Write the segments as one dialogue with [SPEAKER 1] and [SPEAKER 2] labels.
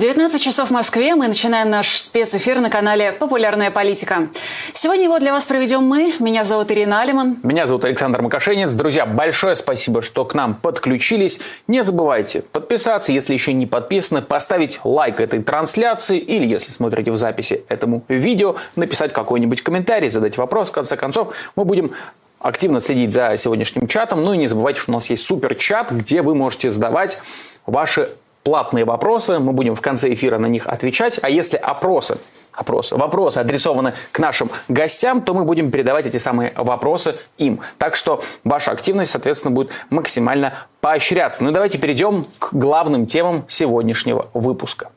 [SPEAKER 1] 19 часов в Москве. Мы начинаем наш спецэфир на канале «Популярная политика». Сегодня его для вас проведем мы. Меня зовут Ирина Алиман.
[SPEAKER 2] Меня зовут Александр Макашенец. Друзья, большое спасибо, что к нам подключились. Не забывайте подписаться, если еще не подписаны, поставить лайк этой трансляции или, если смотрите в записи этому видео, написать какой-нибудь комментарий, задать вопрос. В конце концов, мы будем активно следить за сегодняшним чатом. Ну и не забывайте, что у нас есть супер-чат, где вы можете задавать ваши платные вопросы, мы будем в конце эфира на них отвечать, а если опросы опросы, вопросы адресованы к нашим гостям, то мы будем передавать эти самые вопросы им. Так что ваша активность, соответственно, будет максимально поощряться. Ну и давайте перейдем к главным темам сегодняшнего выпуска.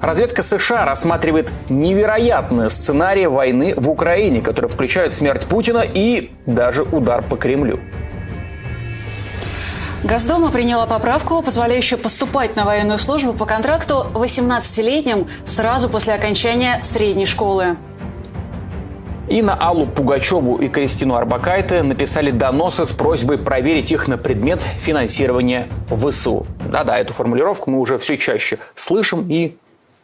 [SPEAKER 2] Разведка США рассматривает невероятные сценарии войны в Украине, которые включают смерть Путина и даже удар по Кремлю.
[SPEAKER 1] Госдума приняла поправку, позволяющую поступать на военную службу по контракту 18-летним сразу после окончания средней школы.
[SPEAKER 2] И на Аллу Пугачеву и Кристину Арбакайте написали доносы с просьбой проверить их на предмет финансирования ВСУ. Да-да, эту формулировку мы уже все чаще слышим, и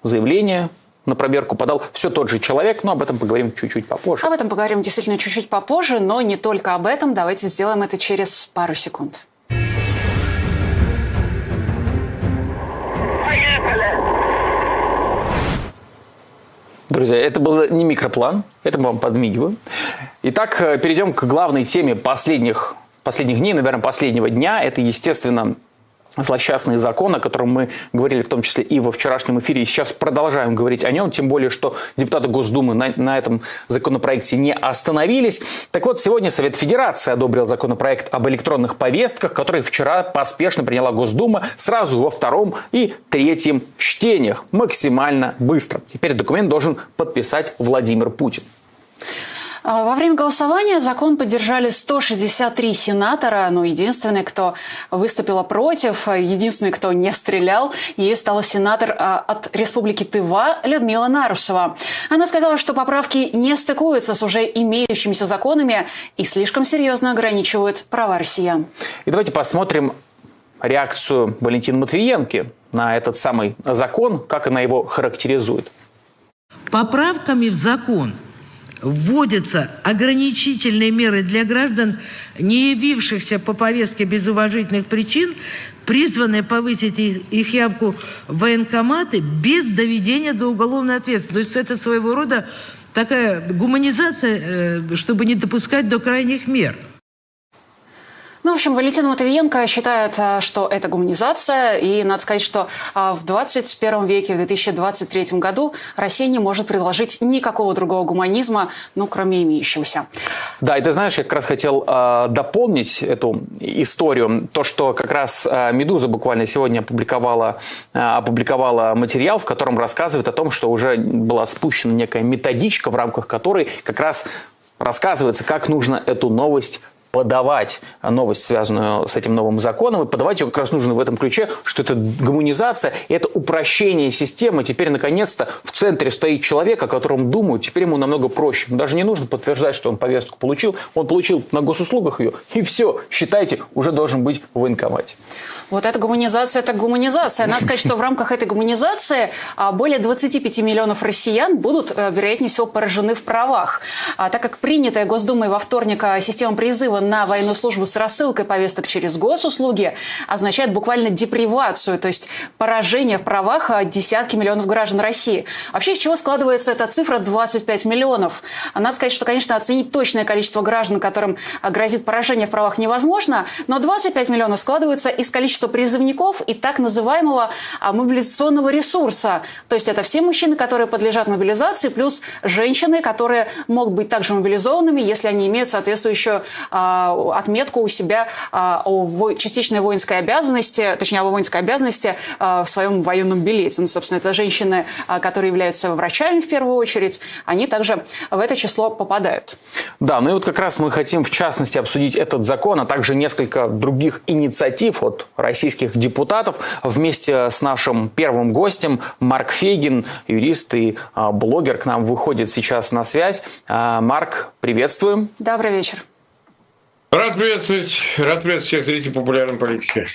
[SPEAKER 2] заявление на проверку подал все тот же человек, но об этом поговорим чуть-чуть попозже.
[SPEAKER 1] Об этом поговорим действительно чуть-чуть попозже, но не только об этом. Давайте сделаем это через пару секунд.
[SPEAKER 2] Друзья, это был не микроплан, это мы вам подмигиваем. Итак, э, перейдем к главной теме последних, последних дней, наверное, последнего дня. Это, естественно, злосчастный закон, о котором мы говорили в том числе и во вчерашнем эфире, и сейчас продолжаем говорить о нем, тем более, что депутаты Госдумы на, на этом законопроекте не остановились. Так вот, сегодня Совет Федерации одобрил законопроект об электронных повестках, который вчера поспешно приняла Госдума сразу во втором и третьем чтениях, максимально быстро. Теперь документ должен подписать Владимир Путин.
[SPEAKER 1] А, во время голосования закон поддержали 163 сенатора, но единственный, кто выступила против, единственный, кто не стрелял, ей стала сенатор а, от Республики Тыва Людмила Нарусова. Она сказала, что поправки не стыкуются с уже имеющимися законами и слишком серьезно ограничивают права россиян.
[SPEAKER 2] И давайте посмотрим реакцию Валентины Матвиенки на этот самый закон, как она его характеризует.
[SPEAKER 3] Поправками в закон – вводятся ограничительные меры для граждан, не явившихся по повестке без уважительных причин, призванные повысить их явку в военкоматы без доведения до уголовной ответственности. То есть это своего рода такая гуманизация, э, чтобы не допускать до крайних мер.
[SPEAKER 1] Ну, в общем, Валентина Матвиенко считает, э, что это гуманизация, и надо сказать, что а, в 21 веке, в 2023 году Россия не может предложить никакого другого гуманизма, ну, кроме имеющегося.
[SPEAKER 2] Да, и ты знаешь, я как раз хотел э, дополнить эту историю. То, что как раз э, «Медуза» буквально сегодня опубликовала, э, опубликовала материал, в котором рассказывает о том, что уже была спущена некая методичка, в рамках которой как раз рассказывается, как нужно эту новость подавать новость, связанную с этим новым законом, и подавать ее как раз нужно в этом ключе, что это гуманизация, это упрощение системы. Теперь, наконец-то, в центре стоит человек, о котором думают, теперь ему намного проще. Даже не нужно подтверждать, что он повестку получил. Он получил на госуслугах ее, и все, считайте, уже должен быть в военкомате.
[SPEAKER 1] Вот эта гуманизация – это гуманизация. Надо сказать, что в рамках этой гуманизации а, более 25 миллионов россиян будут, э, вероятнее всего, поражены в правах. А так как принятая Госдумой во вторник а, система призыва на военную службу с рассылкой повесток через госуслуги означает буквально депривацию, то есть поражение в правах десятки миллионов граждан России. Вообще, из чего складывается эта цифра 25 миллионов? Надо сказать, что, конечно, оценить точное количество граждан, которым грозит поражение в правах невозможно, но 25 миллионов складывается из количества количество призывников и так называемого а, мобилизационного ресурса. То есть это все мужчины, которые подлежат мобилизации, плюс женщины, которые могут быть также мобилизованными, если они имеют соответствующую а, отметку у себя а, о частичной воинской обязанности, точнее, о воинской обязанности в своем военном билете. Ну, собственно, это женщины, которые являются врачами в первую очередь, они также в это число попадают.
[SPEAKER 2] Да, ну и вот как раз мы хотим в частности обсудить этот закон, а также несколько других инициатив от российских депутатов вместе с нашим первым гостем Марк Фейгин, юрист и а, блогер, к нам выходит сейчас на связь. А, Марк, приветствуем.
[SPEAKER 1] Добрый вечер.
[SPEAKER 4] Рад приветствовать, рад приветствовать всех зрителей популярной политики.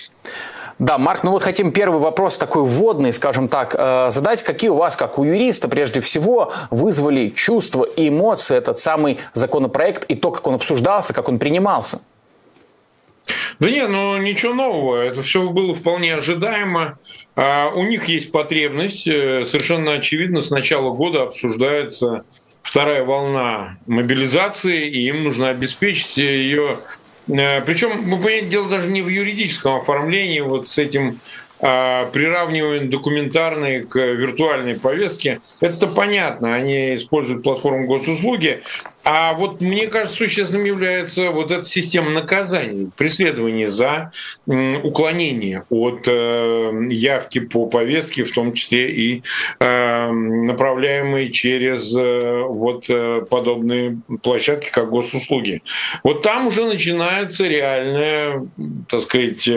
[SPEAKER 2] Да, Марк, ну вот хотим первый вопрос такой вводный, скажем так, э, задать. Какие у вас, как у юриста, прежде всего, вызвали чувства и эмоции этот самый законопроект и то, как он обсуждался, как он принимался?
[SPEAKER 4] Да нет, ну ничего нового. Это все было вполне ожидаемо. А, у них есть потребность. Э, совершенно очевидно, с начала года обсуждается вторая волна мобилизации, и им нужно обеспечить ее. Э, Причем, мы понимаете, дело даже не в юридическом оформлении, вот с этим а, приравниваем документарные к виртуальной повестке, это понятно, они используют платформу госуслуги, а вот мне кажется, существенным является вот эта система наказаний, преследования за уклонение от э, явки по повестке, в том числе и э, направляемые через э, вот подобные площадки, как госуслуги. Вот там уже начинается реальная, так сказать,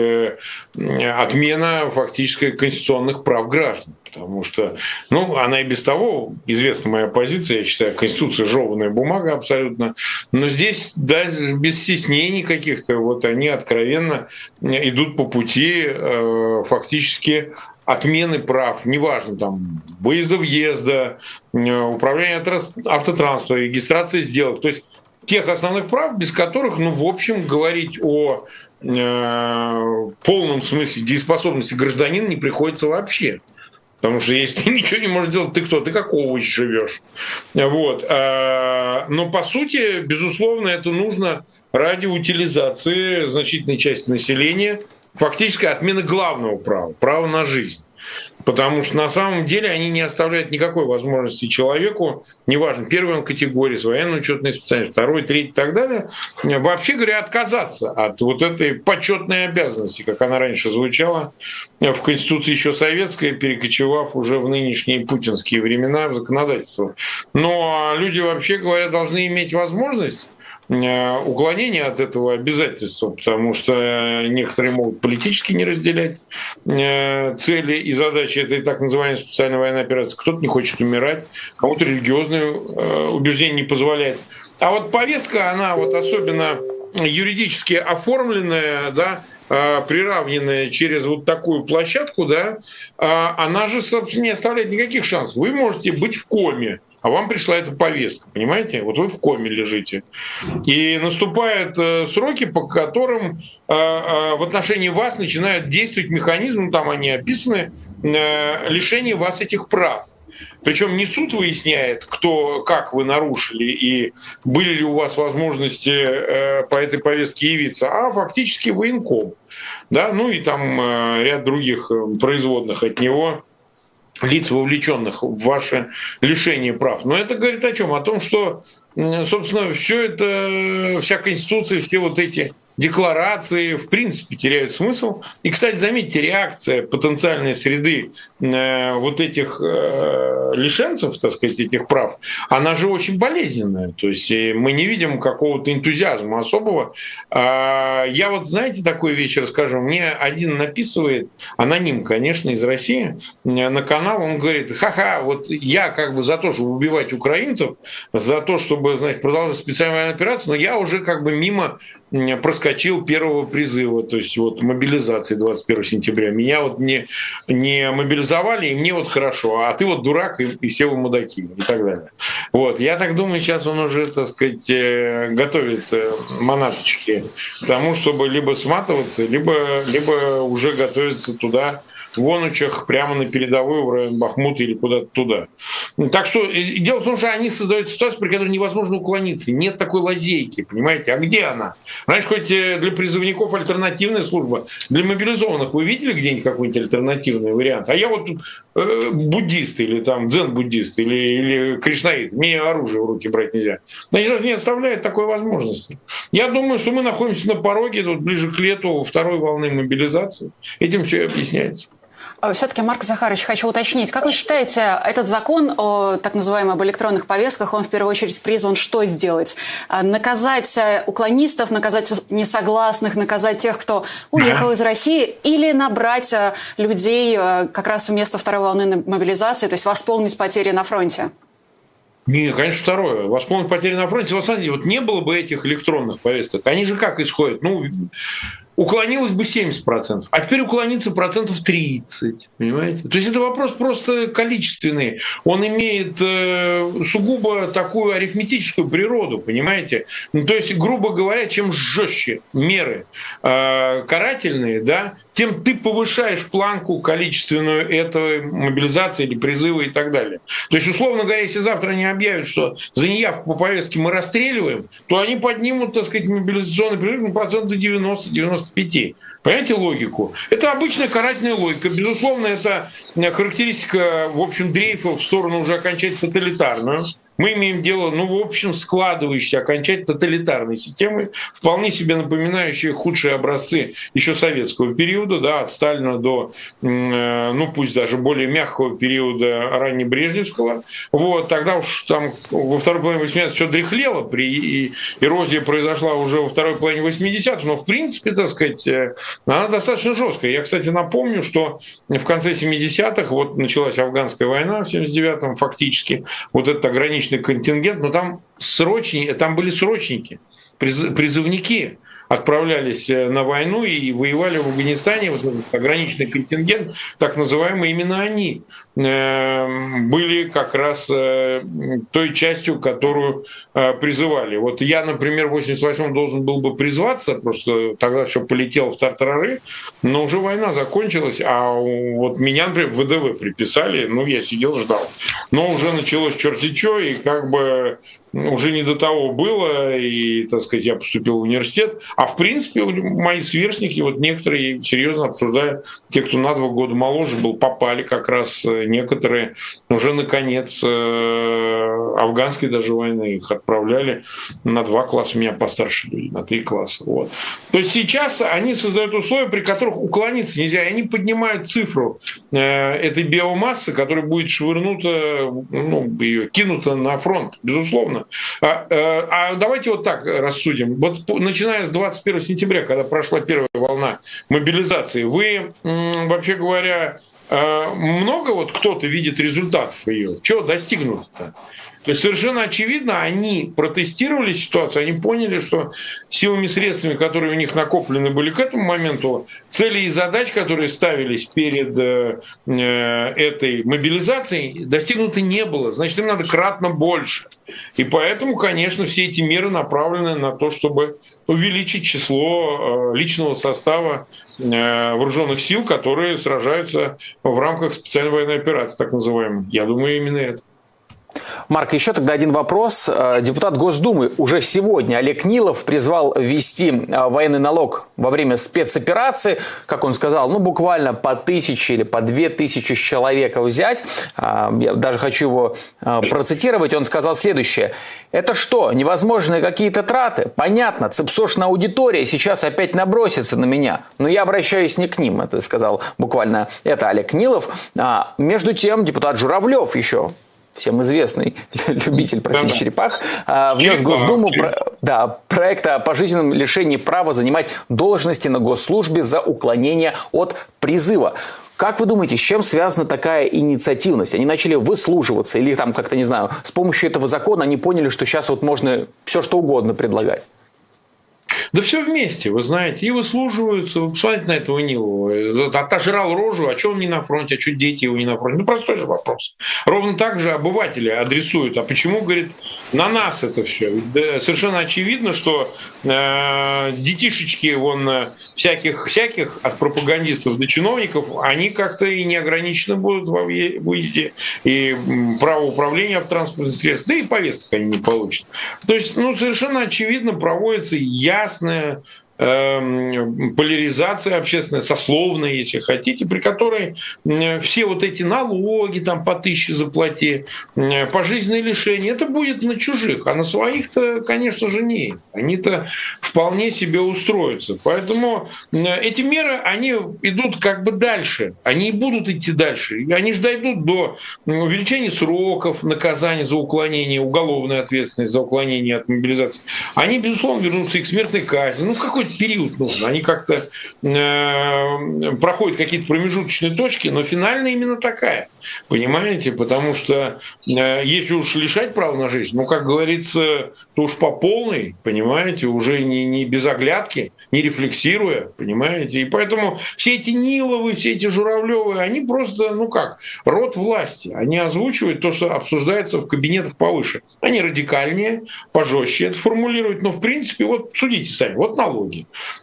[SPEAKER 4] отмена фактически конституционных прав граждан потому что, ну, она и без того известна моя позиция, я считаю, Конституция жеванная бумага абсолютно, но здесь даже без стеснений каких-то, вот они откровенно идут по пути э, фактически отмены прав, неважно, там, выезда-въезда, э, управления автотранспортом, регистрации сделок, то есть тех основных прав, без которых, ну, в общем, говорить о э, полном смысле дееспособности гражданина не приходится вообще. Потому что если ты ничего не можешь делать, ты кто? Ты как овощ живешь. Вот. А, но по сути, безусловно, это нужно ради утилизации значительной части населения, фактически отмены главного права, права на жизнь. Потому что на самом деле они не оставляют никакой возможности человеку, неважно, первой он категории, с военно-учетной специальности, второй, третий и так далее, вообще говоря, отказаться от вот этой почетной обязанности, как она раньше звучала в Конституции еще советской, перекочевав уже в нынешние путинские времена в законодательство. Но люди, вообще говоря, должны иметь возможность уклонение от этого обязательства, потому что некоторые могут политически не разделять э, цели и задачи этой так называемой специальной военной операции. Кто-то не хочет умирать, кому-то религиозные э, убеждения не позволяют. А вот повестка, она вот особенно юридически оформленная, да, приравненная через вот такую площадку, да, она же, собственно, не оставляет никаких шансов. Вы можете быть в коме, а вам пришла эта повестка, понимаете? Вот вы в коме лежите. И наступают э, сроки, по которым э, э, в отношении вас начинают действовать механизмы, там они описаны, лишение вас этих прав. Причем не суд выясняет, кто, как вы нарушили и были ли у вас возможности э, по этой повестке явиться, а фактически военком. Да? Ну и там э, ряд других производных от него лиц, вовлеченных в ваше лишение прав. Но это говорит о чем? О том, что, собственно, все это, вся Конституция, все вот эти декларации в принципе теряют смысл. И, кстати, заметьте, реакция потенциальной среды э, вот этих э, лишенцев, так сказать, этих прав, она же очень болезненная. То есть э, мы не видим какого-то энтузиазма особого. Э, я вот, знаете, такой вещь расскажу. Мне один написывает, аноним, конечно, из России, э, на канал, он говорит, ха-ха, вот я как бы за то, чтобы убивать украинцев, за то, чтобы, значит, продолжать специальную операцию, но я уже как бы мимо проскочил первого призыва, то есть вот мобилизации 21 сентября. Меня вот не, не мобилизовали, и мне вот хорошо, а ты вот дурак, и, и все вы мудаки, и так далее. Вот, я так думаю, сейчас он уже, так сказать, э, готовит э, манаточки к тому, чтобы либо сматываться, либо, либо уже готовиться туда, Вонучах, прямо на передовую, в район Бахмута или куда-то туда. Так что дело в том, что они создают ситуацию, при которой невозможно уклониться. Нет такой лазейки, понимаете? А где она? Раньше хоть э, для призывников альтернативная служба, для мобилизованных вы видели где-нибудь какой-нибудь альтернативный вариант? А я вот э, буддист или там дзен-буддист или, или кришнаит, мне оружие в руки брать нельзя. Но они даже не оставляют такой возможности. Я думаю, что мы находимся на пороге, тут ближе к лету, второй волны мобилизации. Этим все и объясняется.
[SPEAKER 1] А, Все-таки, Марк Захарович, хочу уточнить. Как вы считаете, этот закон о так называемых об электронных повестках, он в первую очередь призван что сделать? А, наказать э, уклонистов, наказать несогласных, наказать тех, кто уехал из России, или набрать э, людей э, как раз вместо второй волны мобилизации, то есть восполнить потери на фронте?
[SPEAKER 4] Не, конечно, второе. Восполнить потери на фронте. Вот смотрите, вот не было бы этих электронных повесток. Они же как исходят? Ну, уклонилось бы 70%, а теперь уклонится процентов 30, понимаете? То есть это вопрос просто количественный. Он имеет э, сугубо такую арифметическую природу, понимаете? Ну, то есть, грубо говоря, чем жестче меры э, карательные, да, тем ты повышаешь планку количественную этой мобилизации или призыва и так далее. То есть, условно говоря, если завтра они объявят, что за неявку по повестке мы расстреливаем, то они поднимут, так сказать, мобилизационный призыв на проценты 90-95 95. Понимаете логику? Это обычная карательная логика. Безусловно, это э, характеристика, в общем, дрейфа в сторону уже окончательно тоталитарную мы имеем дело, ну, в общем, складывающейся окончательно тоталитарной системы, вполне себе напоминающие худшие образцы еще советского периода, да, от Сталина до, э, ну, пусть даже более мягкого периода раннебрежневского. Вот, тогда уж там во второй половине 80-х все дряхлело, при, эрозия произошла уже во второй половине 80-х, но, в принципе, так сказать, э, она достаточно жесткая. Я, кстати, напомню, что в конце 70-х, вот началась афганская война в 79-м, фактически, вот этот ограниченный ограниченный контингент, но там срочники, там были срочники, призывники отправлялись э, на войну и воевали в Афганистане, вот ограниченный контингент, так называемый, именно они были как раз э, той частью, которую э, призывали. Вот я, например, в 88-м должен был бы призваться, просто тогда все полетело в тартарары, но уже война закончилась, а вот меня, например, в ВДВ приписали, ну, я сидел, ждал. Но уже началось черти что, и как бы уже не до того было, и, так сказать, я поступил в университет. А в принципе, мои сверстники, вот некоторые серьезно обсуждают, те, кто на два года моложе был, попали как раз э, некоторые уже наконец э, афганской даже войны их отправляли на два класса, меня постарше люди, на три класса. Вот. То есть сейчас они создают условия, при которых уклониться нельзя, и они поднимают цифру э, этой биомассы, которая будет швырнута, ну, ее кинута на фронт, безусловно. А, э, а давайте вот так рассудим. Вот начиная с 21 сентября, когда прошла первая волна мобилизации, вы, вообще говоря, много вот кто-то видит результатов ее. Чего достигнуто-то? То есть совершенно очевидно, они протестировали ситуацию, они поняли, что силами, средствами, которые у них накоплены были к этому моменту, цели и задач, которые ставились перед э, э, этой мобилизацией, достигнуты не было. Значит, им надо кратно больше. И поэтому, конечно, все эти меры направлены на то, чтобы увеличить число личного состава вооруженных сил, которые сражаются в рамках специальной военной операции, так называемой. Я думаю, именно это.
[SPEAKER 2] Марк, еще тогда один вопрос. Э, депутат Госдумы уже сегодня Олег Нилов призвал ввести э, военный налог во время спецоперации. Как он сказал, ну буквально по тысяче или по две тысячи человека взять. Э, я даже хочу его процитировать. Он сказал следующее. Это что, невозможные какие-то траты? Понятно, цепсошная аудитория сейчас опять набросится на меня. Но я обращаюсь не к ним, это сказал буквально это Олег Нилов. А, между тем, депутат Журавлев еще всем известный любитель, прости, да, черепах, а, внес в Госдуму про, да, проект о пожизненном лишении права занимать должности на госслужбе за уклонение от призыва. Как вы думаете, с чем связана такая инициативность? Они начали выслуживаться или там как-то, не знаю, с помощью этого закона они поняли, что сейчас вот можно все что угодно предлагать?
[SPEAKER 4] Да все вместе, вы знаете, и выслуживаются. Вы посмотрите на этого Нилова. Отожрал рожу, а что он не на фронте, а что дети его не на фронте? Ну, простой же вопрос. Ровно так же обыватели адресуют. А почему, говорит, на нас это все? Да, совершенно очевидно, что э, детишечки вон э, всяких, всяких от пропагандистов до чиновников, они как-то и не ограничены будут во выезде. И право управления в транспортных средствах, да и повесток они не получат. То есть, ну, совершенно очевидно проводится ясно Эм, поляризация общественная, сословная, если хотите, при которой все вот эти налоги там по тысяче заплати, пожизненные лишения, это будет на чужих, а на своих-то, конечно же, не. Они-то вполне себе устроятся. Поэтому эти меры, они идут как бы дальше, они и будут идти дальше. Они же дойдут до увеличения сроков наказания за уклонение, уголовной ответственности за уклонение от мобилизации. Они, безусловно, вернутся и к смертной казни. Ну, какой какой-то период нужно. Они как-то э, проходят какие-то промежуточные точки, но финальная именно такая. Понимаете? Потому что э, если уж лишать права на жизнь, ну, как говорится, то уж по полной, понимаете, уже не, не без оглядки, не рефлексируя, понимаете? И поэтому все эти Ниловы, все эти Журавлевы, они просто, ну как, род власти. Они озвучивают то, что обсуждается в кабинетах повыше. Они радикальнее, пожестче это формулируют, но в принципе, вот судите сами, вот налоги.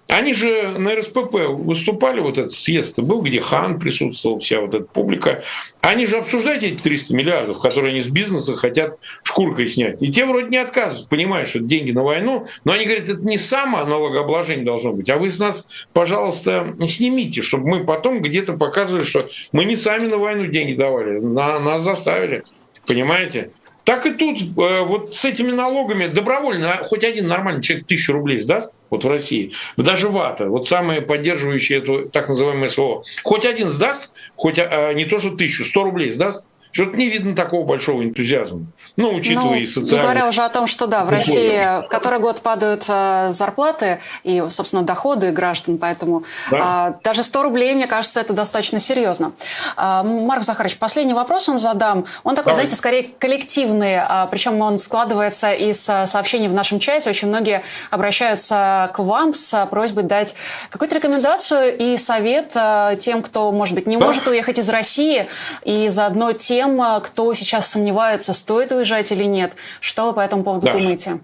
[SPEAKER 4] Они же на РСПП выступали, вот этот съезд был, где Хан присутствовал, вся вот эта публика. Они же обсуждают эти 300 миллиардов, которые они с бизнеса хотят шкуркой снять. И те вроде не отказывают, понимают, что это деньги на войну, но они говорят, это не само налогообложение должно быть, а вы с нас, пожалуйста, снимите, чтобы мы потом где-то показывали, что мы не сами на войну деньги давали, на, нас заставили. Понимаете? Так и тут э, вот с этими налогами добровольно хоть один нормальный человек тысячу рублей сдаст, вот в России, даже вата, вот самые поддерживающие эту так называемое СВО, хоть один сдаст, хоть а, не то что тысячу, сто рублей сдаст, что-то не видно такого большого энтузиазма. Ну, учитывая ну, и социальные...
[SPEAKER 1] Говоря уже о том, что да, в России который год падают э, зарплаты и, собственно, доходы граждан, поэтому да. э, даже 100 рублей, мне кажется, это достаточно серьезно. Э, Марк Захарович, последний вопрос вам задам. Он такой, Давай. знаете, скорее коллективный, э, причем он складывается из э, сообщений в нашем чате. Очень многие обращаются к вам с просьбой дать какую-то рекомендацию и совет э, тем, кто, может быть, не да. может уехать из России, и заодно тем, э, кто сейчас сомневается, стоит уезжать или нет. Что вы по этому поводу да. думаете?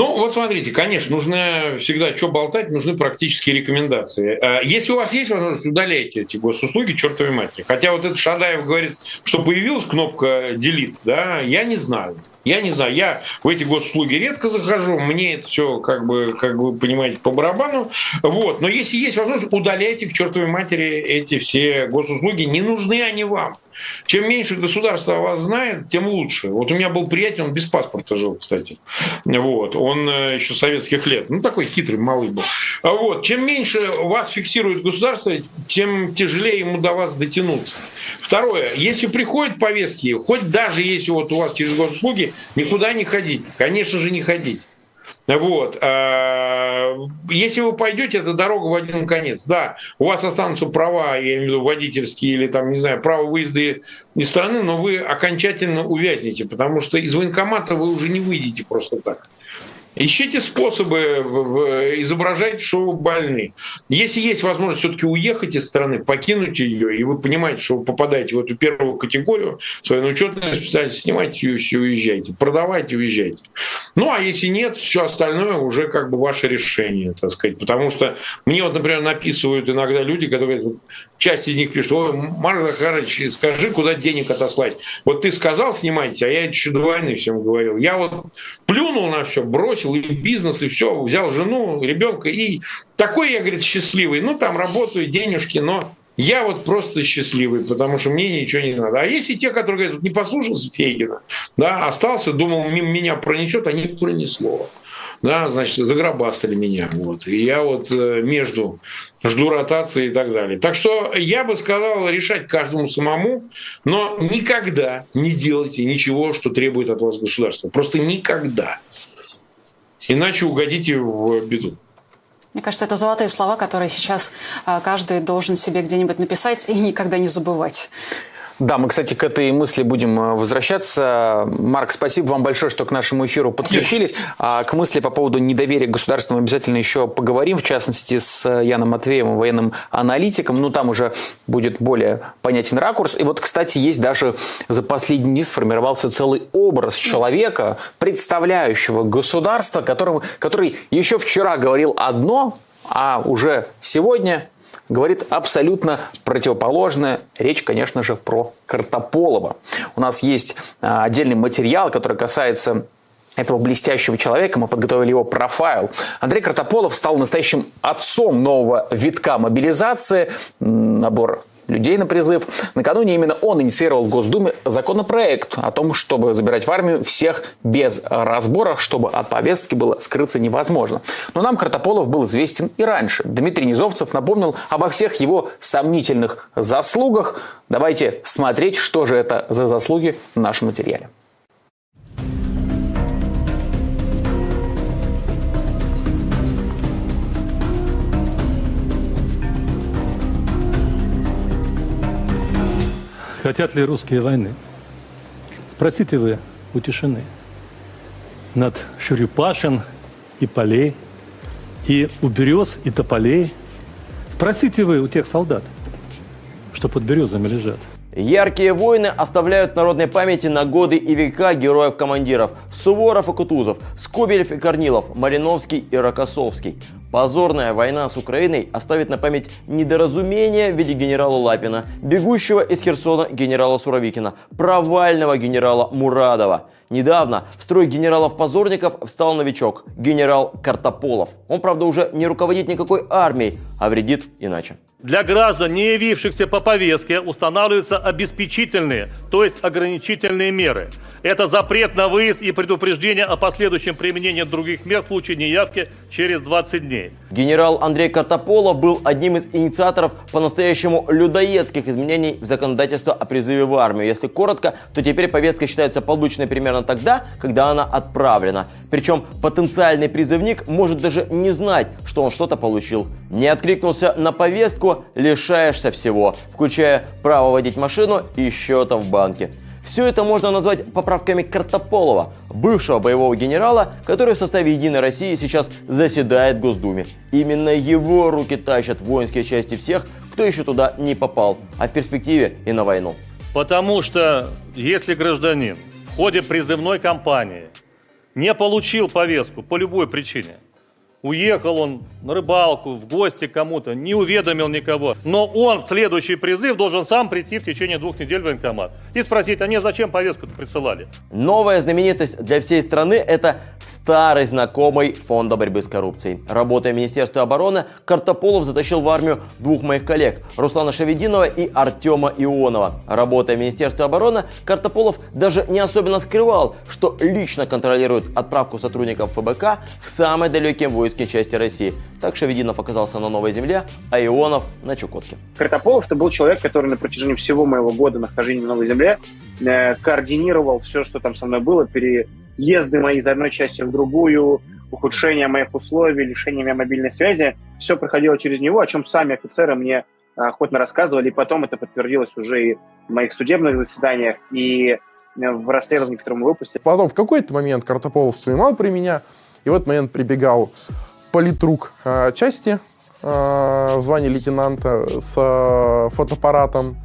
[SPEAKER 4] Ну, вот смотрите, конечно, нужно всегда что болтать, нужны практические рекомендации. А если у вас есть возможность, удаляйте эти госуслуги чертовой матери. Хотя вот этот Шадаев говорит, что появилась кнопка delete, да, я не знаю. Я не знаю, я в эти госуслуги редко захожу, мне это все, как бы, как вы понимаете, по барабану. Вот. Но если есть возможность, удаляйте к чертовой матери эти все госуслуги. Не нужны они вам. Чем меньше государство о вас знает, тем лучше. Вот у меня был приятель, он без паспорта жил, кстати. Вот. Он э, еще советских лет. Ну, такой хитрый малый был. А вот. Чем меньше вас фиксирует государство, тем тяжелее ему до вас дотянуться. Второе. Если приходят повестки, хоть даже если вот у вас через госуслуги, никуда не ходите. Конечно же, не ходите. Вот. А, если вы пойдете, это дорога в один конец. Да, у вас останутся права, я имею в виду водительские или там, не знаю, право выезда из страны, но вы окончательно увязнете, потому что из военкомата вы уже не выйдете просто так. Ищите способы изображать, что вы больны. Если есть возможность все-таки уехать из страны, покинуть ее, и вы понимаете, что вы попадаете в эту первую категорию, свою учетную специальность, снимайте ее и уезжайте. Продавайте, уезжайте. Ну, а если нет, все остальное уже как бы ваше решение, так сказать. Потому что мне вот, например, написывают иногда люди, которые вот, часть из них пишут, ой, Марк Захарович, скажи, куда денег отослать. Вот ты сказал, снимайте, а я еще до войны всем говорил. Я вот плюнул на все, бросил бросил и бизнес, и все, взял жену, ребенка, и такой я, говорит, счастливый. Ну, там работаю, денежки, но я вот просто счастливый, потому что мне ничего не надо. А есть и те, которые говорят, не послушался Фейгина, да, остался, думал, мимо меня пронесет, а не пронесло. Да, значит, загробастали меня. Вот. И я вот э, между жду ротации и так далее. Так что я бы сказал решать каждому самому, но никогда не делайте ничего, что требует от вас государство. Просто никогда. Иначе угодите в беду.
[SPEAKER 1] Мне кажется, это золотые слова, которые сейчас а, каждый должен себе где-нибудь написать и никогда не забывать.
[SPEAKER 2] Да, мы, кстати, к этой мысли будем э, возвращаться. Марк, спасибо вам большое, что к нашему эфиру подключились. А к мысли по поводу недоверия к государству мы обязательно еще поговорим, в частности, с Яном Матвеевым, военным аналитиком. Ну, там уже будет более понятен ракурс. И вот, кстати, есть даже за последние дни сформировался целый образ человека, представляющего государство, который еще вчера говорил одно, а уже сегодня говорит абсолютно противоположное. Речь, конечно же, про Картополова. У нас есть а, отдельный материал, который касается этого блестящего человека. Мы подготовили его профайл. Андрей Картополов стал настоящим отцом нового витка мобилизации. Набор людей на призыв. Накануне именно он инициировал в Госдуме законопроект о том, чтобы забирать в армию всех без разбора, чтобы от повестки было скрыться невозможно. Но нам Картополов был известен и раньше. Дмитрий Низовцев напомнил обо всех его сомнительных заслугах. Давайте смотреть, что же это за заслуги в нашем материале.
[SPEAKER 5] Хотят ли русские войны. Спросите вы у тишины. Над Шурипашин и полей, и у берез и тополей. Спросите вы у тех солдат, что под березами лежат.
[SPEAKER 6] Яркие войны оставляют народной памяти на годы и века героев-командиров Суворов и Кутузов, Скобелев и Корнилов, Мариновский и Рокоссовский. Позорная война с Украиной оставит на память недоразумение в виде генерала Лапина, бегущего из Херсона генерала Суровикина, провального генерала Мурадова. Недавно в строй генералов-позорников встал новичок, генерал Картополов. Он, правда, уже не руководит никакой армией, а вредит иначе.
[SPEAKER 5] Для граждан, не явившихся по повестке, устанавливаются обеспечительные, то есть ограничительные меры. Это запрет на выезд и предупреждение о последующем применении других мер в случае неявки через 20 дней.
[SPEAKER 6] Генерал Андрей Картополов был одним из инициаторов по-настоящему людоедских изменений в законодательство о призыве в армию. Если коротко, то теперь повестка считается полученной примерно тогда, когда она отправлена. Причем потенциальный призывник может даже не знать, что он что-то получил. Не откликнулся на повестку, лишаешься всего, включая право водить машину и счета в банке. Все это можно назвать поправками Картополова, бывшего боевого генерала, который в составе «Единой России» сейчас заседает в Госдуме. Именно его руки тащат воинские части всех, кто еще туда не попал, а в перспективе и на войну.
[SPEAKER 5] Потому что если гражданин в ходе призывной кампании не получил повестку по любой причине – Уехал он на рыбалку, в гости кому-то, не уведомил никого. Но он в следующий призыв должен сам прийти в течение двух недель в военкомат и спросить, а не зачем повестку-то присылали?
[SPEAKER 6] Новая знаменитость для всей страны – это старый знакомый Фонда борьбы с коррупцией. Работая в Министерстве обороны, Картополов затащил в армию двух моих коллег – Руслана Шавединова и Артема Ионова. Работая в Министерстве обороны, Картополов даже не особенно скрывал, что лично контролирует отправку сотрудников ФБК в самые далекие войска воинской части России. Так Шавединов оказался на Новой Земле, а Ионов на Чукотке.
[SPEAKER 7] Картополов это был человек, который на протяжении всего моего года нахождения на Новой Земле э, координировал все, что там со мной было, переезды мои из одной части в другую, ухудшение моих условий, лишение меня мобильной связи. Все проходило через него, о чем сами офицеры мне охотно рассказывали, и потом это подтвердилось уже и в моих судебных заседаниях, и в расследовании, которое мы выпустили.
[SPEAKER 8] Потом в какой-то момент Картополов вспоминал при меня, и в этот момент прибегал политрук э, части э, в звании лейтенанта с э, фотоаппаратом,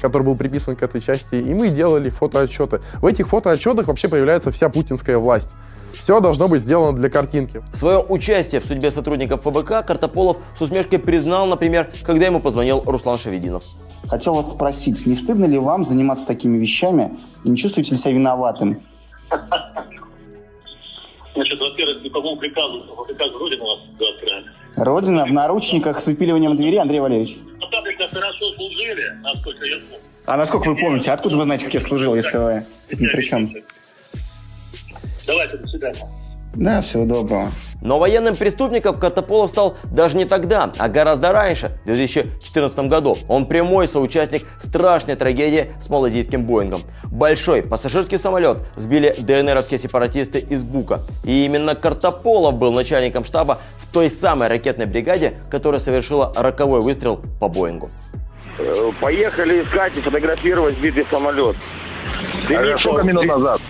[SPEAKER 8] который был приписан к этой части, и мы делали фотоотчеты. В этих фотоотчетах вообще появляется вся путинская власть. Все должно быть сделано для картинки.
[SPEAKER 6] Свое участие в судьбе сотрудников ФБК Картополов с усмешкой признал, например, когда ему позвонил Руслан Шавединов.
[SPEAKER 9] Хотел вас спросить, не стыдно ли вам заниматься такими вещами и не чувствуете ли себя виноватым?
[SPEAKER 10] Значит, во-первых, по какому приказу, по приказу Родина у нас завтра?
[SPEAKER 9] Родина в наручниках с выпиливанием двери, Андрей Валерьевич.
[SPEAKER 10] Достаточно хорошо служили, насколько я помню.
[SPEAKER 9] А насколько вы помните? Откуда вы знаете, как я служил, если вы тут ни при чем?
[SPEAKER 10] Давайте, до свидания.
[SPEAKER 9] Да, всего доброго.
[SPEAKER 6] Но военным преступником Картополов стал даже не тогда, а гораздо раньше, в 2014 году. Он прямой соучастник страшной трагедии с малазийским Боингом. Большой пассажирский самолет сбили ДНРовские сепаратисты из Бука. И именно Картополов был начальником штаба в той самой ракетной бригаде, которая совершила роковой выстрел по Боингу.
[SPEAKER 11] Э, поехали искать и фотографировать сбитый самолет. А сколько минут назад?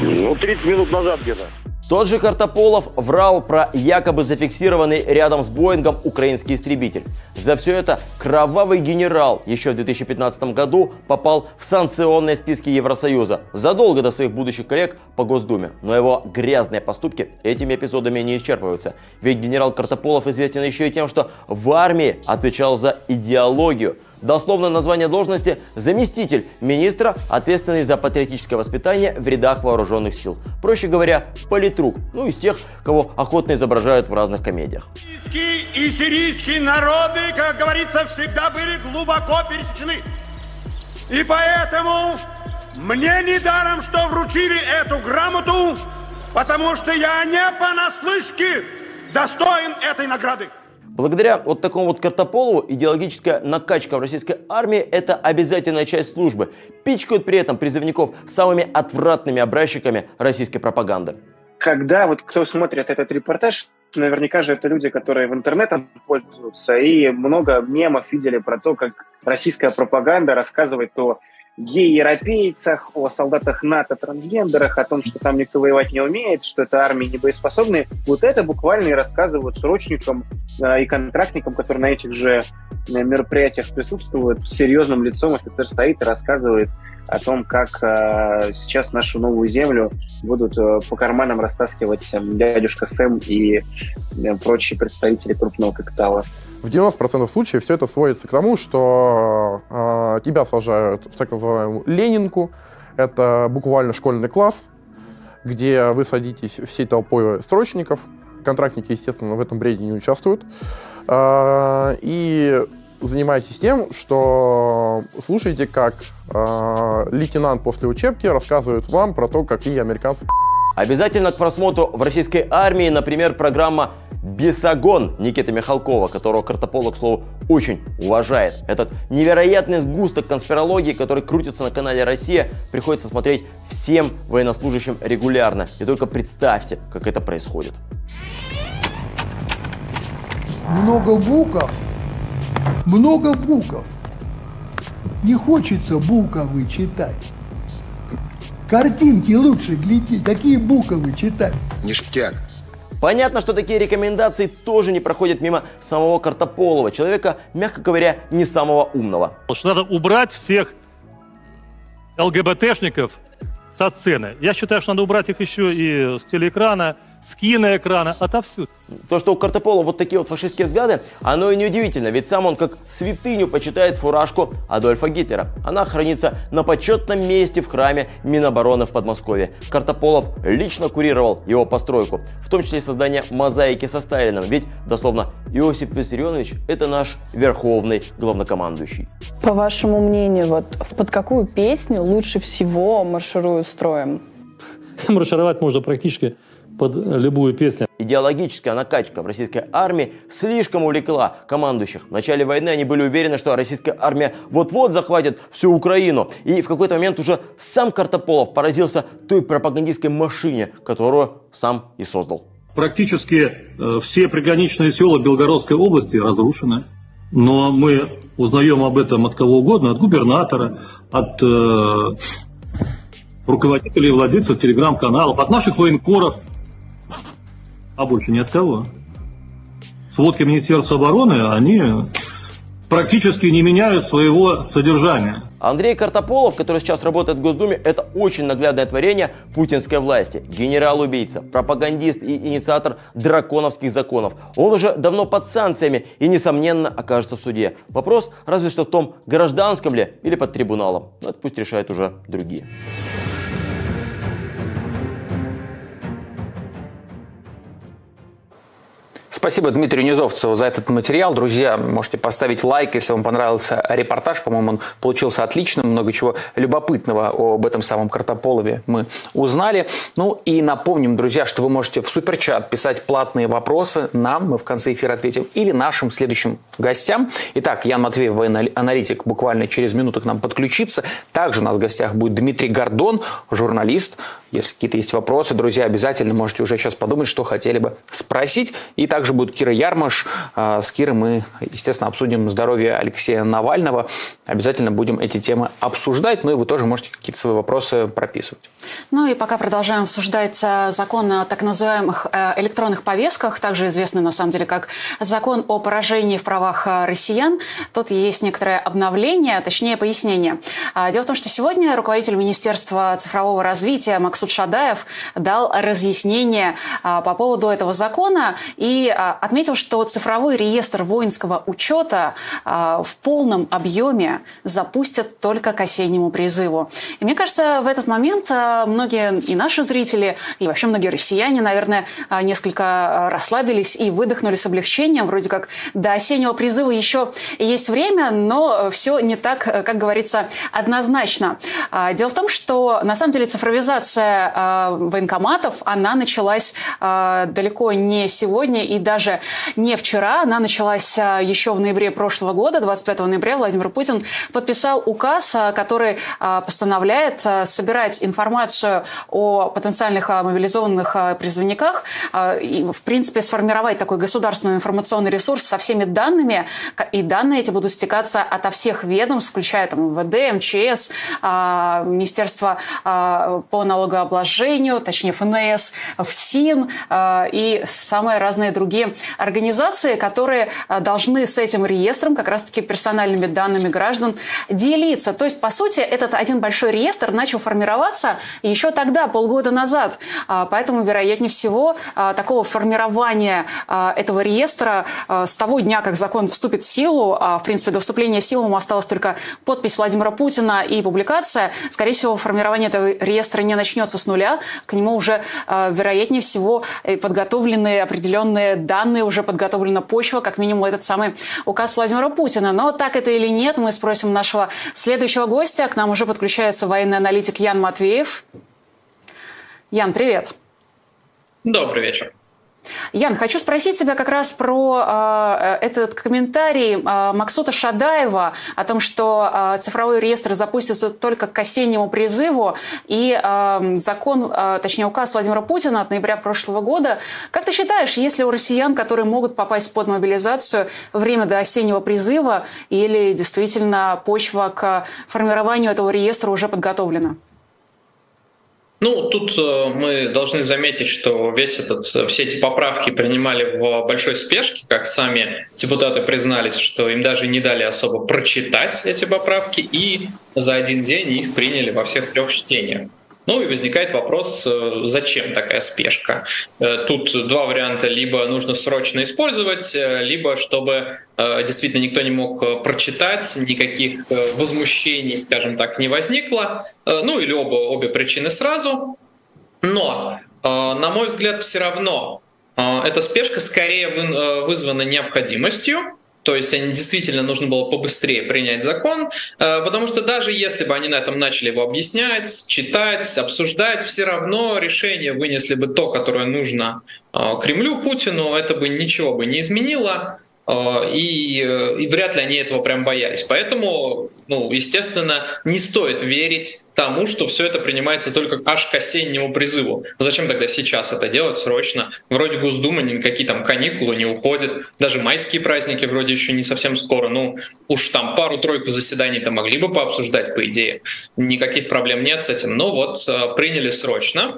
[SPEAKER 11] Ну, 30 минут назад где-то.
[SPEAKER 6] Тот же Картополов врал про якобы зафиксированный рядом с Боингом украинский истребитель. За все это кровавый генерал еще в 2015 году попал в санкционные списки Евросоюза задолго до своих будущих коллег по Госдуме. Но его грязные поступки этими эпизодами не исчерпываются. Ведь генерал Картополов известен еще и тем, что в армии отвечал за идеологию – Дословное название должности – заместитель министра, ответственный за патриотическое воспитание в рядах вооруженных сил. Проще говоря, политрук, ну из тех, кого охотно изображают в разных комедиях.
[SPEAKER 12] И сирийские народы, как говорится, всегда были глубоко пересечены. И поэтому мне не даром, что вручили эту грамоту, потому что я не понаслышке достоин этой награды.
[SPEAKER 6] Благодаря вот такому вот Картополову идеологическая накачка в российской армии – это обязательная часть службы. Пичкают при этом призывников самыми отвратными образчиками российской пропаганды.
[SPEAKER 7] Когда вот кто смотрит этот репортаж, наверняка же это люди, которые в интернетом пользуются, и много мемов видели про то, как российская пропаганда рассказывает о гей-европейцах, о солдатах НАТО, трансгендерах, о том, что там никто воевать не умеет, что это армии не боеспособные. Вот это буквально и рассказывают срочникам э, и контрактникам, которые на этих же э, мероприятиях присутствуют. Серьезным лицом офицер стоит и рассказывает о том, как э, сейчас нашу новую землю будут э, по карманам растаскивать э, дядюшка Сэм и э, прочие представители крупного капитала
[SPEAKER 8] в 90% случаев все это сводится к тому, что э, тебя сажают в так называемую Ленинку. Это буквально школьный класс, где вы садитесь всей толпой строчников. Контрактники, естественно, в этом бреде не участвуют. Э, и занимаетесь тем, что слушаете, как э, лейтенант после учебки рассказывает вам про то, какие американцы
[SPEAKER 6] Обязательно к просмотру в российской армии, например, программа Бесогон Никиты Михалкова, которого Картопола, к слову, очень уважает. Этот невероятный сгусток конспирологии, который крутится на канале «Россия», приходится смотреть всем военнослужащим регулярно. И только представьте, как это происходит.
[SPEAKER 13] Много букв, много букв. Не хочется буковы читать. Картинки лучше глядеть, какие буковы читать.
[SPEAKER 6] Ништяк. Понятно, что такие рекомендации тоже не проходят мимо самого Картополова, человека, мягко говоря, не самого умного.
[SPEAKER 5] Что надо убрать всех ЛГБТшников со сцены. Я считаю, что надо убрать их еще и с телеэкрана, с киноэкрана, отовсюду.
[SPEAKER 6] То, что у Картопола вот такие вот фашистские взгляды, оно и неудивительно, ведь сам он как святыню почитает фуражку Адольфа Гитлера. Она хранится на почетном месте в храме Минобороны в Подмосковье. Картополов лично курировал его постройку, в том числе создание мозаики со Сталином, ведь, дословно, Иосиф Виссарионович – это наш верховный главнокомандующий.
[SPEAKER 14] По вашему мнению, вот под какую песню лучше всего маршируют строем?
[SPEAKER 5] Маршировать можно практически под любую песню.
[SPEAKER 6] Идеологическая накачка в российской армии слишком увлекла командующих. В начале войны они были уверены, что российская армия вот-вот захватит всю Украину. И в какой-то момент уже сам Картополов поразился той пропагандистской машине, которую сам и создал.
[SPEAKER 5] Практически э, все приграничные села Белгородской области разрушены. Но мы узнаем об этом от кого угодно, от губернатора, от э, руководителей и владельцев телеграм-каналов, от наших военкоров, а больше ни от кого. Сводки Министерства обороны, они практически не меняют своего содержания.
[SPEAKER 6] Андрей Картополов, который сейчас работает в Госдуме, это очень наглядное творение путинской власти. Генерал-убийца, пропагандист и инициатор драконовских законов. Он уже давно под санкциями и, несомненно, окажется в суде. Вопрос разве что в том, гражданском ли или под трибуналом. Но это пусть решают уже другие.
[SPEAKER 2] Спасибо Дмитрию Низовцеву за этот материал. Друзья, можете поставить лайк, если вам понравился репортаж. По-моему, он получился отличным. Много чего любопытного об этом самом Картополове мы узнали. Ну и напомним, друзья, что вы можете в суперчат писать платные вопросы нам, мы в конце эфира ответим, или нашим следующим гостям. Итак, Ян Матвеев, военный аналитик, буквально через минуту к нам подключится. Также у нас в гостях будет Дмитрий Гордон, журналист, если какие-то есть вопросы, друзья, обязательно можете уже сейчас подумать, что хотели бы спросить. И также будет Кира Ярмаш. А, с Кирой мы, естественно, обсудим здоровье Алексея Навального. Обязательно будем эти темы обсуждать. Ну и вы тоже можете какие-то свои вопросы прописывать.
[SPEAKER 1] Ну и пока продолжаем обсуждать э, закон о так называемых э, электронных повестках, также известный на самом деле как закон о поражении в правах э, россиян. Тут есть некоторое обновление, точнее пояснение. А, дело в том, что сегодня руководитель Министерства цифрового развития Макс Максут Шадаев дал разъяснение а, по поводу этого закона и а, отметил, что цифровой реестр воинского учета а, в полном объеме запустят только к осеннему призыву. И мне кажется, в этот момент многие и наши зрители, и вообще многие россияне, наверное, несколько расслабились и выдохнули с облегчением. Вроде как до осеннего призыва еще есть время, но все не так, как говорится, однозначно. Дело в том, что на самом деле цифровизация э, военкоматов, она началась э, далеко не сегодня и даже не вчера. Она началась еще в ноябре прошлого года, 25 ноября Владимир Путин подписал указ, который постановляет собирать информацию о потенциальных мобилизованных призывниках и, в принципе, сформировать такой государственный информационный ресурс со всеми данными, и данные эти будут стекаться ото всех ведомств, включая там МВД, МЧС, Министерство по налогообложению, точнее ФНС, ФСИН и самые разные другие организации, которые должны с этим реестром, как раз-таки персональными данными граждан, делиться. То есть, по сути, этот один большой реестр начал формироваться еще тогда, полгода назад. Поэтому, вероятнее всего, такого формирования этого реестра с того дня, как закон вступит в силу, в принципе, до вступления в силу ему осталась только подпись Владимира Путина и публикация, скорее всего, формирование этого реестра не начнется с нуля. К нему уже, вероятнее всего, подготовлены определенные данные, уже подготовлена почва, как минимум этот самый указ Владимира Путина. Но так это или нет, мы спросим нашего следующего гостя. К нам уже подключается военный аналитик Ян Матвеев. Ян, привет.
[SPEAKER 15] Добрый вечер.
[SPEAKER 1] Ян, хочу спросить тебя как раз про э, этот комментарий э, Максута Шадаева о том, что э, цифровой реестр запустится только к осеннему призыву, и э, закон, э, точнее указ Владимира Путина от ноября прошлого года. Как ты считаешь, есть ли у россиян, которые могут попасть под мобилизацию время до осеннего призыва, или действительно почва к формированию этого реестра уже подготовлена?
[SPEAKER 15] Ну, тут э, мы должны заметить, что весь этот, э, все эти поправки принимали в большой спешке, как сами депутаты признались, что им даже не дали особо прочитать эти поправки, и за один день их приняли во всех трех чтениях. Ну и возникает вопрос, э, зачем такая спешка? Э, тут два варианта. Либо нужно срочно использовать, э, либо чтобы действительно никто не мог прочитать, никаких возмущений, скажем так, не возникло. Ну или оба, обе причины сразу. Но, на мой взгляд, все равно эта спешка скорее вызвана необходимостью, то есть они действительно нужно было побыстрее принять закон, э, потому что даже если бы они на этом начали его объяснять, читать, обсуждать, все равно решение вынесли бы то, которое нужно э, Кремлю, Путину, это бы ничего бы не изменило. Э, и, и вряд ли они этого прям боялись. Поэтому, ну, естественно, не стоит верить тому, что все это принимается только аж к осеннему призыву. Зачем тогда сейчас это делать срочно? Вроде Госдума никакие там каникулы не уходят, даже майские праздники вроде еще не совсем скоро. Ну, уж там пару-тройку заседаний-то могли бы пообсуждать, по идее. Никаких проблем нет с этим. Но вот э, приняли срочно.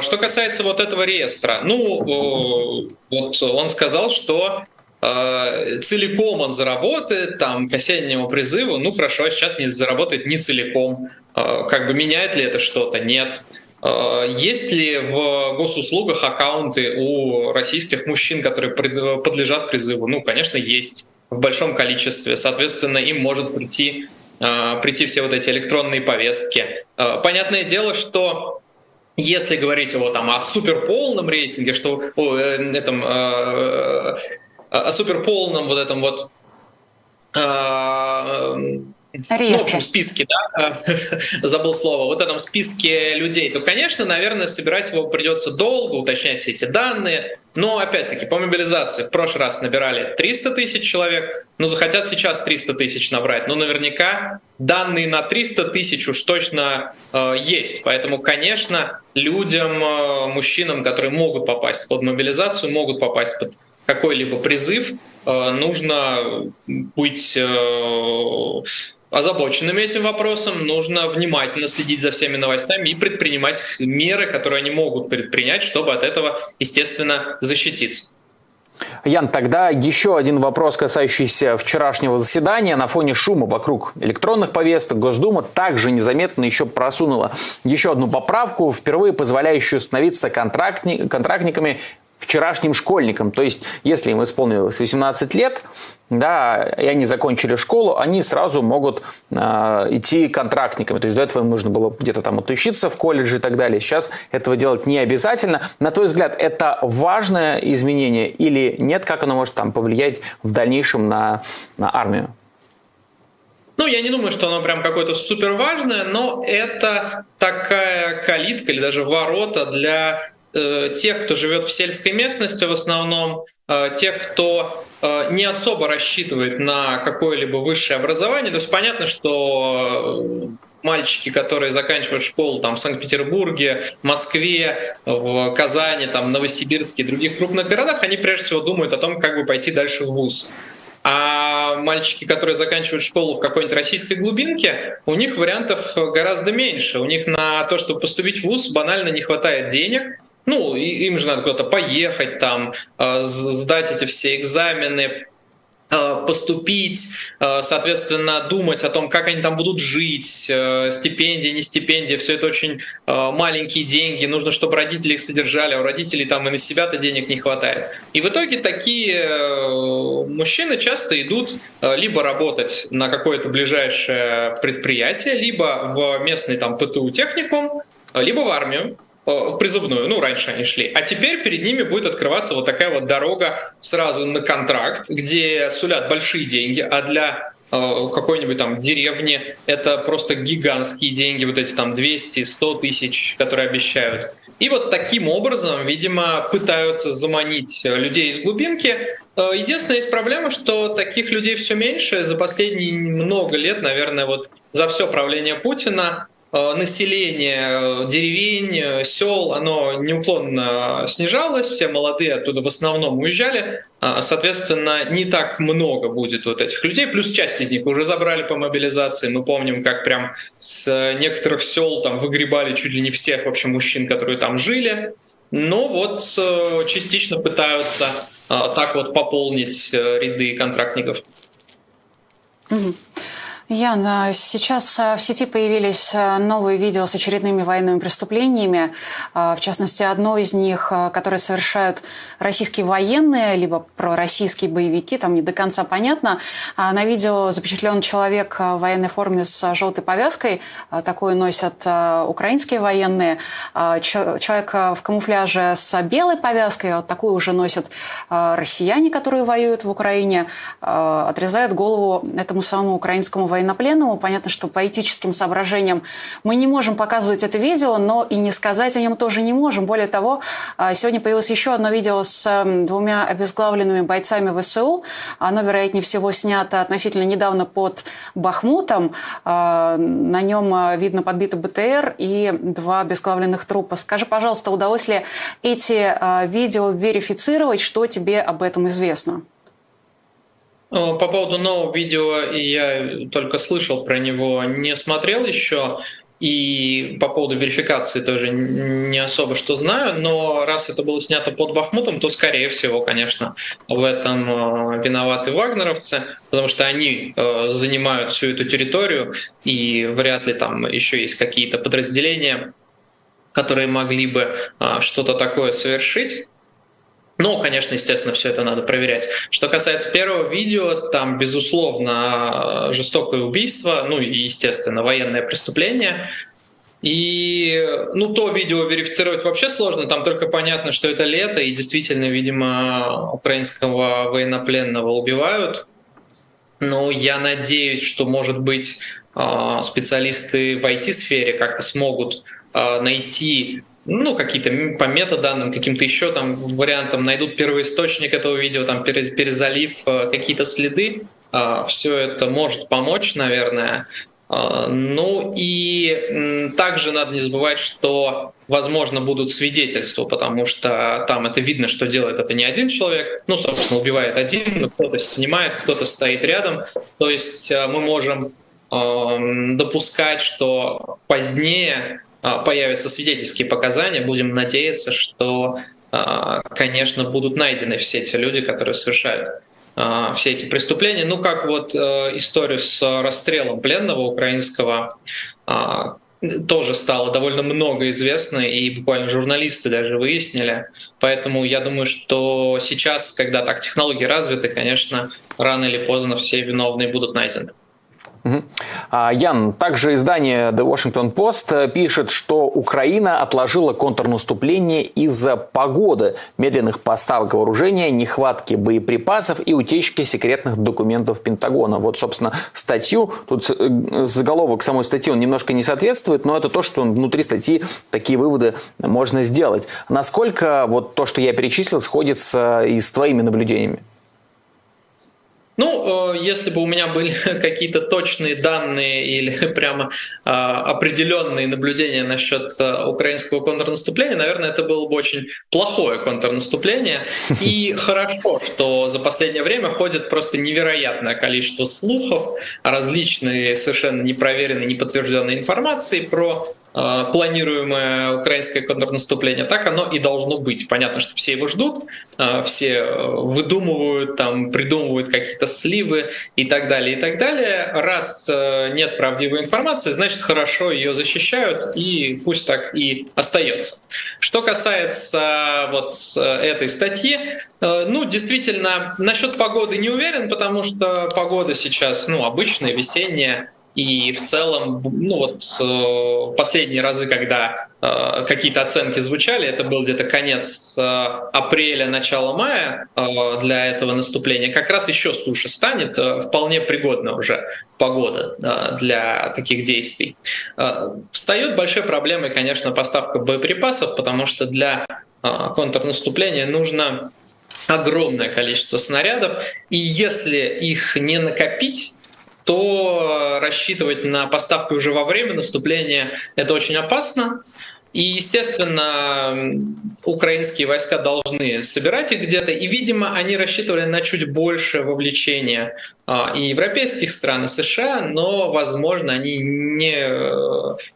[SPEAKER 15] Что касается вот этого реестра, ну, вот он сказал, что Э, целиком он заработает, там, к осеннему призыву, ну хорошо, а сейчас не заработает не целиком. Э, как бы меняет ли это что-то? Нет. Э, есть ли в госуслугах аккаунты у российских мужчин, которые подлежат призыву? Ну, конечно, есть в большом количестве. Соответственно, им может прийти, прийти все вот эти электронные повестки. Понятное дело, что если говорить о, там, о суперполном рейтинге, что о, этом, о суперполном вот этом вот а, ну, в общем, списке, да, забыл слово, вот этом списке людей, то, конечно, наверное, собирать его придется долго, уточнять все эти данные. Но, опять-таки, по мобилизации в прошлый раз набирали 300 тысяч человек, но захотят сейчас 300 тысяч набрать. Но наверняка данные на 300 тысяч уж точно э, есть. Поэтому, конечно, людям, э, мужчинам, которые могут попасть под мобилизацию, могут попасть под какой-либо призыв, э, нужно быть э, озабоченными этим вопросом, нужно внимательно следить за всеми новостями и предпринимать меры, которые они могут предпринять, чтобы от этого, естественно, защититься.
[SPEAKER 2] Ян, тогда еще один вопрос, касающийся вчерашнего заседания. На фоне шума вокруг электронных повесток Госдума также незаметно еще просунула еще одну поправку, впервые позволяющую становиться контрактни- контрактниками вчерашним школьникам. То есть, если им исполнилось 18 лет, да, и они закончили школу, они сразу могут э, идти контрактниками. То есть до этого им нужно было где-то там отучиться в колледже и так далее. Сейчас этого делать не обязательно. На твой взгляд, это важное изменение или нет? Как оно может там повлиять в дальнейшем на, на армию?
[SPEAKER 15] Ну, я не думаю, что оно прям какое-то супер важное, но это такая калитка или даже ворота для тех, кто живет в сельской местности в основном, э, тех, кто э, не особо рассчитывает на какое-либо высшее образование. То есть понятно, что мальчики, которые заканчивают школу там, в Санкт-Петербурге, Москве, в Казани, там, Новосибирске и других крупных городах, они прежде всего думают о том, как бы пойти дальше в ВУЗ. А мальчики, которые заканчивают школу в какой-нибудь российской глубинке, у них вариантов гораздо меньше. У них на то, чтобы поступить в ВУЗ, банально не хватает денег. Ну, им же надо куда-то поехать, там, э, сдать эти все экзамены, Э, поступить, э, соответственно, думать о том, как они там будут жить, стипендии, не стипендии, все это очень маленькие деньги, нужно, чтобы родители их содержали, а у родителей там и на себя-то денег не хватает. И в итоге такие мужчины часто идут либо работать на какое-то ближайшее предприятие, либо в местный там ПТУ техникум, либо в армию, Э, призывную, ну, раньше они шли. А теперь перед ними будет открываться вот такая вот дорога сразу на контракт, где сулят большие деньги, а для э, какой-нибудь там деревни это просто гигантские деньги, вот эти там 200-100 тысяч, которые обещают. И вот таким образом, видимо, пытаются заманить людей из глубинки. Э, единственная есть проблема, что таких людей все меньше. За последние много лет, наверное, вот за все правление Путина население э, деревень, э, сел, оно неуклонно снижалось, все молодые оттуда в основном уезжали, а, соответственно, не так много будет вот этих людей, плюс часть из них уже забрали по мобилизации, мы помним, как прям с некоторых сел там выгребали чуть ли не всех вообще мужчин, которые там жили, но вот частично пытаются так вот пополнить ряды контрактников.
[SPEAKER 1] Mm-hmm. Яна, сейчас э, в сети появились э, новые видео с очередными военными преступлениями. Э, в частности, одно из них, которое совершают российские военные, либо пророссийские боевики, там не до конца понятно. А на видео запечатлен человек в военной форме с желтой повязкой. Такую носят украинские военные. Человек в камуфляже с белой повязкой, вот такую уже носят россияне, которые воюют в Украине. Отрезают голову этому самому украинскому военному военнопленному. Понятно, что по этическим соображениям мы не можем показывать это видео, но и не сказать о нем тоже не можем. Более того, а, сегодня появилось еще одно видео с эм, двумя обезглавленными бойцами ВСУ. Оно, вероятнее всего, снято относительно недавно под Бахмутом. А, на нем а, видно подбитый БТР и два обезглавленных трупа. Скажи, пожалуйста, удалось ли эти видео верифицировать? Что тебе об этом известно?
[SPEAKER 15] По поводу нового видео, я только слышал про него, не смотрел еще. И по поводу верификации тоже не особо что знаю, но раз это было снято под Бахмутом, то, скорее всего, конечно, в этом э, виноваты вагнеровцы, потому что они э, занимают всю эту территорию, и вряд ли там еще есть какие-то подразделения, которые могли бы э, что-то такое совершить. Но, конечно, естественно, все это надо проверять. Что касается первого видео, там, безусловно, жестокое убийство, ну и, естественно, военное преступление. И, ну, то видео верифицировать вообще сложно, там только понятно, что это лето, и действительно, видимо, украинского военнопленного убивают. Но я надеюсь, что, может быть, а, специалисты в IT-сфере как-то смогут а, найти ну, какие-то по метаданным, каким-то еще там вариантам найдут первоисточник этого видео, там перезалив э, какие-то следы, а, все это может помочь, наверное. А, ну и также надо не забывать, что, возможно, будут свидетельства, потому что там это видно, что делает это не один человек. Ну, собственно, убивает один, кто-то снимает, кто-то стоит рядом. То есть э, мы можем допускать, что позднее появятся свидетельские показания, будем надеяться, что, а, конечно, будут найдены все эти люди, которые совершают а, все эти преступления. Ну, как вот э, историю с расстрелом пленного украинского тоже стало довольно много известно, и буквально журналисты даже выяснили. Поэтому я думаю, что сейчас, когда так технологии развиты, конечно, рано или поздно все виновные будут найдены.
[SPEAKER 2] Угу. Ян, также издание The Washington Post пишет, что Украина отложила контрнаступление из-за погоды, медленных поставок вооружения, нехватки боеприпасов и утечки секретных документов Пентагона. Вот, собственно, статью, тут э, заголовок самой статьи, он немножко не соответствует, но это то, что внутри статьи такие выводы можно сделать. Насколько вот то, что я перечислил, сходится и с твоими наблюдениями?
[SPEAKER 15] Ну, э, если бы у меня были какие-то точные данные или прямо а, определенные наблюдения насчет э, украинского контрнаступления, наверное, это было бы очень плохое контрнаступление. И хорошо, что за последнее время ходит просто невероятное количество слухов, различные совершенно непроверенные, неподтвержденные информации про планируемое украинское контрнаступление, так оно и должно быть. Понятно, что все его ждут, э, все э, выдумывают, там, придумывают какие-то сливы и так далее, и так далее. Раз нет правдивой информации, значит, хорошо ее защищают, и пусть так и остается. Что касается вот этой статьи, ну, действительно, насчет погоды не уверен, потому что погода сейчас, ну, обычная, весенняя, и в целом, ну вот э, последние разы, когда э, какие-то оценки звучали, это был где-то конец э, апреля, начало мая для этого наступления, как раз еще суше станет, вполне пригодна уже погода для таких действий. Встает большой проблемой, конечно, поставка боеприпасов, потому что для контрнаступления нужно огромное количество снарядов, и если их не накопить, то рассчитывать на поставки уже во время наступления это очень опасно. И, естественно, украинские войска должны собирать их где-то, и, видимо, они рассчитывали на чуть больше вовлечения а, и европейских стран, и США, но, возможно, они не,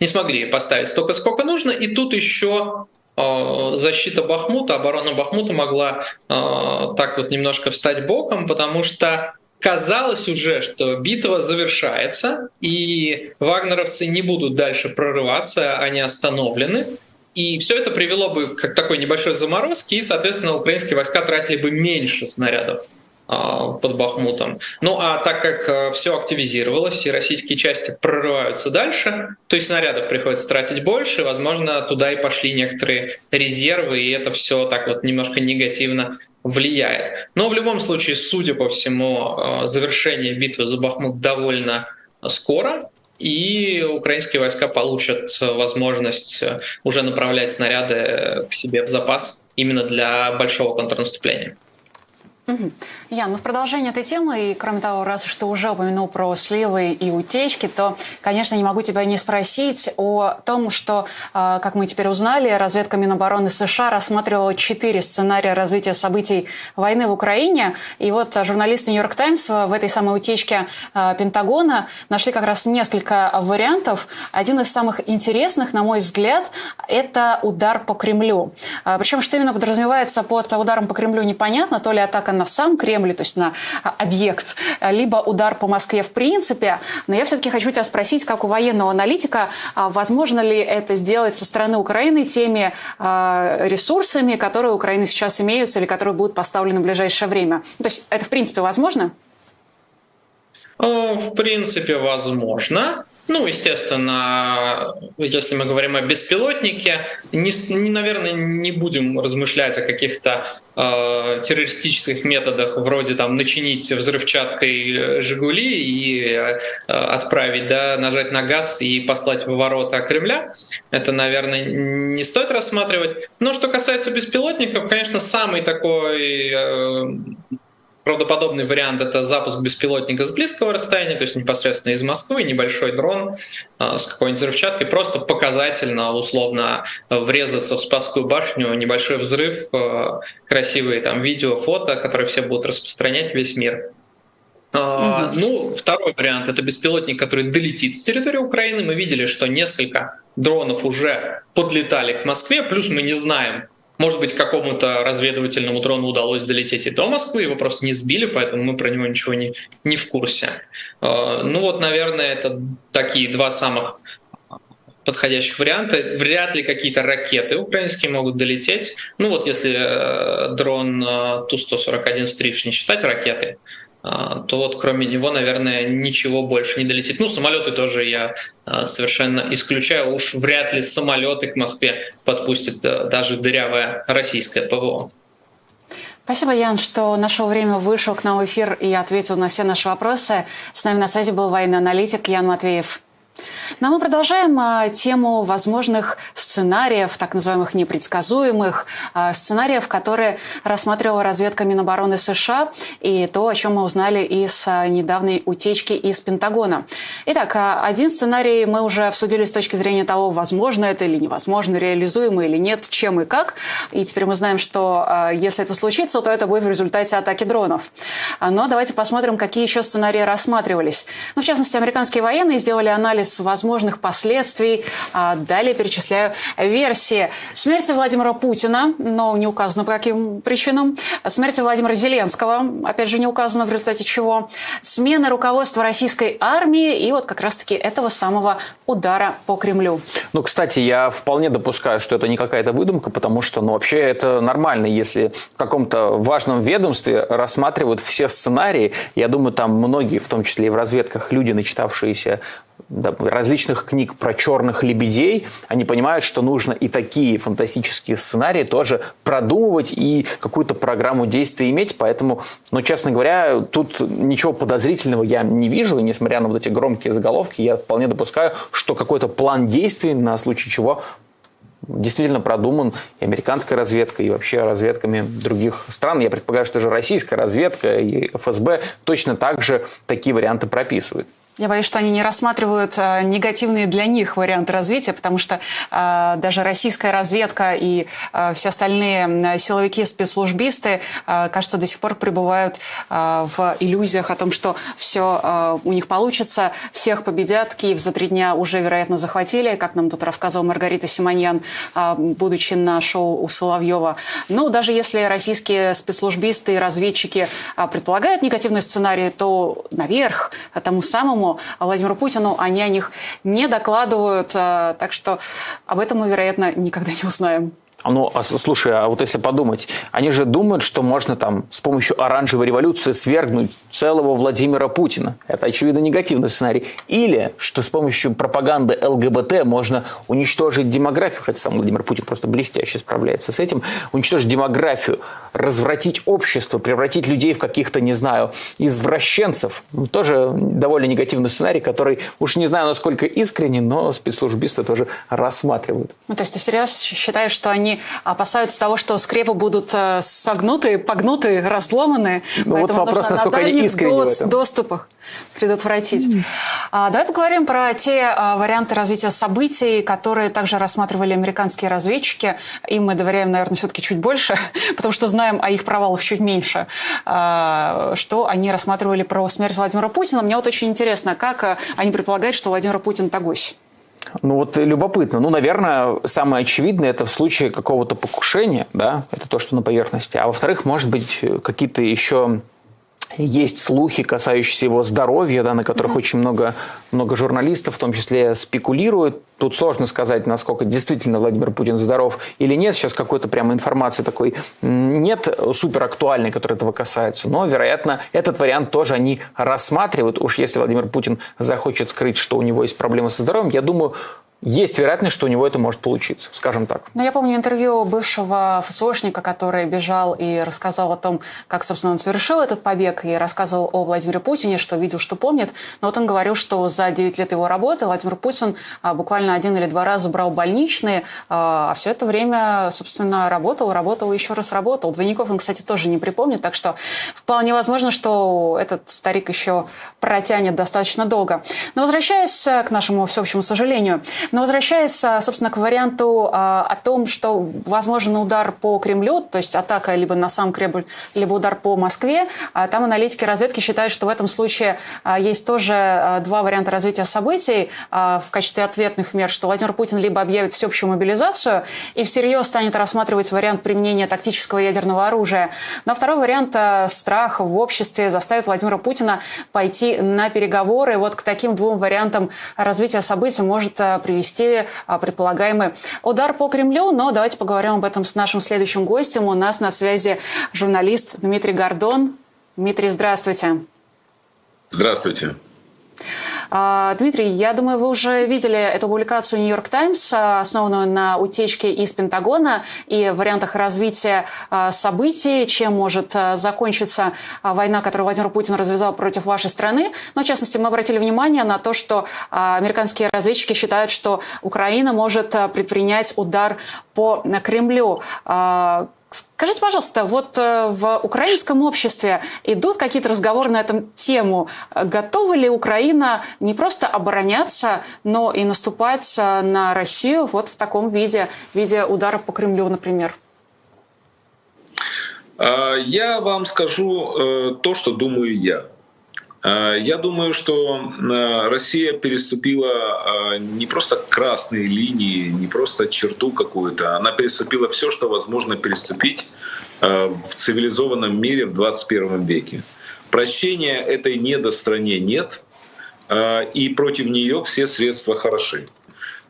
[SPEAKER 15] не смогли поставить столько, сколько нужно. И тут еще а, защита Бахмута, оборона Бахмута могла а, так вот немножко встать боком, потому что казалось уже, что битва завершается, и вагнеровцы не будут дальше прорываться, они остановлены. И все это привело бы к такой небольшой заморозке, и, соответственно, украинские войска тратили бы меньше снарядов а, под Бахмутом. Ну а так как а, все активизировалось, все российские части прорываются дальше, то и снарядов приходится тратить больше, возможно, туда и пошли некоторые резервы, и это все так вот немножко негативно влияет. Но в любом случае, судя по всему, э, завершение битвы за Бахмут довольно скоро, и украинские войска получат возможность э, уже направлять снаряды к себе в запас именно для большого контрнаступления.
[SPEAKER 1] Угу. Ян, ну в продолжение этой темы, и кроме того, раз уж ты уже упомянул про сливы и утечки, то, конечно, не могу тебя не спросить о том, что, а, как мы теперь узнали, разведка Минобороны США рассматривала четыре сценария развития событий войны в Украине. И вот журналисты «Нью-Йорк Таймс» в этой самой утечке а, Пентагона нашли как раз несколько вариантов. Один из самых интересных, на мой взгляд, это удар по Кремлю. А, Причем, что именно подразумевается под ударом по Кремлю, непонятно. То ли атака на сам Кремль, то есть на объект, либо удар по Москве в принципе. Но я все-таки хочу тебя спросить, как у военного аналитика, а, возможно ли это сделать со стороны Украины теми а, ресурсами, которые у Украины сейчас имеются или которые будут поставлены в ближайшее время? То есть это в принципе возможно?
[SPEAKER 15] В принципе, возможно. Ну, естественно, если мы говорим о беспилотнике, не, не, наверное, не будем размышлять о каких-то э, террористических методах, вроде там начинить взрывчаткой «Жигули» и э, отправить, да, нажать на газ и послать в ворота Кремля. Это, наверное, не стоит рассматривать. Но что касается беспилотников, конечно, самый такой э, Правдоподобный вариант — это запуск беспилотника с близкого расстояния, то есть непосредственно из Москвы, небольшой дрон э, с какой-нибудь взрывчаткой, просто показательно, условно врезаться в Спасскую башню, небольшой взрыв, э, красивые там видео, фото, которые все будут распространять весь мир. Uh, Ну, второй вариант — это беспилотник, который долетит с территории Украины. Мы видели, что несколько дронов уже подлетали к Москве, плюс мы не знаем, может быть, какому-то разведывательному дрону удалось долететь и до Москвы, его просто не сбили, поэтому мы про него ничего не, не в курсе. А, ну вот, наверное, это такие два самых подходящих варианта. Вряд ли какие-то ракеты украинские могут долететь. Ну вот если э, дрон э, Ту-141 «Стриж» не считать ракеты, то вот кроме него, наверное, ничего больше не долетит. Ну, самолеты тоже я совершенно исключаю. Уж вряд ли самолеты к Москве подпустит даже дырявое российское ПВО.
[SPEAKER 1] Спасибо, Ян, что нашел время, вышел к нам в эфир и ответил на все наши вопросы. С нами на связи был военный аналитик Ян Матвеев. Но мы продолжаем а, тему возможных сценариев, так называемых непредсказуемых, а, сценариев, которые рассматривала разведка Минобороны США и то, о чем мы узнали из а, недавней утечки из Пентагона. Итак, один сценарий мы уже обсудили с точки зрения того, возможно это или невозможно, реализуемо или нет, чем и как. И теперь мы знаем, что если это случится, то это будет в результате атаки дронов. Но давайте посмотрим, какие еще сценарии рассматривались. Ну, в частности, американские военные сделали анализ анализ возможных последствий. А далее перечисляю версии. Смерти Владимира Путина, но не указано по каким причинам. Смерти Владимира Зеленского, опять же, не указано в результате чего. Смена руководства российской армии и вот как раз-таки этого самого удара по Кремлю.
[SPEAKER 2] Ну, кстати, я вполне допускаю, что это не какая-то выдумка, потому что, ну, вообще это нормально, если в каком-то важном ведомстве рассматривают все сценарии. Я думаю, там многие, в том числе и в разведках, люди, начитавшиеся различных книг про черных лебедей, они понимают, что нужно и такие фантастические сценарии тоже продумывать и какую-то программу действий иметь. Поэтому, ну, честно говоря, тут ничего подозрительного я не вижу. И несмотря на вот эти громкие заголовки, я вполне допускаю, что какой-то план действий на случай чего действительно продуман и американской разведкой, и вообще разведками других стран. Я предполагаю, что даже российская разведка и ФСБ точно так же такие варианты прописывают.
[SPEAKER 1] Я боюсь, что они не рассматривают э, негативные для них варианты развития, потому что э, даже российская разведка и э, все остальные силовики, спецслужбисты, э, кажется, до сих пор пребывают э, в иллюзиях о том, что все э, у них получится, всех победят. Киев за три дня уже, вероятно, захватили, как нам тут рассказывала Маргарита Симоньян, э, будучи на шоу у Соловьева. Ну, даже если российские спецслужбисты и разведчики э, предполагают негативный сценарий, то наверх, тому самому самому Владимиру Путину они о них не докладывают, э, так что об этом мы, вероятно, никогда не узнаем.
[SPEAKER 2] Ну, а, слушай, а вот если подумать, они же думают, что можно там с помощью оранжевой революции свергнуть целого Владимира Путина. Это, очевидно, негативный сценарий. Или, что с помощью пропаганды ЛГБТ можно уничтожить демографию, хотя сам Владимир Путин просто блестяще справляется с этим, уничтожить демографию, развратить общество, превратить людей в каких-то, не знаю, извращенцев. Ну, тоже довольно негативный сценарий, который, уж не знаю, насколько искренне, но спецслужбисты тоже рассматривают.
[SPEAKER 1] Ну, то есть ты серьезно считаешь, что они опасаются того, что скрепы будут э, согнуты, погнуты, разломаны.
[SPEAKER 2] Ну, вот вопрос, насколько они искренне
[SPEAKER 1] дос, в этом. доступах предотвратить. Mm. А, давай поговорим про те а, варианты развития событий, которые также рассматривали американские разведчики. Им мы доверяем, наверное, все-таки чуть больше, потому что знаем о их провалах чуть меньше. А, что они рассматривали про смерть Владимира Путина. Мне вот очень интересно, как а, они предполагают, что Владимир Путин Тогось.
[SPEAKER 2] Ну вот любопытно. Ну, наверное, самое очевидное это в случае какого-то покушения, да, это то, что на поверхности. А во-вторых, может быть, какие-то еще есть слухи, касающиеся его здоровья, да, на которых mm-hmm. очень много, много журналистов, в том числе, спекулируют. Тут сложно сказать, насколько действительно Владимир Путин здоров или нет. Сейчас какой-то прямо информации такой нет супер актуальной, которая этого касается. Но, вероятно, этот вариант тоже они рассматривают. Уж если Владимир Путин захочет скрыть, что у него есть проблемы со здоровьем, я думаю, есть вероятность, что у него это может получиться, скажем так.
[SPEAKER 1] Но я помню интервью бывшего ФСОшника, который бежал и рассказал о том, как, собственно, он совершил этот побег, и рассказывал о Владимире Путине, что видел, что помнит. Но вот он говорил, что за 9 лет его работы Владимир Путин а, буквально один или два раза брал больничные, а, а все это время, собственно, работал, работал и еще раз работал. Двойников он, кстати, тоже не припомнит, так что вполне возможно, что этот старик еще протянет достаточно долго. Но возвращаясь к нашему всеобщему сожалению, но возвращаясь, собственно, к варианту а, о том, что возможен удар по Кремлю, то есть атака либо на сам Кремль, либо удар по Москве, а, там аналитики разведки считают, что в этом случае а, есть тоже два варианта развития событий в качестве ответных мер, что Владимир Путин либо объявит всеобщую мобилизацию и всерьез станет рассматривать вариант применения тактического ядерного оружия. Но второй вариант страх в обществе заставит Владимира Путина пойти на переговоры. Вот к таким двум вариантам развития событий может привести привести а, предполагаемый удар по Кремлю. Но давайте поговорим об этом с нашим следующим гостем. У нас на связи журналист Дмитрий Гордон. Дмитрий, здравствуйте.
[SPEAKER 16] Здравствуйте.
[SPEAKER 1] А, Дмитрий, я думаю, вы уже видели эту публикацию «Нью-Йорк Таймс», основанную на утечке из Пентагона и вариантах развития а, событий, чем может а, закончиться война, которую Владимир Путин развязал против вашей страны. Но, в частности, мы обратили внимание на то, что американские разведчики считают, что Украина может предпринять удар по Кремлю. Скажите, пожалуйста, вот э, в украинском обществе идут какие-то разговоры на эту тему? Готова ли Украина не просто обороняться, но и наступать э, на Россию вот в таком виде, в виде удара по Кремлю, например?
[SPEAKER 16] А, я вам скажу э, то, что думаю я. Э, я думаю, что э, Россия переступила э, не просто красные линии, не просто черту какую-то, она переступила все, что возможно переступить в цивилизованном мире в 21 веке. Прощения этой недостране нет, и против нее все средства хороши.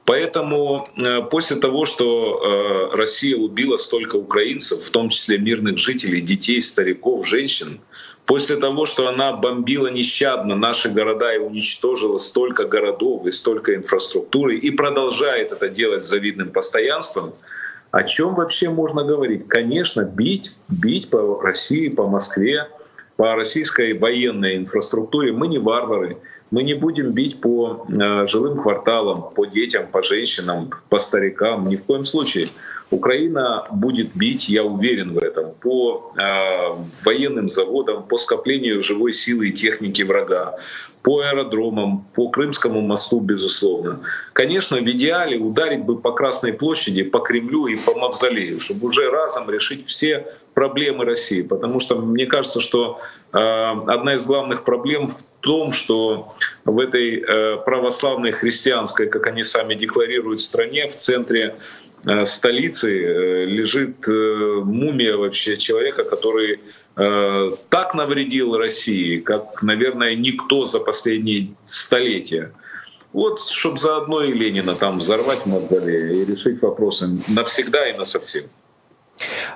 [SPEAKER 16] Поэтому после того, что Россия убила столько украинцев, в том числе мирных жителей, детей, стариков, женщин, После того, что она бомбила нещадно наши города и уничтожила столько городов и столько инфраструктуры, и продолжает это делать с завидным постоянством, о чем вообще можно говорить? Конечно, бить, бить по России, по Москве, по российской военной инфраструктуре. Мы не варвары, мы не будем бить по э, жилым кварталам, по детям, по женщинам, по старикам, ни в коем случае. Украина будет бить, я уверен в этом, по э, военным заводам, по скоплению живой силы и техники врага, по аэродромам, по Крымскому мосту, безусловно. Конечно, в идеале ударить бы по Красной площади, по Кремлю и по Мавзолею, чтобы уже разом решить все проблемы России. Потому что мне кажется, что э, одна из главных проблем в том, что в этой э, православной христианской, как они сами декларируют, стране в центре Э, столицы э, лежит мумия вообще человека, который так навредил России, как, наверное, никто за последние столетия. Вот, чтобы заодно и Ленина там взорвать мавзолей и решить вопросы навсегда и насовсем.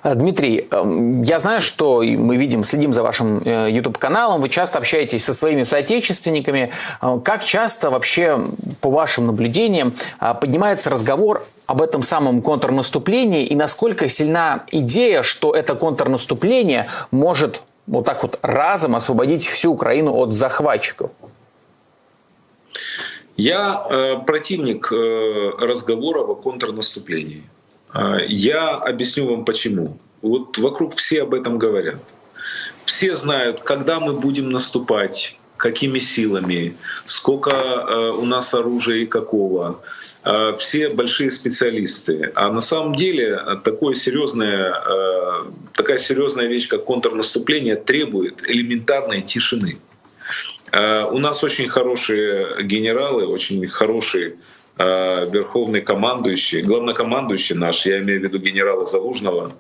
[SPEAKER 2] Э, Дмитрий, эм, я знаю, что мы видим, следим за вашим э, YouTube-каналом, вы часто общаетесь со своими соотечественниками. Э, как часто вообще, по вашим наблюдениям, поднимается разговор об этом самом контрнаступлении и насколько сильна идея, что это контрнаступление может вот так вот разом освободить всю Украину от захватчиков?
[SPEAKER 16] Я э, противник э, разговоров о контрнаступлении. А, я объясню вам почему. Вот вокруг все об этом говорят. Все знают, когда мы будем наступать, какими силами, сколько э, у нас оружия и какого. Э, все большие специалисты. А на самом деле такое серьезное, э, такая серьезная вещь, как контрнаступление, требует элементарной тишины. Э, у нас очень хорошие генералы, очень хорошие Э, верховный командующий, главнокомандующий наш, я имею в виду генерала Залужного,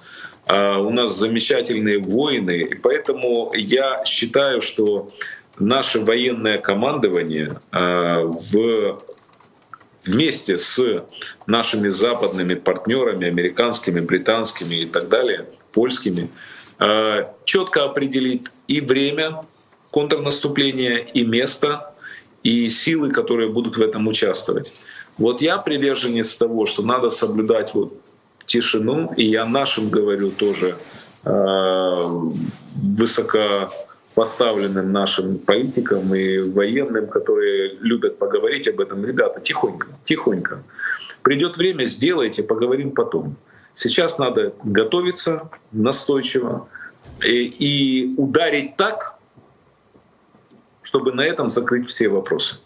[SPEAKER 16] э, у нас замечательные воины, и поэтому я считаю, что наше военное командование э, в вместе с нашими западными партнерами, американскими, британскими и так далее, польскими, четко определит и время контрнаступления, и место, и силы, которые будут в этом участвовать. Вот я приверженец того, что надо соблюдать вот тишину, и я нашим говорю тоже э, высоко поставленным нашим политикам и военным, которые любят поговорить об этом, ребята, тихонько, тихонько. Придет время, сделайте, поговорим потом. Сейчас надо готовиться настойчиво и, и ударить так, чтобы на этом закрыть все вопросы.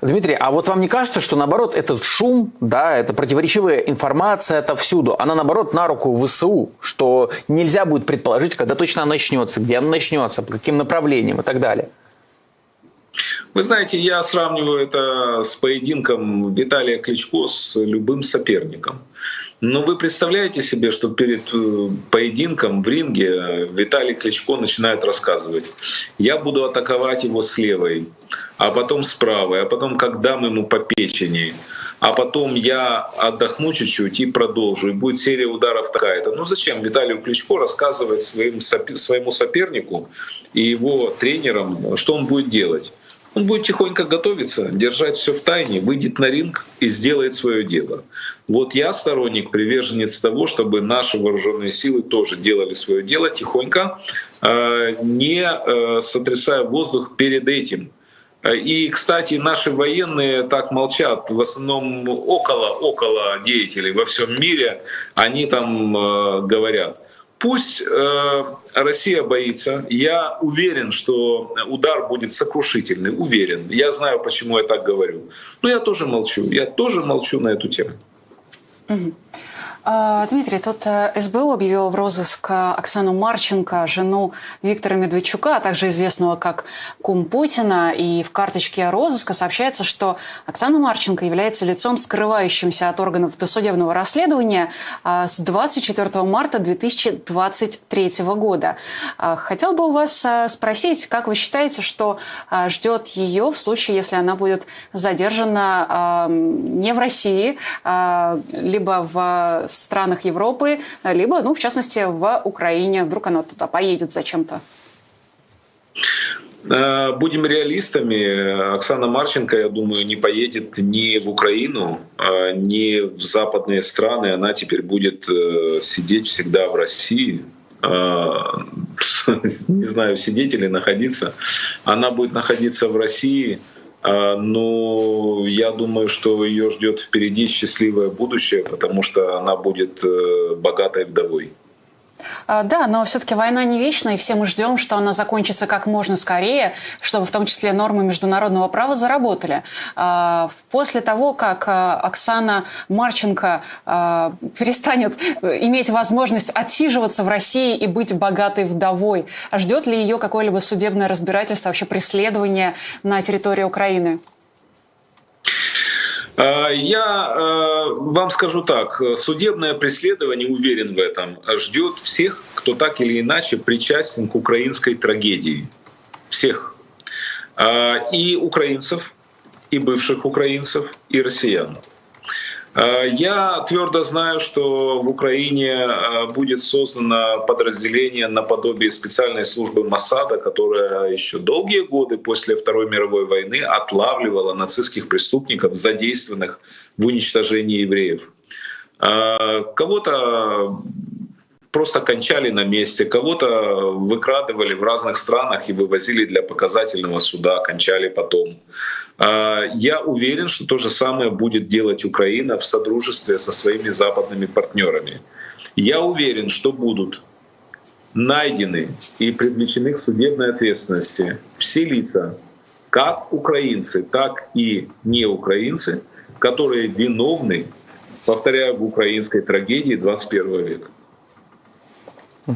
[SPEAKER 2] Дмитрий, а вот вам не кажется, что наоборот этот шум, да, это противоречивая информация, это всюду, она наоборот на руку ВСУ, что нельзя будет предположить, когда точно она начнется, где она начнется, по каким направлениям и так далее?
[SPEAKER 16] Вы знаете, я сравниваю это с поединком Виталия Кличко с любым соперником. Но вы представляете себе, что перед э, поединком в ринге Виталий Кличко начинает рассказывать, я буду атаковать его с левой, а потом с правой, а потом как дам ему по печени, а потом я отдохну чуть-чуть и продолжу, и будет серия ударов такая-то. Ну зачем Виталию Кличко рассказывать своим, сопернику и его тренерам, что он будет делать? Он будет тихонько готовиться, держать все в тайне, выйдет на ринг и сделает свое дело. Вот я сторонник, приверженец того, чтобы наши вооруженные силы тоже делали свое дело тихонько, э, не э, сотрясая воздух перед этим. И, кстати, наши военные так молчат, в основном около, около деятелей во всем мире, они там э, говорят. Пусть э, Россия боится. Я уверен, что удар будет сокрушительный. Уверен. Я знаю, почему я так говорю. Но я тоже молчу. Я тоже молчу на эту тему.
[SPEAKER 1] Угу. А, Дмитрий, тут э, СБУ объявил в розыск Оксану Марченко, жену Виктора Медведчука, а также известного как кум Путина. И в карточке розыска сообщается, что Оксана Марченко является лицом, скрывающимся от органов досудебного расследования а, с 24 марта 2023 года. А, хотел бы у вас спросить, как вы считаете, что ждет ее в случае, если она будет задержана не в России, либо в странах Европы, либо, ну, в частности, в Украине. Вдруг она туда поедет зачем-то.
[SPEAKER 16] Э, будем реалистами. Оксана Марченко, я думаю, не поедет ни в Украину, а ни в западные страны. Она теперь будет э, сидеть всегда в России. Э, не знаю, сидеть или находиться. Она будет находиться в России – но я думаю, что ее ждет впереди счастливое будущее, потому что она будет э, богатой вдовой.
[SPEAKER 1] А, да, но все-таки война не вечна, и все мы ждем, что она закончится как можно скорее, чтобы в том числе нормы международного права заработали. А, после того, как а, Оксана Марченко перестанет иметь возможность отсиживаться в России и быть богатой вдовой, ждет ли ее какое-либо судебное разбирательство, вообще преследование на территории Украины?
[SPEAKER 16] А, я э, вам скажу так, судебное преследование, уверен в этом, ждет всех, кто так или иначе причастен к украинской трагедии. Всех. А, и украинцев, и бывших украинцев, и россиян. Э, я твердо знаю, что в Украине э, будет создано подразделение наподобие специальной службы Масада, которая еще долгие годы после Второй мировой войны отлавливала нацистских преступников, задействованных в уничтожении евреев. Э, кого-то просто кончали на месте, кого-то выкрадывали в разных странах и вывозили для показательного суда, кончали потом. А, я уверен, что то же самое будет делать Украина в содружестве со своими западными партнерами. Я уверен, что будут найдены и привлечены к судебной ответственности все лица, как украинцы, так и не украинцы, которые виновны, повторяю, в украинской трагедии 21 века.
[SPEAKER 2] А,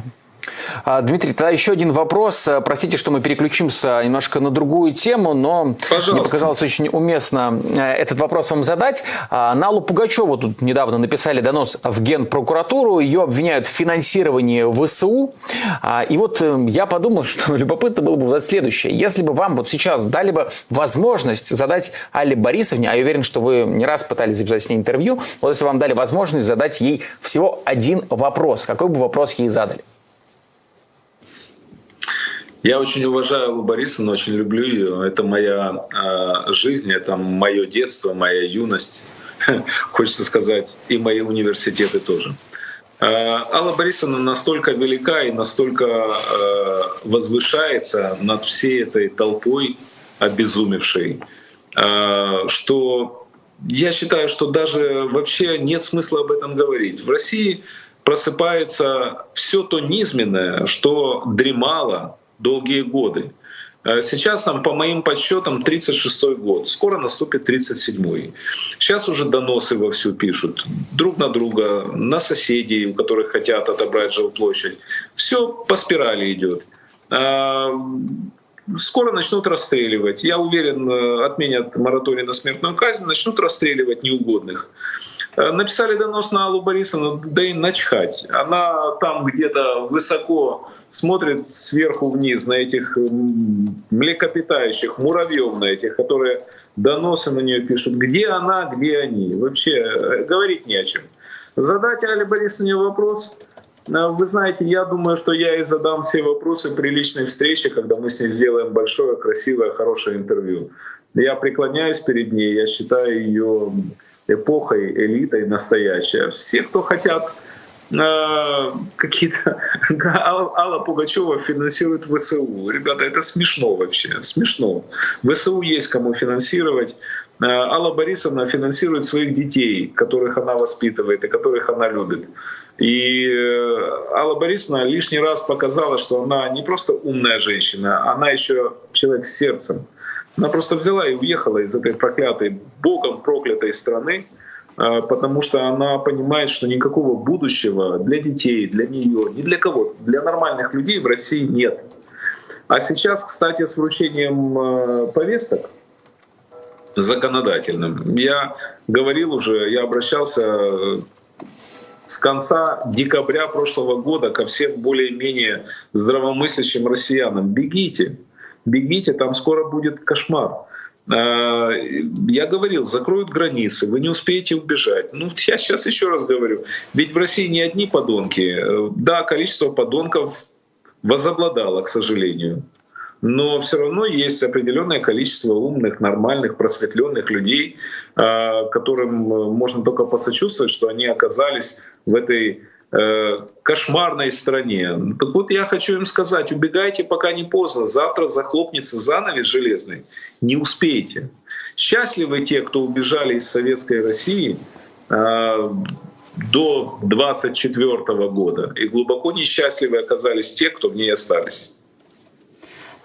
[SPEAKER 2] Дмитрий, тогда еще один вопрос. Э, простите, что мы переключимся немножко на другую тему, но Пожалуйста. мне показалось очень уместно э, этот вопрос вам задать. А, Налу Пугачеву тут недавно написали донос в Генпрокуратуру. Ее обвиняют в финансировании ВСУ. А, и вот э, я подумал, что любопытно было бы узнать следующее. Если бы вам вот сейчас дали бы возможность задать Алле Борисовне, а я уверен, что вы не раз пытались записать с ней интервью, вот если вам дали возможность задать ей всего один вопрос, какой бы вопрос ей задали?
[SPEAKER 16] Я очень уважаю Аллу Борисовну, очень люблю ее. Это моя э, жизнь, это мое детство, моя юность, хочется сказать, и мои университеты тоже. Э, Алла Борисовна настолько велика и настолько э, возвышается над всей этой толпой обезумевшей, э, что я считаю, что даже вообще нет смысла об этом говорить. В России просыпается все то низменное, что дремало долгие годы. Э, сейчас нам, по моим подсчетам, 36-й год. Скоро наступит 37-й. Сейчас уже доносы вовсю пишут друг на друга, на соседей, у которых хотят отобрать жилплощадь. Все по спирали идет. Э, скоро начнут расстреливать. Я уверен, э, отменят мораторий на смертную казнь, начнут расстреливать неугодных. Э, написали донос на Аллу Борисовну, да и начхать. Она там где-то высоко смотрит сверху вниз на этих млекопитающих, муравьев на этих, которые доносы на нее пишут. Где она, где они? Вообще э, говорить не о чем. Задать Али Борисовне вопрос. Э, вы знаете, я думаю, что я и задам все вопросы при личной встрече, когда мы с ней сделаем большое, красивое, хорошее интервью. Я преклоняюсь перед ней, я считаю ее эпохой, элитой настоящая. Все, кто хотят э, какие-то... Алла, Алла Пугачева финансирует ВСУ. Ребята, это смешно вообще, смешно. ВСУ есть кому финансировать. Э, Алла Борисовна финансирует своих детей, которых она воспитывает и которых она любит. И э, Алла Борисовна лишний раз показала, что она не просто умная женщина, она еще человек с сердцем. Она просто взяла и уехала из этой проклятой, богом проклятой страны, а, потому что она понимает, что никакого будущего для детей, для нее, ни для кого, для нормальных людей в России нет. А сейчас, кстати, с вручением а, повесток законодательным, я говорил уже, я обращался э, с конца декабря прошлого года ко всем более-менее здравомыслящим россиянам. Бегите, бегите, там скоро будет кошмар. А, я говорил, закроют границы, вы не успеете убежать. Ну, я сейчас еще раз говорю, ведь в России не одни подонки. Да, количество подонков возобладало, к сожалению. Но все равно есть определенное количество умных, нормальных, просветленных людей, а, которым можно только посочувствовать, что они оказались в этой Э, кошмарной стране. Так вот я хочу им сказать, убегайте, пока не поздно. Завтра захлопнется занавес железный. Не успеете. Счастливы те, кто убежали из Советской России э, до 24 года. И глубоко несчастливы оказались те, кто в ней остались.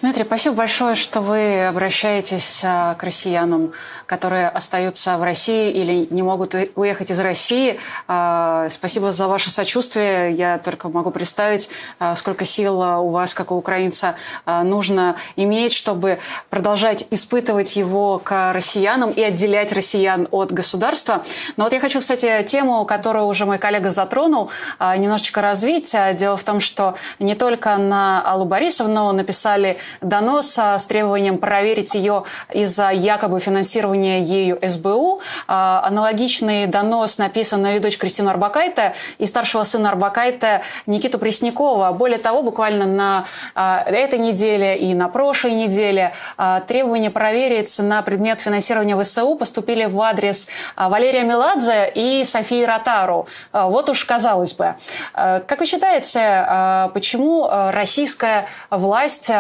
[SPEAKER 1] Дмитрий, спасибо большое, что вы обращаетесь а, к россиянам, которые остаются в России или не могут уехать из России. А, спасибо за ваше сочувствие. Я только могу представить, а, сколько сил у вас, как у украинца, нужно иметь, чтобы продолжать испытывать его к россиянам и отделять россиян от государства. Но вот я хочу, кстати, тему, которую уже мой коллега затронул, немножечко развить. Дело в том, что не только на Аллу Борисовну написали донос с требованием проверить ее из-за якобы финансирования ею СБУ. А, аналогичный донос написан на ее дочь Кристину Арбакайте и старшего сына Арбакайте Никиту Преснякова. Более того, буквально на а, этой неделе и на прошлой неделе а, требования проверить на предмет финансирования ВСУ поступили в адрес Валерия Меладзе и Софии Ротару. Вот уж казалось бы. Как вы считаете, почему российская власть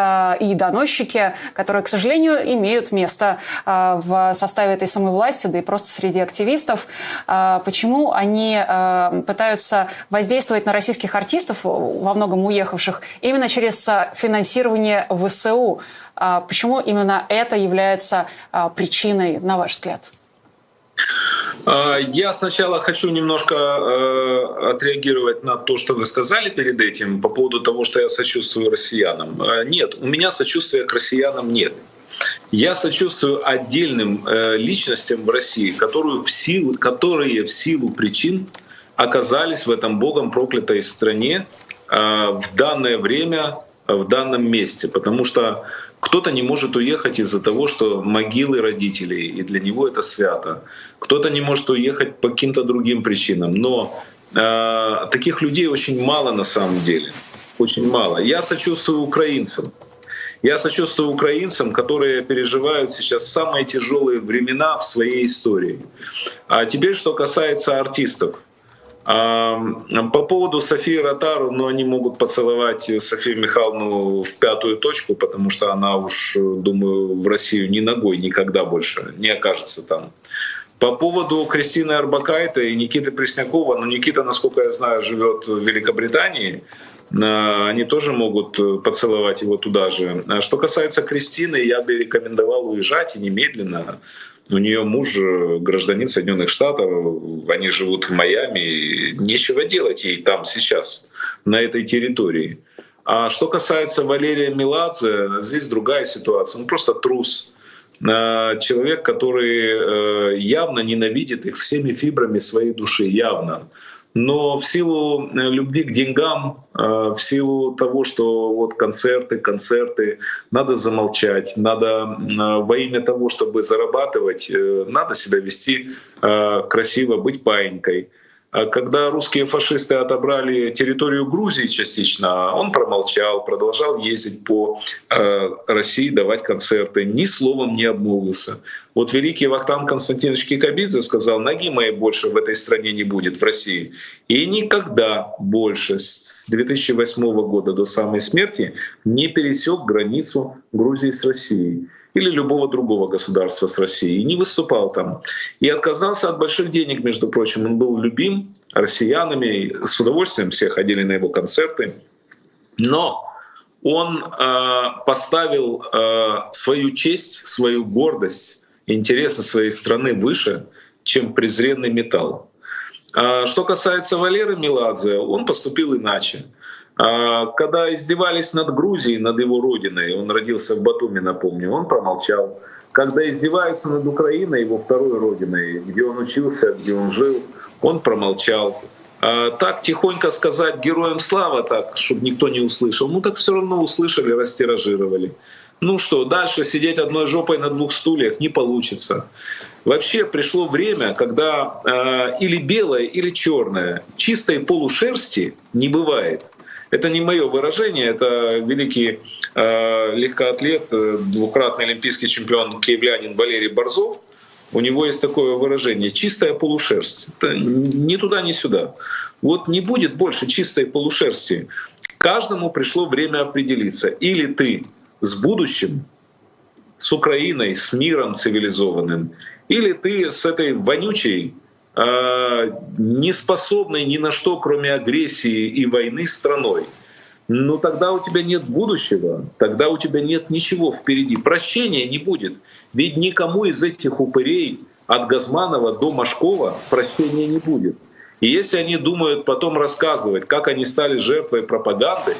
[SPEAKER 1] и доносчики, которые, к сожалению, имеют место а, в составе этой самой власти, да и просто среди активистов. А, почему они а, пытаются воздействовать на российских артистов, во многом уехавших, именно через финансирование ВСУ? Почему именно это является причиной, на ваш взгляд?
[SPEAKER 16] А, я сначала хочу немножко э, отреагировать на то, что вы сказали перед этим по поводу того, что я сочувствую россиянам. А, нет, у меня сочувствия к россиянам нет. Я сочувствую отдельным э, личностям в России, которые в силу, которые в силу причин оказались в этом богом проклятой стране э, в данное время, в данном месте. Потому что кто-то не может уехать из-за того, что могилы родителей, и для него это свято. Кто-то не может уехать по каким-то другим причинам. Но э, таких людей очень мало на самом деле. Очень мало. Я сочувствую украинцам. Я сочувствую украинцам, которые переживают сейчас самые тяжелые времена в своей истории. А теперь, что касается артистов. По поводу Софии Ротару, ну, они могут поцеловать Софию Михайловну в пятую точку, потому что она уж, думаю, в Россию ни ногой никогда больше не окажется там. По поводу Кристины Арбакайта и Никиты Преснякова, ну, Никита, насколько я знаю, живет в Великобритании, а, они тоже могут поцеловать его туда же. А что касается Кристины, я бы рекомендовал уезжать и немедленно. У нее муж э, гражданин Соединенных Штатов, они живут в Майами, нечего делать ей там сейчас, на этой территории. А что касается Валерия Меладзе, здесь другая ситуация. Он просто трус. человек, который явно ненавидит их всеми фибрами своей души, явно но в силу э, любви к деньгам, э, в силу того, что вот концерты, концерты, надо замолчать, надо э, во имя того, чтобы зарабатывать, надо себя вести красиво, быть паинькой. А когда русские фашисты отобрали территорию Грузии частично, он промолчал, продолжал ездить по э, России, давать концерты, ни словом не обмолвился. Вот великий Вахтан Константинович Кикабидзе сказал, ноги моей больше в этой стране не будет, в России. И никогда больше с 2008 года до самой смерти не пересек границу Грузии с Россией или любого другого государства с Россией, и не выступал там. И отказался от больших денег, между прочим. Он был любим россиянами, с удовольствием все ходили на его концерты. Но он э, поставил э, свою честь, свою гордость, интересы своей страны выше, чем презренный металл. А что касается Валеры Меладзе, он поступил иначе. А, когда издевались над Грузией, над его родиной, он родился в Батуми, напомню, он промолчал. Когда издеваются над Украиной, его второй родиной, где он учился, где он жил, он промолчал. А, так тихонько сказать героям слава, так, чтобы никто не услышал, ну так все равно услышали, растиражировали. Ну что, дальше сидеть одной жопой на двух стульях не получится. Вообще пришло время, когда э, или белое, или черное, чистой полушерсти не бывает. Это не мое выражение, это великий э, легкоатлет, э, двукратный олимпийский чемпион киевлянин Валерий Борзов. У него есть такое выражение «чистая полушерсть». Это ни туда, ни сюда. Вот не будет больше чистой полушерсти. Каждому пришло время определиться. Или ты с будущим, с Украиной, с миром цивилизованным, или ты с этой вонючей не способной ни на что, кроме агрессии и войны страной, ну тогда у тебя нет будущего, тогда у тебя нет ничего впереди. Прощения не будет. Ведь никому из этих упырей от Газманова до Машкова прощения не будет. И если они думают потом рассказывать, как они стали жертвой пропаганды,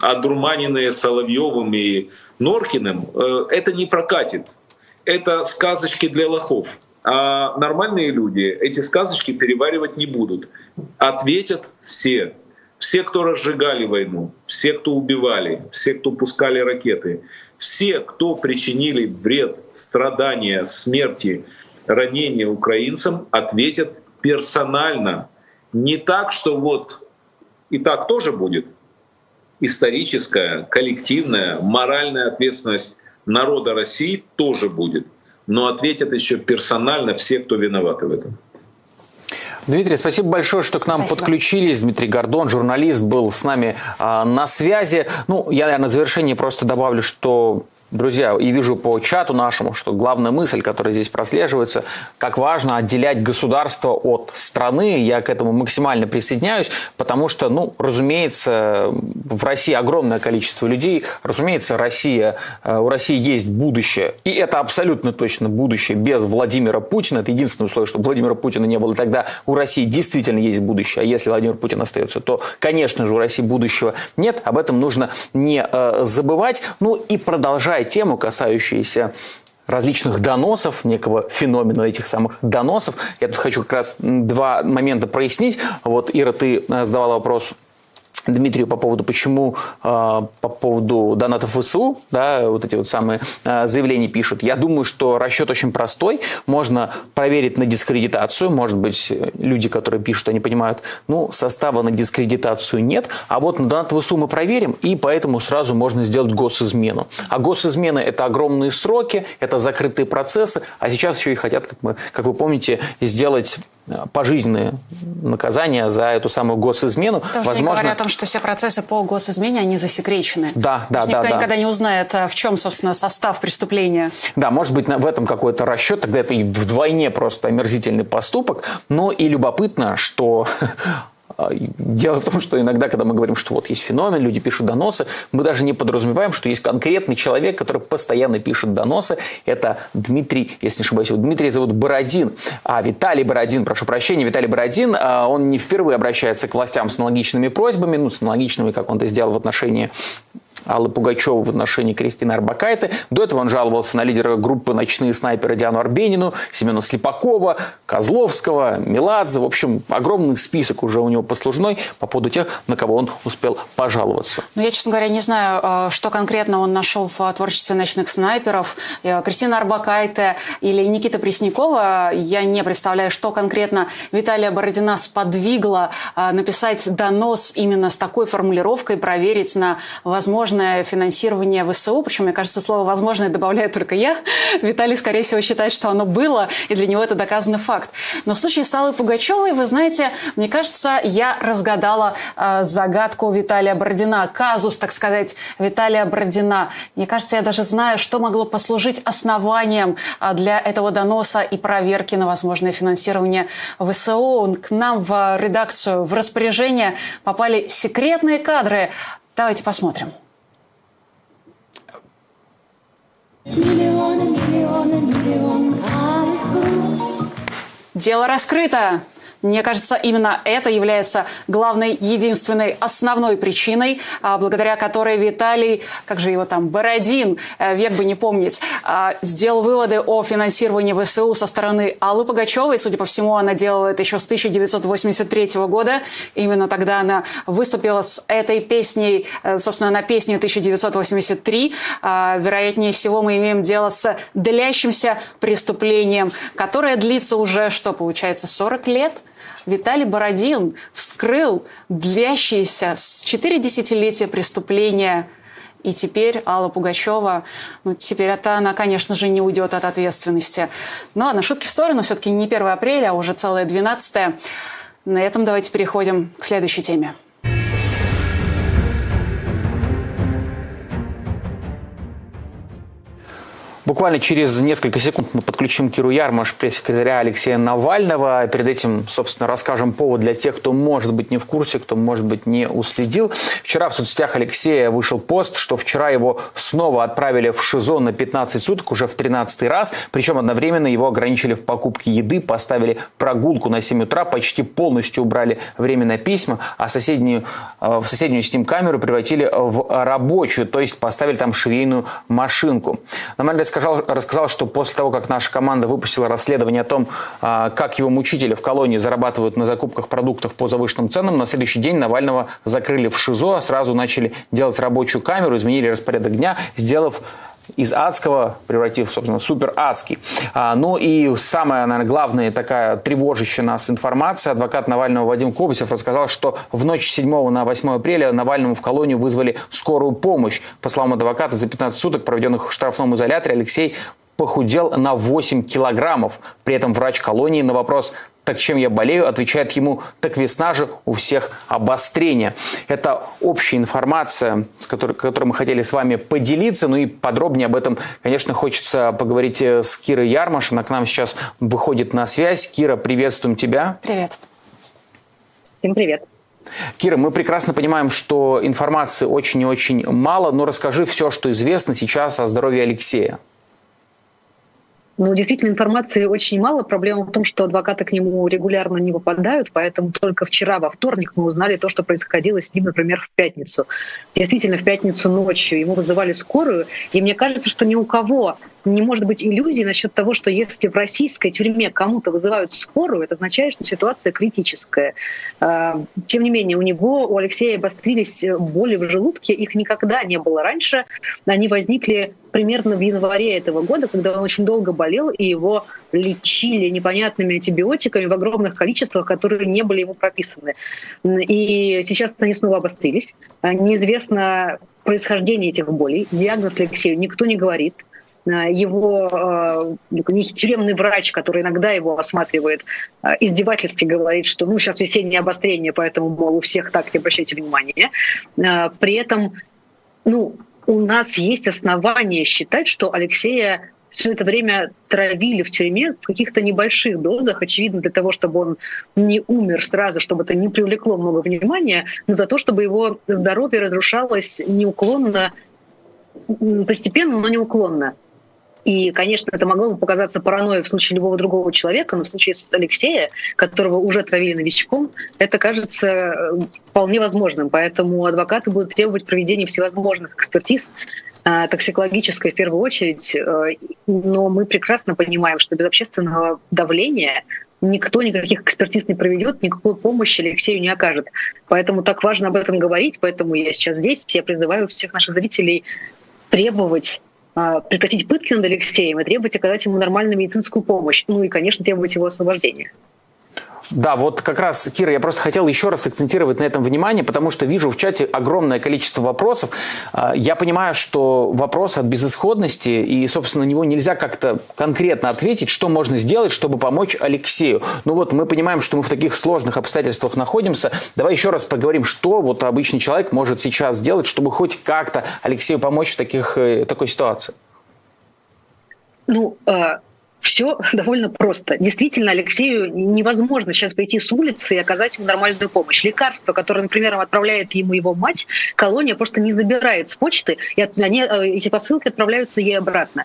[SPEAKER 16] одурманенные Соловьевым и Норкиным, э, это не прокатит. Это сказочки для лохов. А нормальные люди эти сказочки переваривать не будут. Ответят все. Все, кто разжигали войну, все, кто убивали, все, кто пускали ракеты, все, кто причинили вред, страдания, смерти, ранения украинцам, ответят персонально. Не так, что вот и так тоже будет. Историческая, коллективная, моральная ответственность народа России тоже будет но ответят еще персонально все, кто виноваты в этом.
[SPEAKER 2] Дмитрий, спасибо большое, что к нам спасибо. подключились. Дмитрий Гордон, журналист, был с нами э, на связи. Ну, я, наверное, на завершение просто добавлю, что Друзья, и вижу по чату нашему, что главная мысль, которая здесь прослеживается, как важно отделять государство от страны. Я к этому максимально присоединяюсь, потому что, ну, разумеется, в России огромное количество людей. Разумеется, Россия, э, у России есть будущее. И это абсолютно точно будущее без Владимира Путина. Это единственное условие, чтобы Владимира Путина не было. Тогда у России действительно есть будущее. А если Владимир Путин остается, то, конечно же, у России будущего нет. Об этом нужно не э, забывать. Ну и продолжать продолжая тему, касающуюся различных доносов, некого феномена этих самых доносов. Я тут хочу как раз два момента прояснить. Вот, Ира, ты э, задавала вопрос Дмитрию по поводу, почему э, по поводу донатов ВСУ, да, вот эти вот самые э, заявления пишут. Я думаю, что расчет очень простой. Можно проверить на дискредитацию. Может быть, люди, которые пишут, они понимают, ну, состава на дискредитацию нет. А вот на донат ВСУ мы проверим, и поэтому сразу можно сделать госизмену. А госизмены – это огромные сроки, это закрытые процессы, а сейчас еще и хотят, как, мы, как вы помните, сделать Пожизненные наказания за эту самую госизмену.
[SPEAKER 1] Тоже Возможно... не говоря о том, что все процессы по госизмене, они засекречены.
[SPEAKER 2] Да, да, да.
[SPEAKER 1] Никто
[SPEAKER 2] да.
[SPEAKER 1] никогда не узнает, э, в чем, собственно, состав преступления.
[SPEAKER 2] Да, может быть, в этом какой-то расчет, тогда это и вдвойне просто омерзительный поступок. Но и любопытно, что а, дело в том, что иногда, когда мы говорим, что вот есть феномен, люди пишут доносы, мы даже не подразумеваем, что есть конкретный человек, который постоянно пишет доносы. Это Дмитрий, если не ошибаюсь, его Дмитрий зовут Бородин. А Виталий Бородин, прошу прощения, Виталий Бородин, а, он не впервые обращается к властям с аналогичными просьбами, ну, с аналогичными, как он это сделал в отношении Аллы Пугачевой в отношении Кристины Арбакайте. До этого он жаловался на лидера группы «Ночные снайперы» Диану Арбенину, Семена Слепакова, Козловского, Меладзе. В общем, огромный список уже у него послужной по поводу тех, на кого он успел пожаловаться.
[SPEAKER 1] Ну, я, честно говоря, не знаю, э, что конкретно он нашел в творчестве «Ночных снайперов». Э, Кристина Арбакайте или Никита Преснякова. Я не представляю, что конкретно Виталия Бородина сподвигло э, написать донос именно с такой формулировкой, проверить на возможное финансирование ВСУ. Причем, мне кажется, слово «возможное» добавляю только я. Виталий, скорее всего, считает, что оно было, и для него это доказанный факт. Но в случае с Аллой Пугачевой, вы знаете, мне кажется, я разгадала э, загадку Виталия Бородина, казус, так сказать, Виталия Бородина. Мне кажется, я даже знаю, что могло послужить основанием э, для этого доноса и проверки на возможное финансирование ВСУ. К нам в редакцию, в распоряжение попали секретные кадры. Давайте посмотрим. Миллионы, миллионы, миллион Дело раскрыто. Мне кажется, именно это является главной, единственной, основной причиной, а, благодаря которой Виталий, как же его там, Бородин, э, век бы не помнить, а, сделал выводы о финансировании ВСУ со стороны Аллы Пугачевой. Судя по всему, она делала это еще с 1983 года. Именно тогда она выступила с этой песней, э, собственно, на песне 1983. А, вероятнее всего, мы имеем дело с длящимся преступлением, которое длится уже, что получается, 40 лет – Виталий Бородин вскрыл длящиеся с 4 десятилетия преступления и теперь Алла Пугачева, ну, теперь это она, конечно же, не уйдет от ответственности. Ну ладно, шутки в сторону, все-таки не 1 апреля, а уже целое 12 -е. На этом давайте переходим к следующей теме.
[SPEAKER 2] Буквально через несколько секунд мы подключим Киру Ярмаш, пресс-секретаря Алексея Навального. Перед этим, собственно, расскажем повод для тех, кто может быть не в курсе, кто, может быть, не уследил. Вчера в соцсетях Алексея вышел пост, что вчера его снова отправили в ШИЗО на 15 суток, уже в 13 раз. Причем одновременно его ограничили в покупке еды, поставили прогулку на 7 утра, почти полностью убрали время на письма, а соседнюю, э, в соседнюю с ним камеру превратили в рабочую, то есть поставили там швейную машинку. Нормально рассказал, рассказал, что после того, как наша команда выпустила расследование о том, а, как его мучители в колонии зарабатывают на закупках продуктов по завышенным ценам, на следующий день Навального закрыли в ШИЗО, сразу начали делать рабочую камеру, изменили распорядок дня, сделав из адского превратив, собственно, в супер адский. А, ну и самая, наверное, главная такая тревожащая нас информация. Адвокат Навального Вадим Кобусев рассказал, что в ночь 7 на 8 апреля Навальному в колонию вызвали скорую помощь. По словам адвоката, за 15 суток, проведенных в штрафном изоляторе, Алексей похудел на 8 килограммов. При этом врач колонии на вопрос так чем я болею, отвечает ему, так весна же у всех обострение. Это общая информация, с которой, которой мы хотели с вами поделиться, ну и подробнее об этом, конечно, хочется поговорить э, с Кирой Ярмаш, она к нам сейчас выходит на связь. Кира, приветствуем тебя.
[SPEAKER 1] Привет.
[SPEAKER 17] Всем привет.
[SPEAKER 2] Кира, мы прекрасно понимаем, что информации очень и очень мало, но расскажи все, что известно сейчас о здоровье Алексея.
[SPEAKER 17] Ну, действительно, информации очень мало. Проблема в том, что адвокаты к нему регулярно не попадают, поэтому только вчера, во вторник, мы узнали то, что происходило с ним, например, в пятницу. Действительно, в пятницу ночью ему вызывали скорую, и мне кажется, что ни у кого не может быть иллюзий насчет того, что если в российской тюрьме кому-то вызывают скорую, это означает, что ситуация критическая. А, тем не менее, у него, у Алексея обострились боли в желудке, их никогда не было раньше. Они возникли примерно в январе этого года, когда он очень долго болел, и его лечили непонятными антибиотиками в огромных количествах, которые не были ему прописаны. И сейчас они снова обострились. Неизвестно происхождение этих болей. Диагноз Алексею никто не говорит. Э, его э, тюремный врач, который иногда его осматривает, э, издевательски говорит, что ну сейчас весеннее обострение, поэтому, мол, у всех так, не обращайте внимания. При этом ну, у нас есть основания считать, что Алексея все это время травили в тюрьме в каких-то небольших дозах, очевидно, для того, чтобы он не умер сразу, чтобы это не привлекло много внимания, но за то, чтобы его здоровье разрушалось неуклонно, постепенно, но неуклонно. И, конечно, это могло бы показаться паранойей в случае любого другого человека, но в случае с Алексея, которого уже травили новичком, это кажется э, вполне возможным. Поэтому адвокаты будут требовать проведения всевозможных экспертиз, э, токсикологической в первую очередь, э, но мы прекрасно понимаем, что без общественного давления никто никаких экспертиз не проведет, никакой помощи Алексею не окажет. Поэтому так важно об этом говорить, поэтому я сейчас здесь, я призываю всех наших зрителей требовать прекратить пытки над Алексеем и требовать оказать ему нормальную медицинскую помощь. Ну и, конечно, требовать его освобождения.
[SPEAKER 2] Да, вот как раз, Кира, я просто хотел еще раз акцентировать на этом внимание, потому что вижу в чате огромное количество вопросов. А, я понимаю, что вопрос от безысходности, и, собственно, на него нельзя как-то конкретно ответить, что можно сделать, чтобы помочь Алексею. Ну вот мы понимаем, что мы в таких сложных обстоятельствах находимся. Давай еще раз поговорим, что вот обычный человек может сейчас сделать, чтобы хоть как-то Алексею помочь в таких, э, такой ситуации.
[SPEAKER 17] Ну, а, все довольно просто. Действительно, Алексею невозможно сейчас пойти с улицы и оказать ему нормальную помощь. Лекарство, которое, например, отправляет ему его мать, колония просто не забирает с почты, и они, э, эти посылки отправляются ей обратно.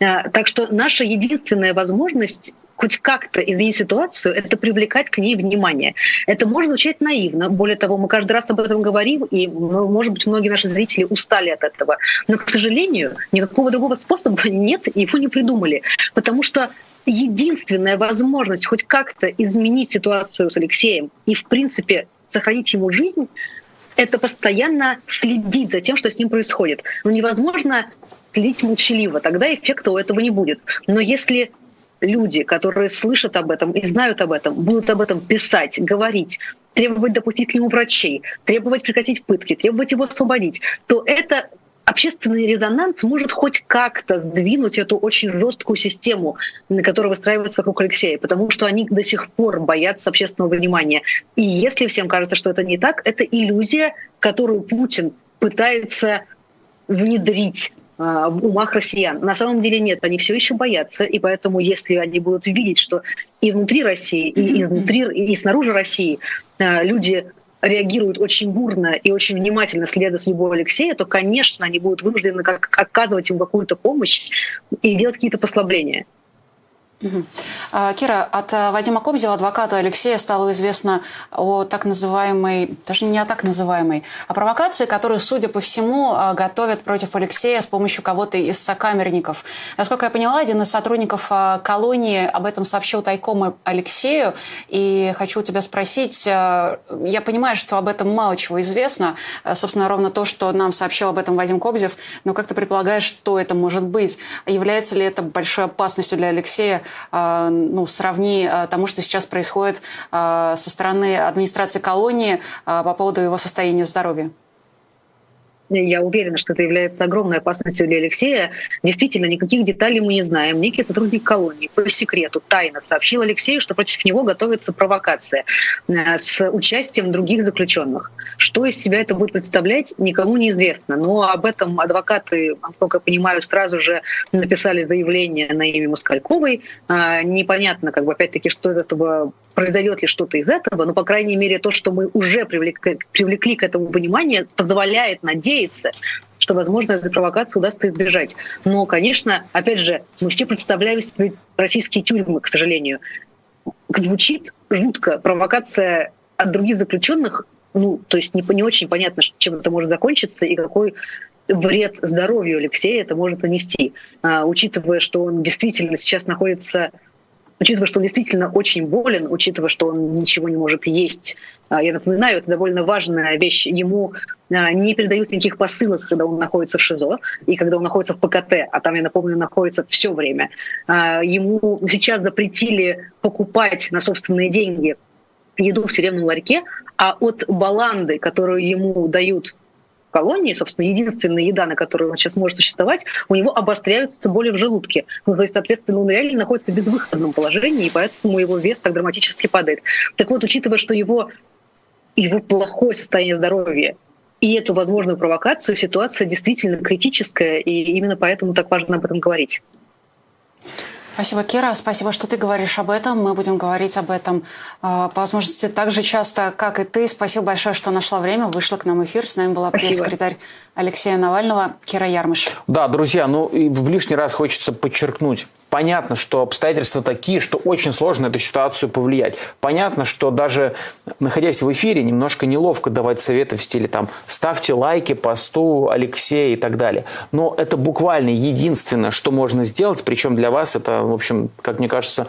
[SPEAKER 17] Э, так что наша единственная возможность хоть как-то изменить ситуацию, это привлекать к ней внимание. Это может звучать наивно. Более того, мы каждый раз об этом говорим, и, ну, может быть, многие наши зрители устали от этого. Но, к сожалению, никакого другого способа нет, его не придумали. Потому что единственная возможность хоть как-то изменить ситуацию с Алексеем и, в принципе, сохранить ему жизнь, это постоянно следить за тем, что с ним происходит. Но невозможно следить молчаливо, тогда эффекта у этого не будет. Но если люди, которые слышат об этом и знают об этом, будут об этом писать, говорить, требовать допустить к нему врачей, требовать прекратить пытки, требовать его освободить, то это общественный резонанс может хоть как-то сдвинуть эту очень жесткую систему, на которой выстраивается вокруг Алексея, потому что они до сих пор боятся общественного внимания. И если всем кажется, что это не так, это иллюзия, которую Путин пытается внедрить в умах россиян. На самом деле нет, они все еще боятся, и поэтому если они будут видеть, что и внутри России, и, и внутри, и снаружи России а, люди реагируют очень бурно и очень внимательно следуя с любовью Алексея, то, конечно, они будут вынуждены как оказывать ему какую-то помощь и делать какие-то послабления.
[SPEAKER 1] А, Кира, от э, Вадима Кобзева, адвоката Алексея, стало известно о так называемой, даже не о так называемой, о провокации, которую, судя по всему, э, готовят против Алексея с помощью кого-то из сокамерников. Насколько я поняла, один из сотрудников э, колонии об этом сообщил тайком Алексею. И хочу тебя спросить, я понимаю, что об этом мало чего известно, собственно, ровно то, что нам сообщил об этом Вадим Кобзев, но как ты предполагаешь, что это может быть? Является ли это большой опасностью для Алексея а, ну, сравни а, тому, что сейчас происходит а, со стороны администрации колонии по поводу его состояния здоровья?
[SPEAKER 17] Я уверена, что это является огромной опасностью для Алексея. Действительно, никаких деталей мы не знаем. Некий сотрудник колонии по секрету тайно сообщил Алексею, что против него готовится провокация э, с участием других заключенных. Что из себя это будет представлять, никому не известно. Но об этом адвокаты, насколько я понимаю, сразу же написали заявление на имя Москальковой. Э, непонятно, как бы опять-таки, что из этого произойдет ли что-то из этого, но, по крайней мере, то, что мы уже привлекли, привлекли к этому внимание, позволяет надеяться, что, возможно, этой провокации удастся избежать. Но, конечно, опять же, мы все представляем себе российские тюрьмы, к сожалению. Звучит жутко. Провокация от других заключенных, ну, то есть не, не очень понятно, чем это может закончиться и какой вред здоровью Алексея это может нанести, а, учитывая, что он действительно сейчас находится учитывая, что он действительно очень болен, учитывая, что он ничего не может есть. А, я напоминаю, это довольно важная вещь. Ему а, не передают никаких посылок, когда он находится в ШИЗО и когда он находится в ПКТ, а там, я напомню, находится все время. А, ему сейчас запретили покупать на собственные деньги еду в тюремном ларьке, а от баланды, которую ему дают колонии, собственно, единственная еда, на которую он сейчас может существовать, у него обостряются боли в желудке. Ну, то есть, соответственно, он реально находится в безвыходном положении, и поэтому его вес так драматически падает. Так вот, учитывая, что его, его плохое состояние здоровья и эту возможную провокацию, ситуация действительно критическая, и именно поэтому так важно об этом говорить.
[SPEAKER 1] Спасибо, Кира. Спасибо, что ты говоришь об этом. Мы будем говорить об этом по возможности так же часто, как и ты. Спасибо большое, что нашла время, вышла к нам в эфир. С нами была пресс-секретарь Алексея Навального, Кира Ярмыш.
[SPEAKER 2] Да, друзья, ну и в лишний раз хочется подчеркнуть. Понятно, что обстоятельства такие, что очень сложно эту ситуацию повлиять. Понятно, что даже находясь в эфире, немножко неловко давать советы в стиле там «ставьте лайки посту Алексея» и так далее. Но это буквально единственное, что можно сделать, причем для вас это, в общем, как мне кажется,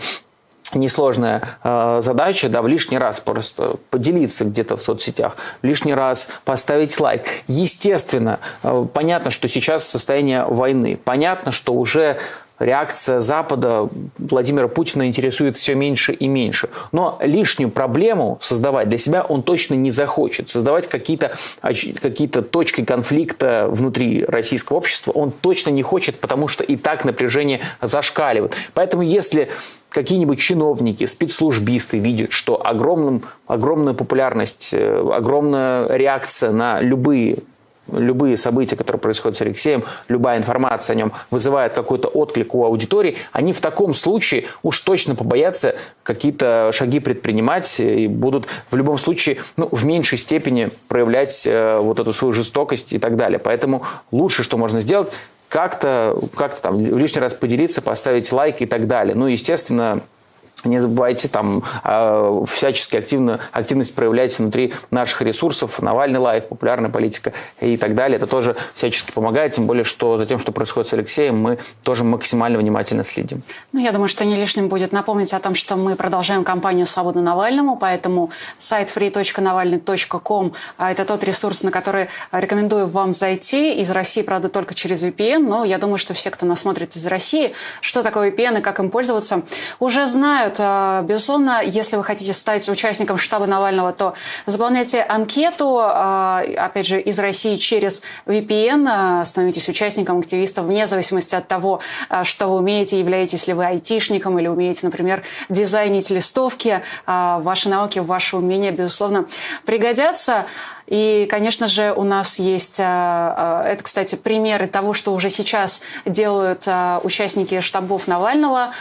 [SPEAKER 2] несложная э, задача, да, в лишний раз просто поделиться где-то в соцсетях, в лишний раз поставить лайк. Естественно, э, понятно, что сейчас состояние войны, понятно, что уже реакция Запада Владимира Путина интересует все меньше и меньше. Но лишнюю проблему создавать для себя он точно не захочет. Создавать какие-то какие точки конфликта внутри российского общества он точно не хочет, потому что и так напряжение зашкаливает. Поэтому если какие-нибудь чиновники, спецслужбисты видят, что огромным, огромная популярность, э, огромная реакция на любые любые события, которые происходят с Алексеем, любая информация о нем вызывает какой-то отклик у аудитории, они в таком случае уж точно побоятся какие-то шаги предпринимать и будут в любом случае ну, в меньшей степени проявлять э, вот эту свою жестокость и так далее. Поэтому лучше, что можно сделать, как-то как там лишний раз поделиться, поставить лайк и так далее. Ну, естественно, не забывайте там э, всячески активно, активность проявлять внутри наших ресурсов, Навальный лайф, популярная политика и так далее. Это тоже всячески помогает, тем более, что за тем, что происходит с Алексеем, мы тоже максимально внимательно следим.
[SPEAKER 1] Ну, я думаю, что не лишним будет напомнить о том, что мы продолжаем кампанию «Свобода Навальному», поэтому сайт free.navalny.com а, – это тот ресурс, на который рекомендую вам зайти. Из России, правда, только через VPN, но я думаю, что все, кто нас смотрит из России, что такое VPN и как им пользоваться, уже знают, вот, а, безусловно, если вы хотите стать участником штаба Навального, то заполняйте анкету, а, опять же, из России через VPN, а, становитесь участником, активистом, вне зависимости от того, что вы умеете, являетесь ли вы айтишником или умеете, например, дизайнить листовки. Ваши навыки, ваши умения, безусловно, пригодятся. И, конечно же, у нас есть, а, а, это, кстати, примеры того, что уже сейчас делают а, участники штабов Навального.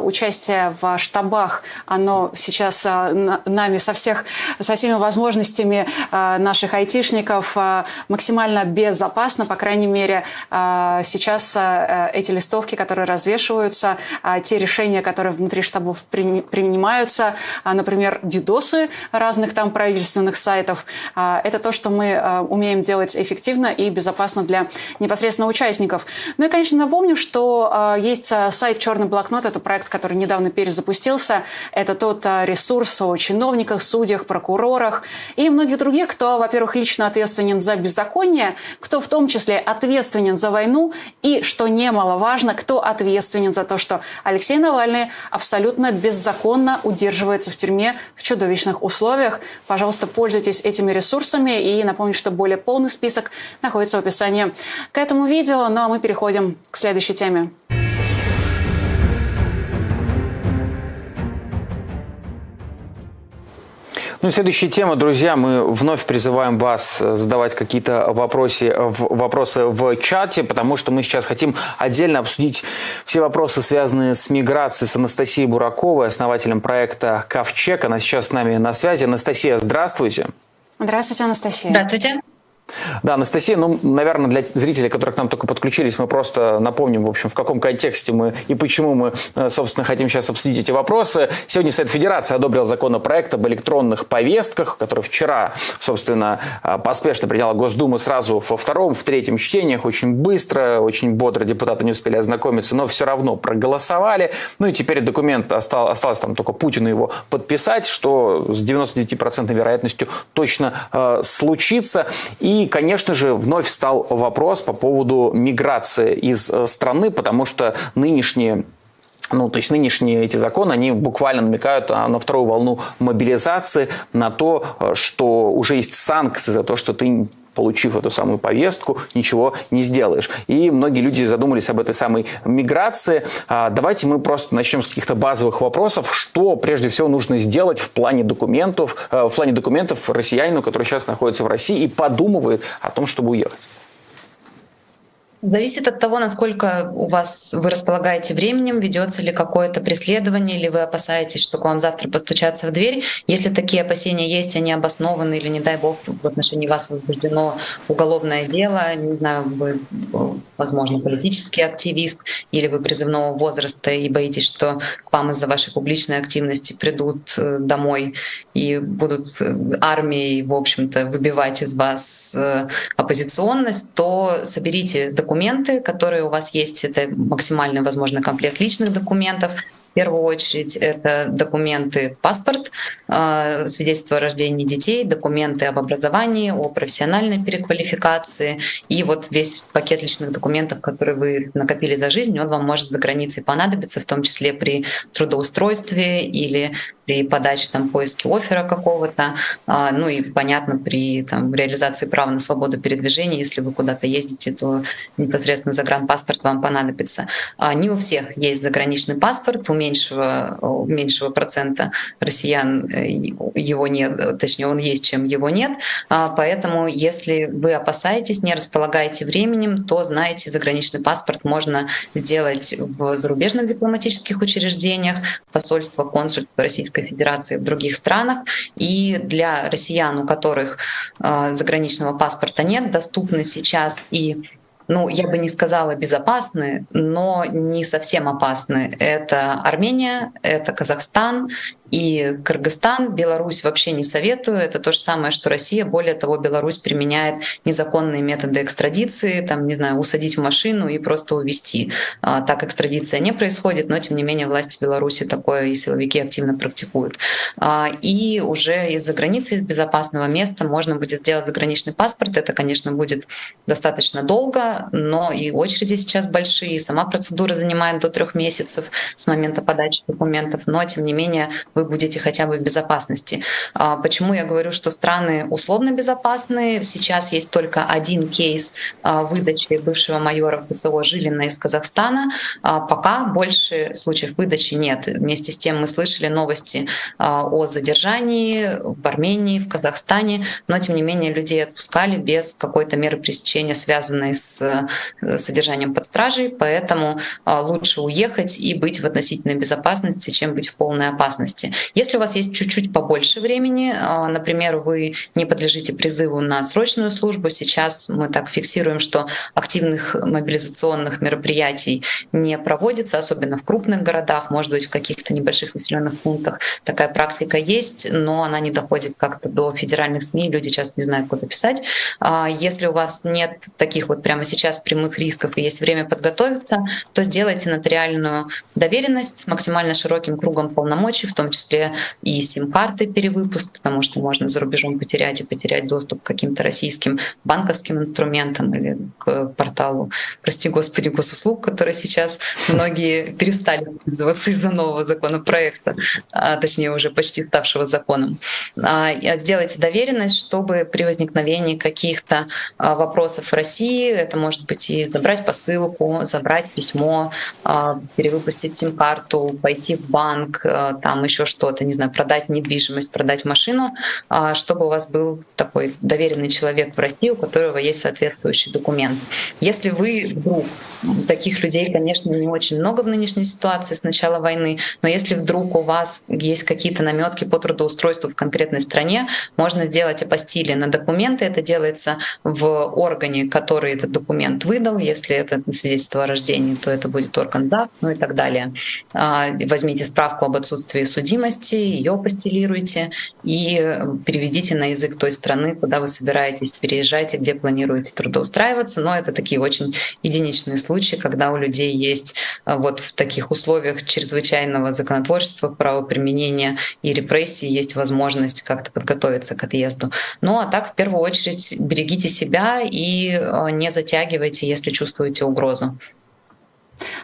[SPEAKER 1] Участие в штабах, оно сейчас нами со, всех, со всеми возможностями наших айтишников максимально безопасно, по крайней мере, сейчас эти листовки, которые развешиваются, те решения, которые внутри штабов принимаются, например, дидосы разных там правительственных сайтов, это то, что мы э, умеем делать эффективно и безопасно для непосредственно участников. Ну и, конечно, напомню, что э, есть э, сайт «Черный блокнот». Это проект, который недавно перезапустился. Это тот ресурс о чиновниках, судьях, прокурорах и многих других, кто, во-первых, лично ответственен за беззаконие, кто в том числе ответственен за войну и, что немаловажно, кто ответственен за то, что Алексей Навальный абсолютно беззаконно удерживается в тюрьме в чудовищных условиях. Пожалуйста, пользуйтесь этими ресурсами ресурсами. И напомню, что более полный список находится в описании к этому видео. Ну а мы переходим к следующей теме.
[SPEAKER 2] Ну следующая тема, друзья, мы вновь призываем вас задавать какие-то вопросы, вопросы в чате, потому что мы сейчас хотим отдельно обсудить все вопросы, связанные с миграцией с Анастасией Бураковой, основателем проекта «Ковчег». Она сейчас с нами на связи. Анастасия, здравствуйте.
[SPEAKER 1] Здравствуйте, Анастасия.
[SPEAKER 18] Здравствуйте.
[SPEAKER 2] Да, Анастасия, ну, наверное, для зрителей, которые к нам только подключились, мы просто напомним, в общем, в каком контексте мы и почему мы, э, собственно, хотим сейчас обсудить эти вопросы. Сегодня Совет Федерации одобрил законопроект об электронных повестках, который вчера, собственно, э, поспешно приняла Госдума сразу во втором, в третьем чтениях, очень быстро, очень бодро депутаты не успели ознакомиться, но все равно проголосовали. Ну и теперь документ остал, осталось там только Путину его подписать, что с 99% вероятностью точно э, случится. И и, конечно же, вновь стал вопрос по поводу миграции из э, страны, потому что нынешние ну, то есть нынешние эти законы, они буквально намекают на вторую волну мобилизации, на то, э, что уже есть санкции за то, что ты получив эту самую повестку, ничего не сделаешь. И многие люди задумались об этой самой миграции. А, давайте мы просто начнем с каких-то базовых вопросов. Что прежде всего нужно сделать в плане документов, э, в плане документов россиянину, который сейчас находится в России и подумывает о том, чтобы уехать?
[SPEAKER 18] Зависит от того, насколько у вас вы располагаете временем, ведется ли какое-то преследование, или вы опасаетесь, что к вам завтра постучаться в дверь. Если такие опасения есть, они обоснованы, или, не дай бог, в отношении вас возбуждено уголовное дело, не знаю, вы, возможно, политический активист, или вы призывного возраста и боитесь, что к вам из-за вашей публичной активности придут э, домой и будут э, армией, в общем-то, выбивать из вас э, оппозиционность, то соберите документы которые у вас есть. Это максимальный возможный комплект личных документов, первую очередь это документы, паспорт, а, свидетельство о рождении детей, документы об образовании, о профессиональной переквалификации. И вот весь пакет личных документов, которые вы накопили за жизнь, он вам может за границей понадобиться, в том числе при трудоустройстве или при подаче там поиске оффера какого-то, а, ну и понятно при там, реализации права на свободу передвижения, если вы куда-то ездите, то непосредственно загранпаспорт вам понадобится. А, не у всех есть заграничный паспорт, у меньшего, у меньшего процента россиян э, его нет, точнее он есть, чем его нет, а, поэтому если вы опасаетесь, не располагаете временем, то знаете, заграничный паспорт можно сделать в зарубежных дипломатических учреждениях, посольство, консульство Российской Российской Федерации в других странах. И для россиян, у которых э, заграничного паспорта нет, доступны сейчас и ну, я бы не сказала безопасны, но не совсем опасны. Это Армения, это Казахстан и Кыргызстан, Беларусь вообще не советую. Это то же самое, что Россия. Более того, Беларусь применяет незаконные методы экстрадиции, там, не знаю, усадить в машину и просто увезти. А, так экстрадиция не происходит, но тем не менее власти Беларуси такое и силовики активно практикуют. А, и уже из-за границы, из безопасного места можно будет сделать заграничный паспорт. Это, конечно, будет достаточно долго, но и очереди сейчас большие, и сама процедура занимает до трех месяцев с момента подачи документов, но тем не менее вы будете хотя бы в безопасности. А, почему я говорю, что страны условно безопасны? Сейчас есть только один кейс а, выдачи бывшего майора ПСО Жилина из Казахстана. А, пока больше случаев выдачи нет. Вместе с тем мы слышали новости о задержании в Армении, в Казахстане, но тем не менее людей отпускали без какой-то меры пресечения, связанной с э, содержанием под стражей, поэтому лучше уехать и быть в относительной безопасности, чем быть в полной опасности возрасте. Если у вас есть чуть-чуть побольше времени, а, например, вы не подлежите призыву на срочную службу, сейчас мы так фиксируем, что активных мобилизационных мероприятий не проводится, особенно в крупных городах, может быть, в каких-то небольших населенных пунктах такая практика есть, но она не доходит как-то до федеральных СМИ, люди часто не знают, куда писать. А, если у вас нет таких вот прямо сейчас прямых рисков и есть время подготовиться, то сделайте нотариальную доверенность с максимально широким кругом полномочий, в том числе числе и сим-карты перевыпуск, потому что можно за рубежом потерять и потерять доступ к каким-то российским банковским инструментам или к порталу, прости господи, госуслуг, который сейчас многие перестали пользоваться из-за нового законопроекта, а, точнее уже почти ставшего законом. А, сделайте доверенность, чтобы при возникновении каких-то а, вопросов в России, это может быть и забрать посылку, забрать письмо, а, перевыпустить сим-карту, пойти в банк, там еще что-то, не знаю, продать недвижимость, продать машину, а, чтобы у вас был такой доверенный человек в России, у которого есть соответствующий документ. Если вы вдруг, таких людей, конечно, не очень много в нынешней ситуации с начала войны, но если вдруг у вас есть какие-то наметки по трудоустройству в конкретной стране, можно сделать апостили на документы. Это делается в органе, который этот документ выдал. Если это свидетельство о рождении, то это будет орган ДАК, ну и так далее. А, возьмите справку об отсутствии судимости судимости, ее постелируйте и переведите на язык той страны, куда вы собираетесь, переезжайте, где планируете трудоустраиваться. Но это такие очень единичные случаи, когда у людей есть а, вот в таких условиях чрезвычайного законотворчества, правоприменения и репрессий есть возможность как-то подготовиться к отъезду. Ну а так, в первую очередь, берегите себя и а, не затягивайте, если чувствуете угрозу.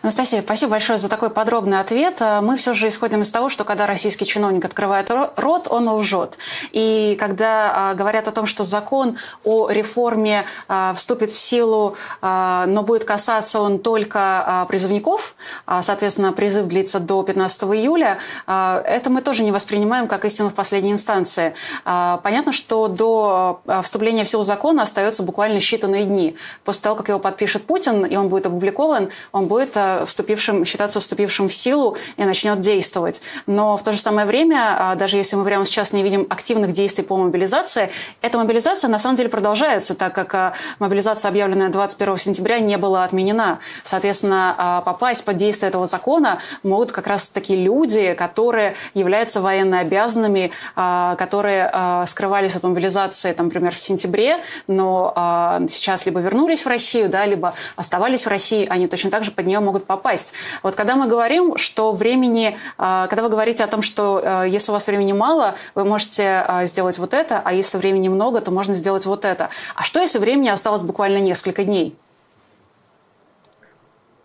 [SPEAKER 1] Анастасия, спасибо большое за такой подробный ответ. А, мы все же исходим из того, что когда российский чиновник открывает рот, он лжет. И когда а, говорят о том, что закон о реформе а, вступит в силу, но будет касаться он только призывников, соответственно, призыв длится до 15 июля, это мы тоже не воспринимаем как истину в последней инстанции. Понятно, что до вступления в силу закона остается буквально считанные дни. После того, как его подпишет Путин, и он будет опубликован, он будет будет э, вступившим, считаться вступившим в силу и начнет действовать. Но в то же самое время, а, даже если мы прямо сейчас не видим активных действий по мобилизации, эта мобилизация на самом деле продолжается, так как а, мобилизация, объявленная 21 сентября, не была отменена. Соответственно, а, попасть под действие этого закона могут как раз такие люди, которые являются военнообязанными, которые скрывались от мобилизации, там, например, в сентябре, но сейчас либо вернулись в Россию, да, либо оставались в России, они точно так же под нее могут попасть. Вот когда мы говорим, что времени, а, когда вы говорите о том, что а, если у вас времени мало, вы можете а, сделать вот это, а если времени много, то можно сделать вот это. А что, если времени осталось буквально несколько дней?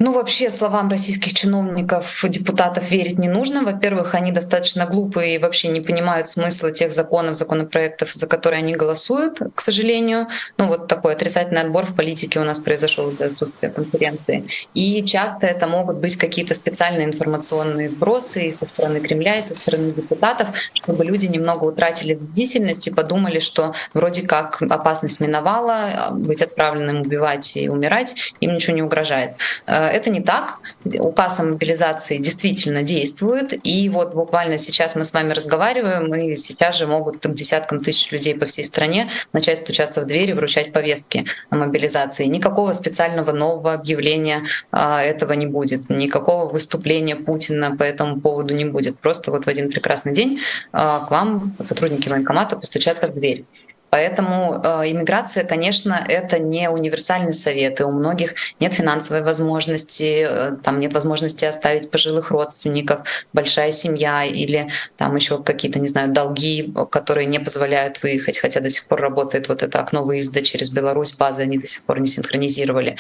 [SPEAKER 18] Ну, вообще, словам российских чиновников, депутатов верить не нужно. Во-первых, они достаточно глупые и вообще не понимают смысла тех законов, законопроектов, за которые они голосуют, к сожалению. Ну, вот такой отрицательный отбор в политике у нас произошел из-за отсутствия конкуренции. И часто это могут быть какие-то специальные информационные вбросы и со стороны Кремля, и со стороны депутатов, чтобы люди немного утратили бдительность и подумали, что вроде как опасность миновала, быть отправленным убивать и умирать им ничего не угрожает э, это не так. Указ о мобилизации действительно действует. И вот буквально сейчас мы с вами разговариваем, и сейчас же могут к десяткам тысяч людей по всей стране начать стучаться в двери, вручать повестки о мобилизации. Никакого специального нового объявления а, этого не будет. Никакого выступления Путина по этому поводу не будет. Просто вот в один прекрасный день а, к вам сотрудники военкомата постучатся в дверь. Поэтому э, иммиграция, конечно, это не универсальный совет, и у многих нет финансовой возможности, э, там нет возможности оставить пожилых родственников, большая семья или там еще какие-то, не знаю, долги, которые не позволяют выехать, хотя до сих пор работает вот это окно выезда через Беларусь, базы они до сих пор не синхронизировали.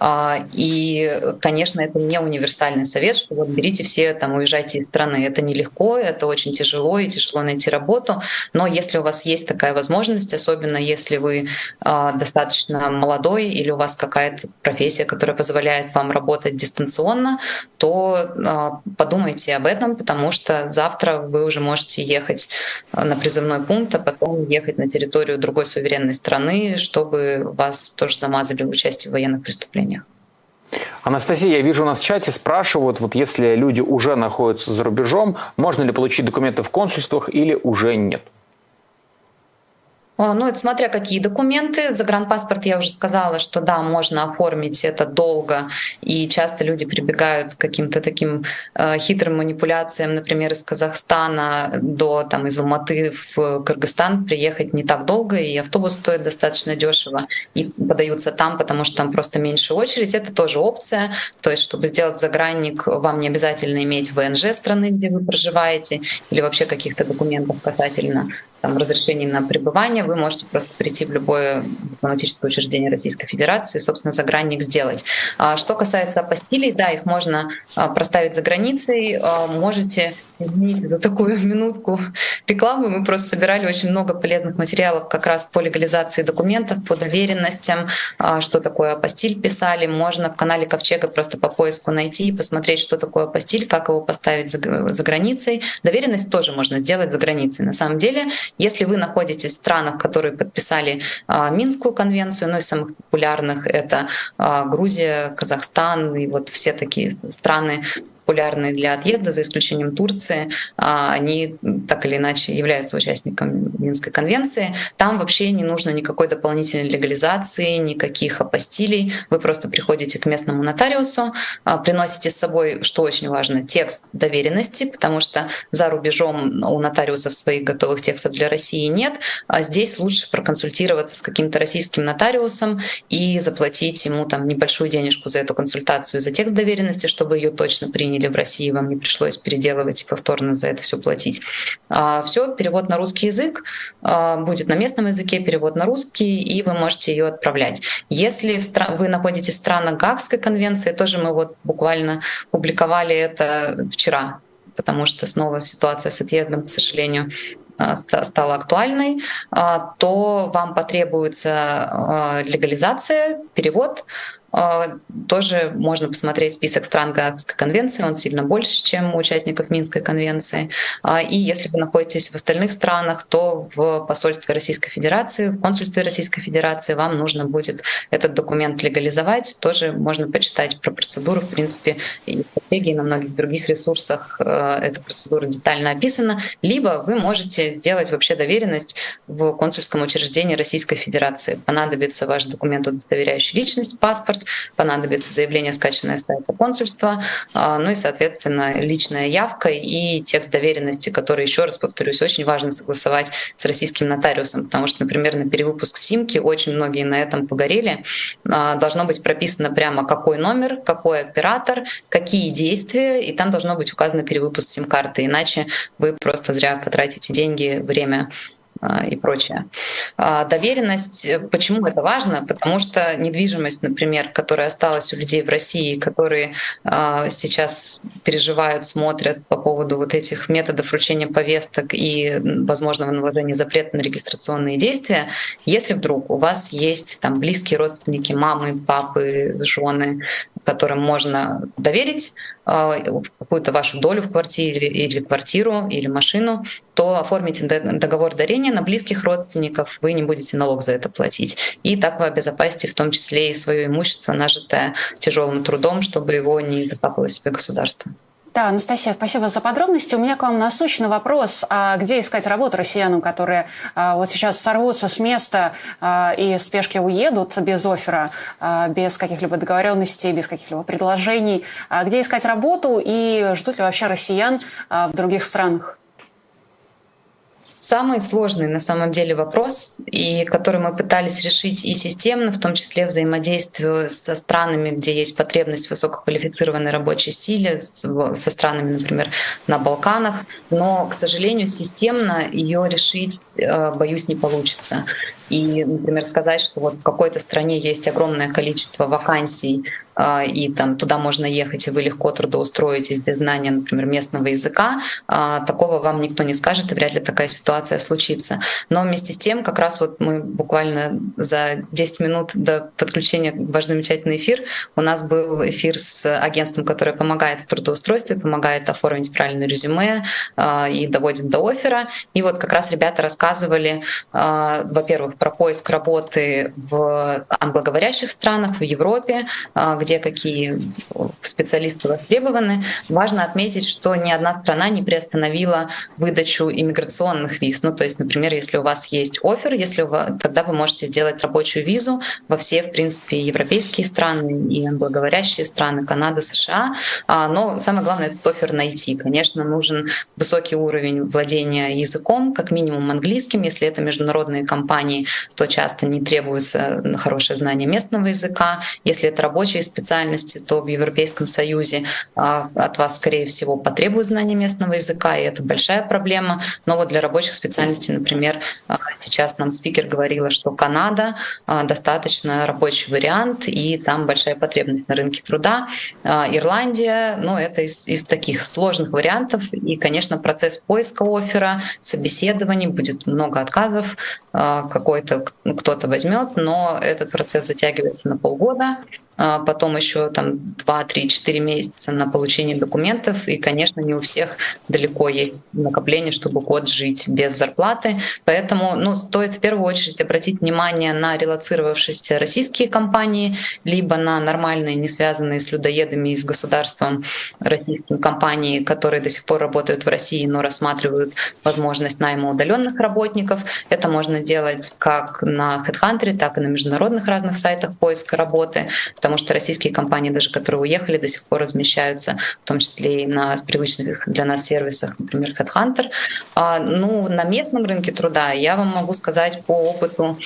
[SPEAKER 18] Э, и, конечно, это не универсальный совет, что вот берите все, там, уезжайте из страны. Это нелегко, это очень тяжело, и тяжело найти работу, но если у вас есть такая возможность, возможность, особенно если вы э, достаточно молодой или у вас какая-то профессия, которая позволяет вам работать дистанционно, то э, подумайте об этом, потому что завтра вы уже можете ехать на призывной пункт, а потом ехать на территорию другой суверенной страны, чтобы вас тоже замазали в участии в военных преступлениях.
[SPEAKER 2] Анастасия, я вижу, у нас в чате спрашивают, вот если люди уже находятся за рубежом, можно ли получить документы в консульствах или уже нет?
[SPEAKER 18] А, ну, это смотря какие документы. Загранпаспорт я уже сказала, что да, можно оформить это долго, и часто люди прибегают к каким-то таким э, хитрым манипуляциям, например, из Казахстана до там из Алматы в Кыргызстан приехать не так долго, и автобус стоит достаточно дешево, и подаются там, потому что там просто меньше очередь. Это тоже опция, то есть, чтобы сделать загранник, вам не обязательно иметь ВНЖ страны, где вы проживаете, или вообще каких-то документов касательно там, разрешений на пребывание, вы можете просто прийти в любое дипломатическое учреждение Российской Федерации и, собственно, загранник сделать. А что касается апостилей, да, их можно а, проставить за границей, а, можете Извините за такую минутку рекламы. Мы просто собирали очень много полезных материалов как раз по легализации документов, по доверенностям, что такое апостиль писали. Можно в канале Ковчега просто по поиску найти и посмотреть, что такое апостиль, как его поставить за, за границей. Доверенность тоже можно сделать за границей. На самом деле, если вы находитесь в странах, которые подписали а, Минскую конвенцию, ну и самых популярных это а, Грузия, Казахстан и вот все такие страны, популярные для отъезда, за исключением Турции, а, они так или иначе являются участниками Минской конвенции. Там вообще не нужно никакой дополнительной легализации, никаких апостилей. Вы просто приходите к местному нотариусу, а, приносите с собой, что очень важно, текст доверенности, потому что за рубежом у нотариусов своих готовых текстов для России нет. А здесь лучше проконсультироваться с каким-то российским нотариусом и заплатить ему там небольшую денежку за эту консультацию, за текст доверенности, чтобы ее точно приняли или в России вам не пришлось переделывать и повторно за это все платить. А, все, перевод на русский язык а, будет на местном языке, перевод на русский, и вы можете ее отправлять. Если вы находитесь в странах Гагской конвенции, тоже мы вот буквально публиковали это вчера, потому что снова ситуация с отъездом, к сожалению, а, стала актуальной, то вам потребуется легализация, перевод, а, тоже можно посмотреть список стран Гаагской конвенции, он сильно больше, чем у участников Минской конвенции. А, и если вы находитесь в остальных странах, то в посольстве Российской Федерации, в консульстве Российской Федерации вам нужно будет этот документ легализовать. Тоже можно почитать про процедуру. В принципе, и в стратегии, на многих других ресурсах э, эта процедура детально описана. Либо вы можете сделать вообще доверенность в консульском учреждении Российской Федерации. Понадобится ваш документ, удостоверяющий личность, паспорт, понадобится заявление, скачанное с сайта консульства, а, ну и, соответственно, личная явка и текст доверенности, который, еще раз повторюсь, очень важно согласовать с российским нотариусом, потому что, например, на перевыпуск симки очень многие на этом погорели. А, должно быть прописано прямо какой номер, какой оператор, какие действия, и там должно быть указано перевыпуск сим-карты, иначе вы просто зря потратите деньги, время и прочее. А, доверенность, э, почему это важно? Потому что недвижимость, например, которая осталась у людей в России, которые а, сейчас переживают, смотрят по поводу вот этих методов вручения повесток и возможного наложения запрета на регистрационные действия, если вдруг у вас есть там близкие родственники, мамы, папы, жены, которым можно доверить какую-то вашу долю в квартире или квартиру или машину, то оформите договор дарения на близких родственников, вы не будете налог за это платить. И так вы обезопасите в том числе и свое имущество, нажитое тяжелым трудом, чтобы его не закапало себе государство.
[SPEAKER 1] Да, Анастасия, спасибо за подробности. У меня к вам насущный вопрос. А где искать работу россиянам, которые а, вот сейчас сорвутся с места а, и в спешке уедут без оффера, а, без каких-либо договоренностей, без каких-либо предложений? А где искать работу и ждут ли вообще россиян а, в других странах?
[SPEAKER 18] Самый сложный на самом деле вопрос, и который мы пытались решить и системно, в том числе взаимодействию со странами, где есть потребность в высококвалифицированной рабочей силе, со странами, например, на Балканах. Но, к сожалению, системно ее решить, э, боюсь, не получится. И, например, сказать, что вот в какой-то стране есть огромное количество вакансий, и там туда можно ехать, и вы легко трудоустроитесь без знания, например, местного языка, а, такого вам никто не скажет, и вряд ли такая ситуация случится. Но вместе с тем, как раз вот мы буквально за 10 минут до подключения в ваш замечательный эфир, у нас был эфир с агентством, которое помогает в трудоустройстве, помогает оформить правильное резюме а, и доводит до оффера. И вот как раз ребята рассказывали, во-первых, про поиск работы в англоговорящих странах, в Европе, а, где какие специалисты востребованы. Важно отметить, что ни одна страна не приостановила выдачу иммиграционных виз. Ну, то есть, например, если у вас есть офер, если вас, тогда вы можете сделать рабочую визу во все, в принципе, европейские страны и англоговорящие страны, Канада, США. А, но самое главное этот офер найти. Конечно, нужен высокий уровень владения языком, как минимум английским, если это международные компании, то часто не требуется хорошее знание местного языка. Если это рабочие специальности, то в Европейском Союзе а, от вас, скорее всего, потребуют знания местного языка, и это большая проблема. Но вот для рабочих специальностей, например, а, сейчас нам спикер говорила, что Канада а, достаточно рабочий вариант, и там большая потребность на рынке труда. Ирландия, ну, это из, из таких сложных вариантов. И, конечно, процесс поиска оффера, собеседований, будет много отказов, какой-то кто-то возьмет, но этот процесс затягивается на полгода. А потом еще там 2-3-4 месяца на получение документов, и, конечно, не у всех далеко есть накопление, чтобы год жить без зарплаты. Поэтому ну, стоит в первую очередь обратить внимание на релацировавшиеся российские компании, либо на нормальные, не связанные с людоедами и с государством российские компании, которые до сих пор работают в России, но рассматривают возможность найма удаленных работников. Это можно делать как на HeadHunter, так и на международных разных сайтах поиска работы. Потому что российские компании, даже которые уехали, до сих пор размещаются, в том числе и на привычных для нас сервисах, например, Headhunter. А, ну, на местном рынке труда я вам могу сказать по опыту,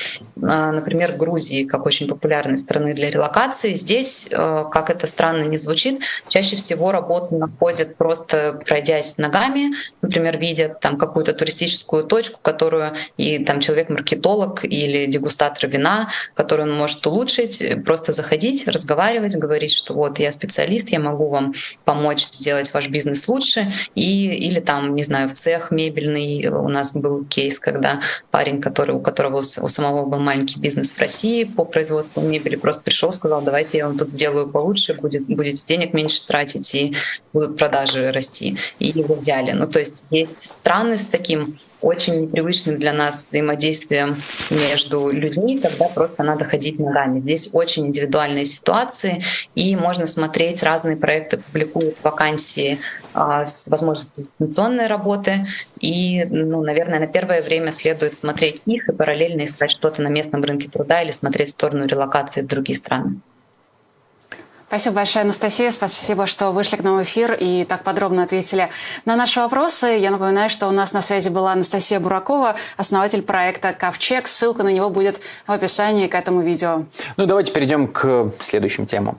[SPEAKER 18] а, например, Грузии, как очень популярной страны для релокации. Здесь, э, как это странно не звучит, чаще всего работу находят просто пройдясь ногами, например, видят там какую-то туристическую точку, которую и там человек-маркетолог или дегустатор вина, которую он может улучшить, просто заходить, разговаривать, говорить, что вот я специалист, я могу вам помочь сделать ваш бизнес лучше, и, или там, не знаю, в цех мебельный у нас был кейс, когда парень, который, у которого у самого был маленький бизнес в России по производству мебели, просто пришел, сказал, давайте я вам тут сделаю получше, будет, будете денег меньше тратить и будут продажи расти. И его взяли. Ну, то есть есть страны с таким очень непривычным для нас взаимодействием между людьми, когда просто надо ходить ногами. Здесь очень индивидуальные ситуации, и можно смотреть разные проекты, публикуют вакансии а, с возможностью дистанционной работы. И, ну, наверное, на первое время следует смотреть их и параллельно искать что-то на местном рынке труда или смотреть в сторону релокации в другие страны.
[SPEAKER 1] Спасибо большое, Анастасия. Спасибо, что вышли к нам в эфир и так подробно ответили на наши вопросы. Я напоминаю, что у нас на связи была Анастасия Буракова, основатель проекта «Ковчег». Ссылка на него будет в описании к этому видео.
[SPEAKER 2] Ну давайте перейдем к следующим темам.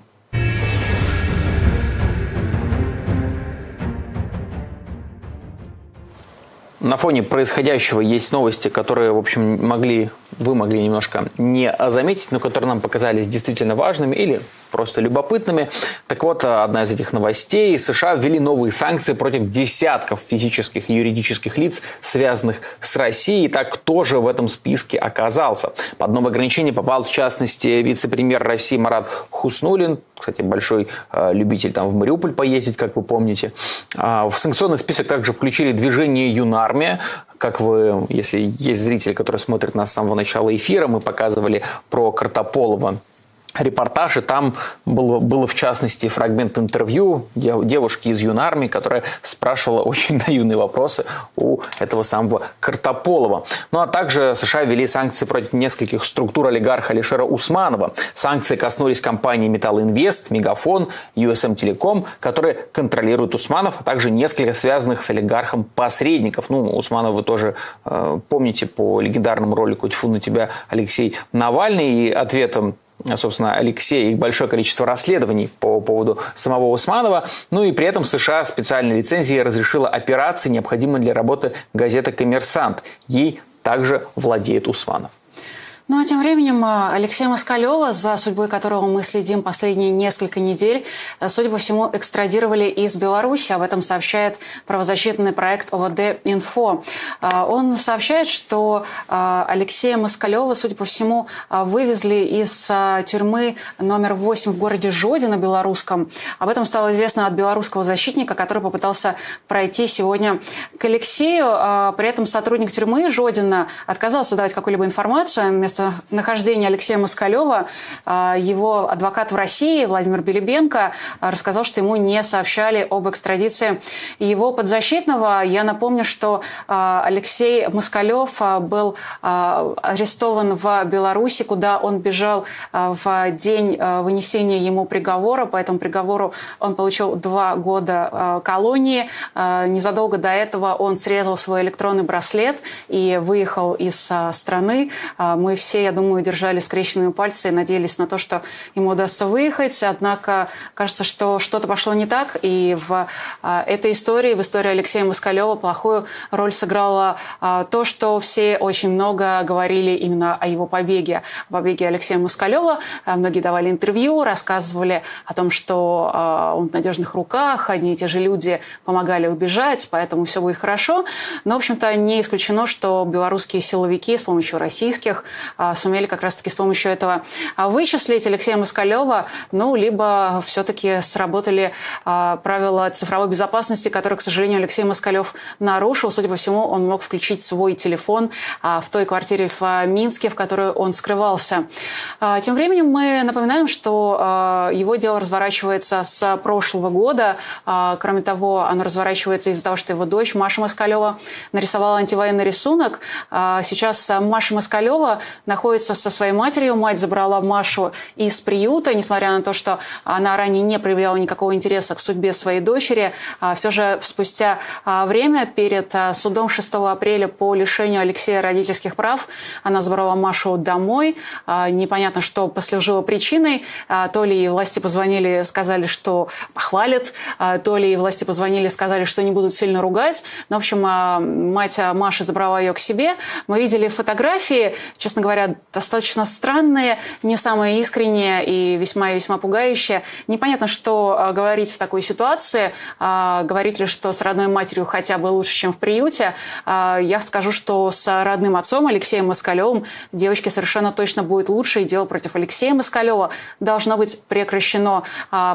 [SPEAKER 2] На фоне происходящего есть новости, которые, в общем, могли, вы могли немножко не заметить, но которые нам показались действительно важными или просто любопытными. Так вот, одна из этих новостей. США ввели новые санкции против десятков физических и юридических лиц, связанных с Россией. Так кто же в этом списке оказался? Под новое ограничение попал, в частности, вице-премьер России Марат Хуснулин, кстати, большой э, любитель там в Мариуполь поездить, как вы помните. А в санкционный список также включили движение «Юнармия», как вы, если есть зрители, которые смотрят нас с самого начала эфира, мы показывали про Картополова репортаж, и там было, было в частности фрагмент интервью девушки из Юнармии, которая спрашивала очень наивные вопросы у этого самого Картополова. Ну а также США ввели санкции против нескольких структур олигарха Алишера Усманова. Санкции коснулись компаний Металл Инвест, Мегафон, USM Телеком, которые контролируют Усманов, а также несколько связанных с олигархом посредников. Ну, Усманова вы тоже э, помните по легендарному ролику «Тьфу на тебя, Алексей Навальный» и ответом собственно, Алексей и большое количество расследований по поводу самого Усманова. Ну и при этом США специальной лицензией разрешила операции, необходимые для работы газеты «Коммерсант». Ей также владеет Усманов.
[SPEAKER 1] Ну а тем временем э, Алексея Москалева, за судьбой которого мы следим последние несколько недель, э, судя по всему, экстрадировали из Беларуси. Об этом сообщает правозащитный проект ОВД «Инфо». Э, он сообщает, что Алексея Москалева, судя по всему, вывезли из тюрьмы номер 8 в городе Жодино белорусском. Об этом стало известно от белорусского защитника, который попытался пройти сегодня к Алексею. При этом сотрудник тюрьмы Жодина отказался давать какую-либо информацию. Вместо местонахождения Алексея Москалева, а, его адвокат в России Владимир Белебенко а, рассказал, что ему не сообщали об экстрадиции его подзащитного. Я напомню, что а, Алексей Москалев был арестован в Беларуси, куда он бежал в день вынесения ему приговора. По этому приговору он получил два года колонии. Незадолго до этого он срезал свой электронный браслет и выехал из страны. Мы все, я думаю, держали скрещенные пальцы и надеялись на то, что ему удастся выехать. Однако кажется, что что-то пошло не так. И в а, этой истории, в истории Алексея Москалева, плохую роль сыграло а, то, что все очень много говорили именно о его побеге. Побеге Алексея Москалева. А, многие давали интервью, рассказывали о том, что он в надежных руках, одни и те же люди помогали убежать, поэтому все будет хорошо. Но, в общем-то, не исключено, что белорусские силовики с помощью российских сумели как раз-таки с помощью этого а, вычислить Алексея Москалева, ну, либо все-таки сработали а, правила цифровой безопасности, которые, к сожалению, Алексей Москалев нарушил. Судя по всему, он мог включить свой телефон в той квартире в Минске, в которой он скрывался. Тем временем мы напоминаем, что его дело разворачивается с прошлого года. Кроме того, оно разворачивается из-за того, что его дочь Маша Москалева нарисовала антивоенный рисунок. Сейчас Маша Москалева находится со своей матерью. Мать забрала Машу из приюта, несмотря на то, что она ранее не проявляла никакого интереса к судьбе своей дочери. А все же спустя а, время перед а, судом 6 апреля по лишению Алексея родительских прав она забрала Машу домой. Непонятно, что послужило причиной. То ли власти позвонили, сказали, что похвалят, то ли власти позвонили, сказали, что не будут сильно ругать. Но, в общем, мать Маши забрала ее к себе. Мы видели фотографии, честно говоря, достаточно странные, не самые искренние и весьма и весьма пугающие. Непонятно, что говорить в такой ситуации. Говорить ли, что с родной матерью хотя бы лучше, чем в приюте. Я скажу, что с родным отцом Алексеем Москалевым девочке совершенно точно будет лучше. И дело против Алексея Москалева должно быть прекращено.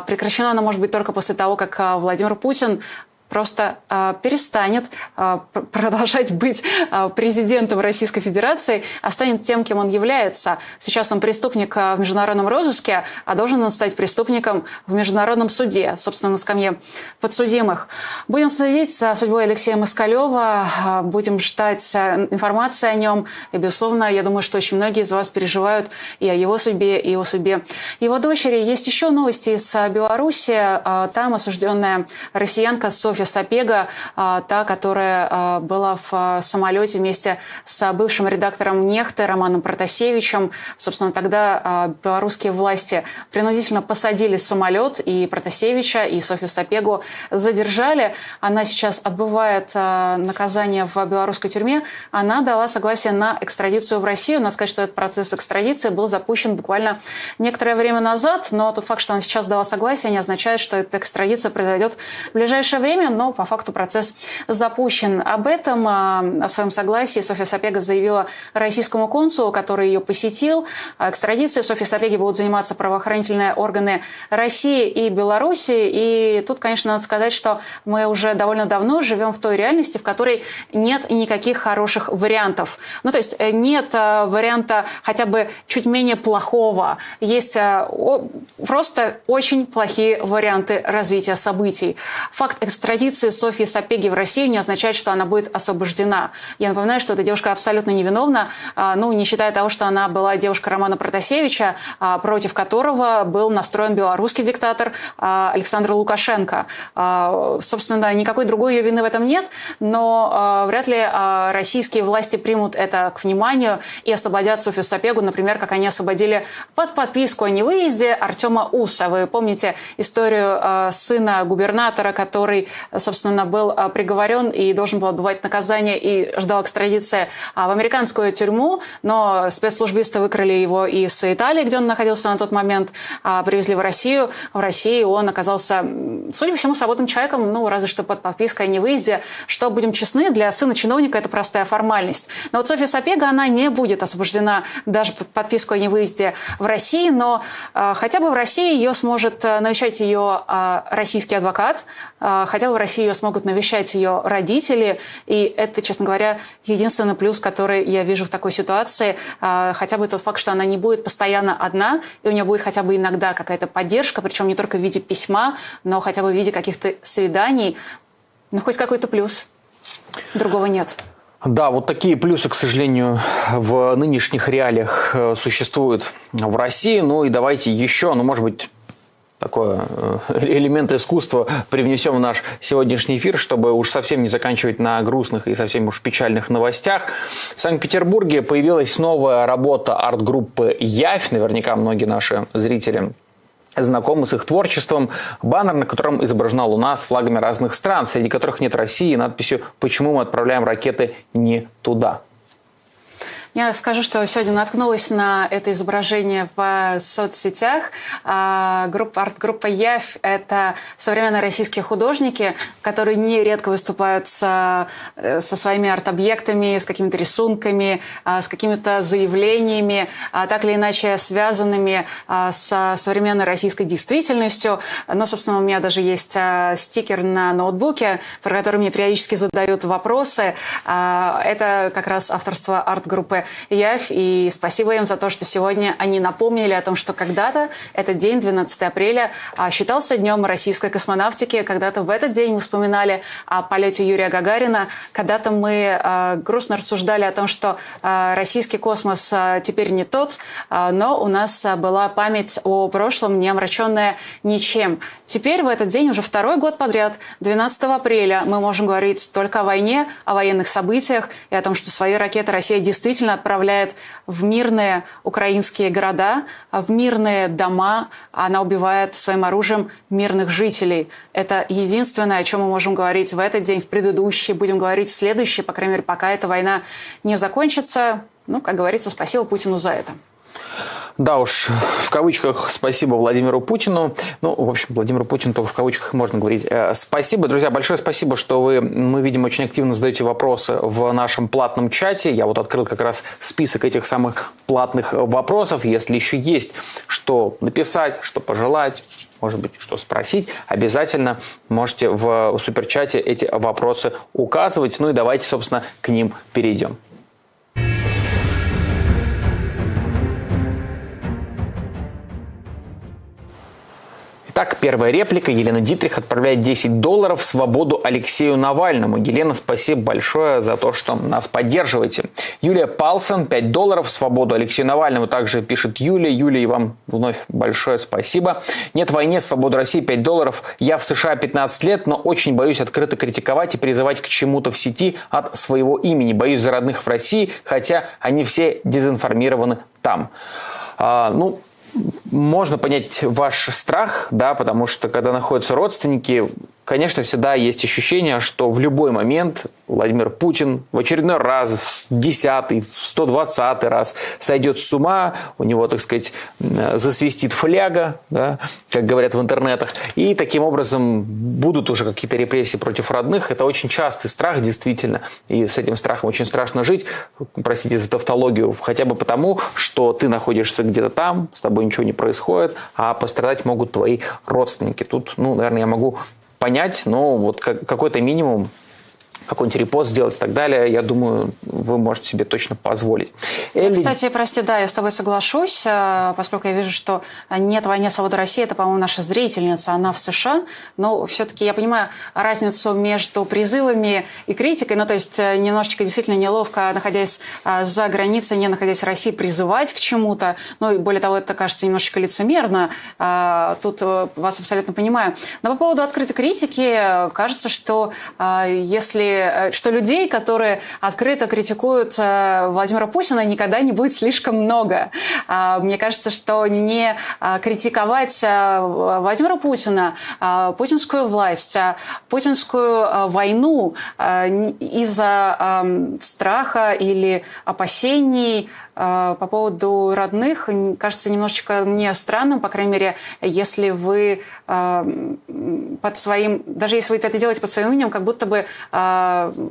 [SPEAKER 1] Прекращено оно может быть только после того, как Владимир Путин просто э, перестанет э, продолжать быть э, президентом Российской Федерации, а станет тем, кем он является. Сейчас он преступник в международном розыске, а должен он стать преступником в международном суде, собственно, на скамье подсудимых. Будем следить за судьбой Алексея Москалева, будем ждать информации о нем. И, безусловно, я думаю, что очень многие из вас переживают и о его судьбе, и о судьбе его дочери. Есть еще новости из Беларуси. Там осужденная россиянка Софья Софья Сапега, а, та, которая а, была в а, самолете вместе с бывшим редактором «Нехты» Романом Протасевичем. Собственно, тогда белорусские власти принудительно посадили самолет, и Протасевича, и Софью Сапегу задержали. Она сейчас отбывает наказание в белорусской тюрьме. Она дала согласие на экстрадицию в Россию. Надо сказать, что этот процесс экстрадиции был запущен буквально некоторое время назад, но тот факт, что она сейчас дала согласие, не означает, что эта экстрадиция произойдет в ближайшее время но по факту процесс запущен. Об этом, а, о своем согласии Софья Сапега заявила российскому консулу, который ее посетил. Экстрадицией Софьи Сапеги будут заниматься правоохранительные органы России и Беларуси. И тут, конечно, надо сказать, что мы уже довольно давно живем в той реальности, в которой нет никаких хороших вариантов. Ну, то есть э, нет э, варианта хотя бы чуть менее плохого. Есть э, просто очень плохие варианты развития событий. Факт экстрадиции экстрадиции Софьи Сапеги в Россию не означает, что она будет освобождена. Я напоминаю, что эта девушка абсолютно невиновна, а, ну, не считая того, что она была девушка Романа Протасевича, а, против которого был настроен белорусский диктатор а, Александр Лукашенко. Собственно, никакой другой ее вины в этом нет, но вряд ли российские власти примут это к вниманию и освободят Софью Сапегу, например, как они освободили под подписку о невыезде Артема Уса. Вы помните историю сына губернатора, который собственно, был а, приговорен и должен был отбывать наказание и ждал экстрадиции а, в американскую тюрьму, но спецслужбисты выкрали его из Италии, где он находился на тот момент, а, привезли в Россию. В России он оказался, судя по всему, свободным человеком, ну, разве что под подпиской о невыезде. Что, будем честны, для сына чиновника это простая формальность. Но вот Софья Сапега, она не будет освобождена даже под подписку о невыезде в России, но хотя бы в России ее сможет навещать ее российский адвокат, хотя в России ее смогут навещать ее родители. И это, честно говоря, единственный плюс, который я вижу в такой ситуации. А, хотя бы тот факт, что она не будет постоянно одна, и у нее будет хотя бы иногда какая-то поддержка, причем не только в виде письма, но хотя бы в виде каких-то свиданий. Ну, хоть какой-то плюс. Другого нет.
[SPEAKER 2] Да, вот такие плюсы, к сожалению, в нынешних реалиях э, существуют в России. Ну и давайте еще, ну, может быть, такой э, элемент искусства привнесем в наш сегодняшний эфир, чтобы уж совсем не заканчивать на грустных и совсем уж печальных новостях. В Санкт-Петербурге появилась новая работа арт-группы «Явь». Наверняка многие наши зрители знакомы с их творчеством. Баннер, на котором изображена Луна с флагами разных стран, среди которых нет России, и надписью «Почему мы отправляем ракеты не туда?».
[SPEAKER 1] Я скажу, что сегодня наткнулась на это изображение в соцсетях. А, группа, арт-группа «Явь» — это современные российские художники, которые нередко выступают со, э, со своими арт-объектами, с какими-то рисунками, а, с какими-то заявлениями, а, так или иначе связанными с современной российской действительностью. Но, собственно, у меня даже есть стикер на ноутбуке, про который мне периодически задают вопросы. Это как раз авторство арт-группы явь, и спасибо им за то, что сегодня они напомнили о том, что когда-то этот день, 12 апреля, а, считался днем российской космонавтики, когда-то в этот день мы вспоминали о полете Юрия Гагарина, когда-то мы а, грустно рассуждали о том, что российский космос теперь не тот, но у нас была память о прошлом, не омраченная ничем. Теперь в этот день уже второй год подряд, 12 апреля, мы можем говорить только о войне, о военных событиях и о том, что свои ракеты Россия действительно отправляет в мирные украинские города, в мирные дома. Она убивает своим оружием мирных жителей. Это единственное, о чем мы можем говорить в этот день, в предыдущий, будем говорить в следующий, по крайней мере, пока эта война не закончится. Ну, как говорится, спасибо Путину за это.
[SPEAKER 2] Да уж, в кавычках спасибо Владимиру Путину. Ну, в общем, Владимиру Путину только в кавычках можно говорить. Э, спасибо, друзья, большое спасибо, что вы, мы видим, очень активно задаете вопросы в нашем платном чате. Я вот открыл как раз список этих самых платных вопросов. Если еще есть что написать, что пожелать, может быть, что спросить, обязательно можете в суперчате эти вопросы указывать. Ну и давайте, собственно, к ним перейдем. Итак, первая реплика. Елена Дитрих отправляет 10 долларов в свободу Алексею Навальному. Елена, спасибо большое за то, что нас поддерживаете. Юлия Палсон, 5 долларов в свободу Алексею Навальному. Также пишет Юлия. Юлия, вам вновь большое спасибо. Нет войне, свобода России, 5 долларов. Я в США 15 лет, но очень боюсь открыто критиковать и призывать к чему-то в сети от своего имени. Боюсь за родных в России, хотя они все дезинформированы там. А, ну, можно понять ваш страх, да, потому что когда находятся родственники, конечно, всегда есть ощущение, что в любой момент Владимир Путин в очередной раз, в десятый, в 120 раз сойдет с ума, у него, так сказать, засвистит фляга, да, как говорят в интернетах, и таким образом будут уже какие-то репрессии против родных. Это очень частый страх, действительно, и с этим страхом очень страшно жить, простите за тавтологию, хотя бы потому, что ты находишься где-то там, с тобой ничего не происходит, а пострадать могут твои родственники. Тут, ну, наверное, я могу понять, но вот какой-то минимум какой-нибудь репост сделать и так далее, я думаю, вы можете себе точно позволить.
[SPEAKER 1] Элли... Кстати, прости, да, я с тобой соглашусь, э, поскольку я вижу, что нет войны свободы России, это, по-моему, наша зрительница, она в США, но все-таки я понимаю разницу между призывами и критикой, ну, то есть э, немножечко действительно неловко, находясь э, за границей, не находясь в России, призывать к чему-то, ну, и более того, это кажется немножечко лицемерно, тут вас абсолютно понимаю. Но по поводу открытой критики, кажется, что если Э, что людей, которые открыто критикуют э, Владимира Путина, никогда не будет слишком много. А, мне кажется, что не а, критиковать э, Владимира Путина, а, путинскую власть, путинскую войну из-за страха или опасений по поводу родных кажется немножечко мне странным, по крайней мере, если вы под своим, даже если вы это делаете под своим именем, как будто бы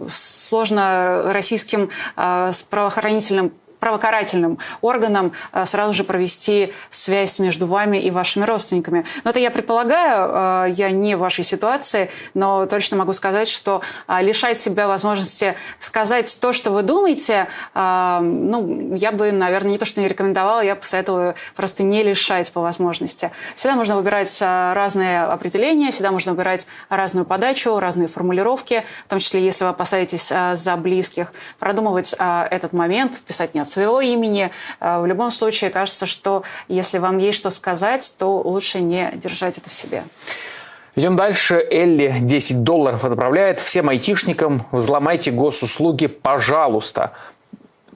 [SPEAKER 1] сложно российским а, правоохранительным правокарательным органам э, сразу же провести связь между вами и вашими родственниками. Но это я предполагаю, э, я не в вашей ситуации, но точно могу сказать, что э, лишать себя возможности сказать то, что вы думаете, ну, я бы, наверное, не то, что не рекомендовала, я посоветовала просто не лишать по возможности. Всегда можно выбирать разные определения, всегда можно выбирать разную подачу, разные формулировки, в том числе, если вы опасаетесь за близких, продумывать этот момент, писать не от своего имени. Э, в любом случае, кажется, что если вам есть что сказать, то лучше не держать это в себе.
[SPEAKER 2] Идем дальше. Элли 10 долларов отправляет. Всем айтишникам взломайте госуслуги, пожалуйста.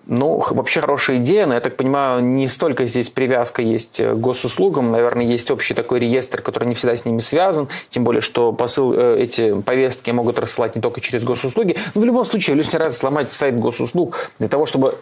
[SPEAKER 2] Ну, вообще хорошая идея, но я так понимаю, не столько здесь привязка есть к госуслугам, наверное, есть общий такой реестр, который не всегда с ними связан, тем более, что посыл, э, эти повестки могут рассылать не только через госуслуги, но в любом случае лишний раз сломать сайт госуслуг для того, чтобы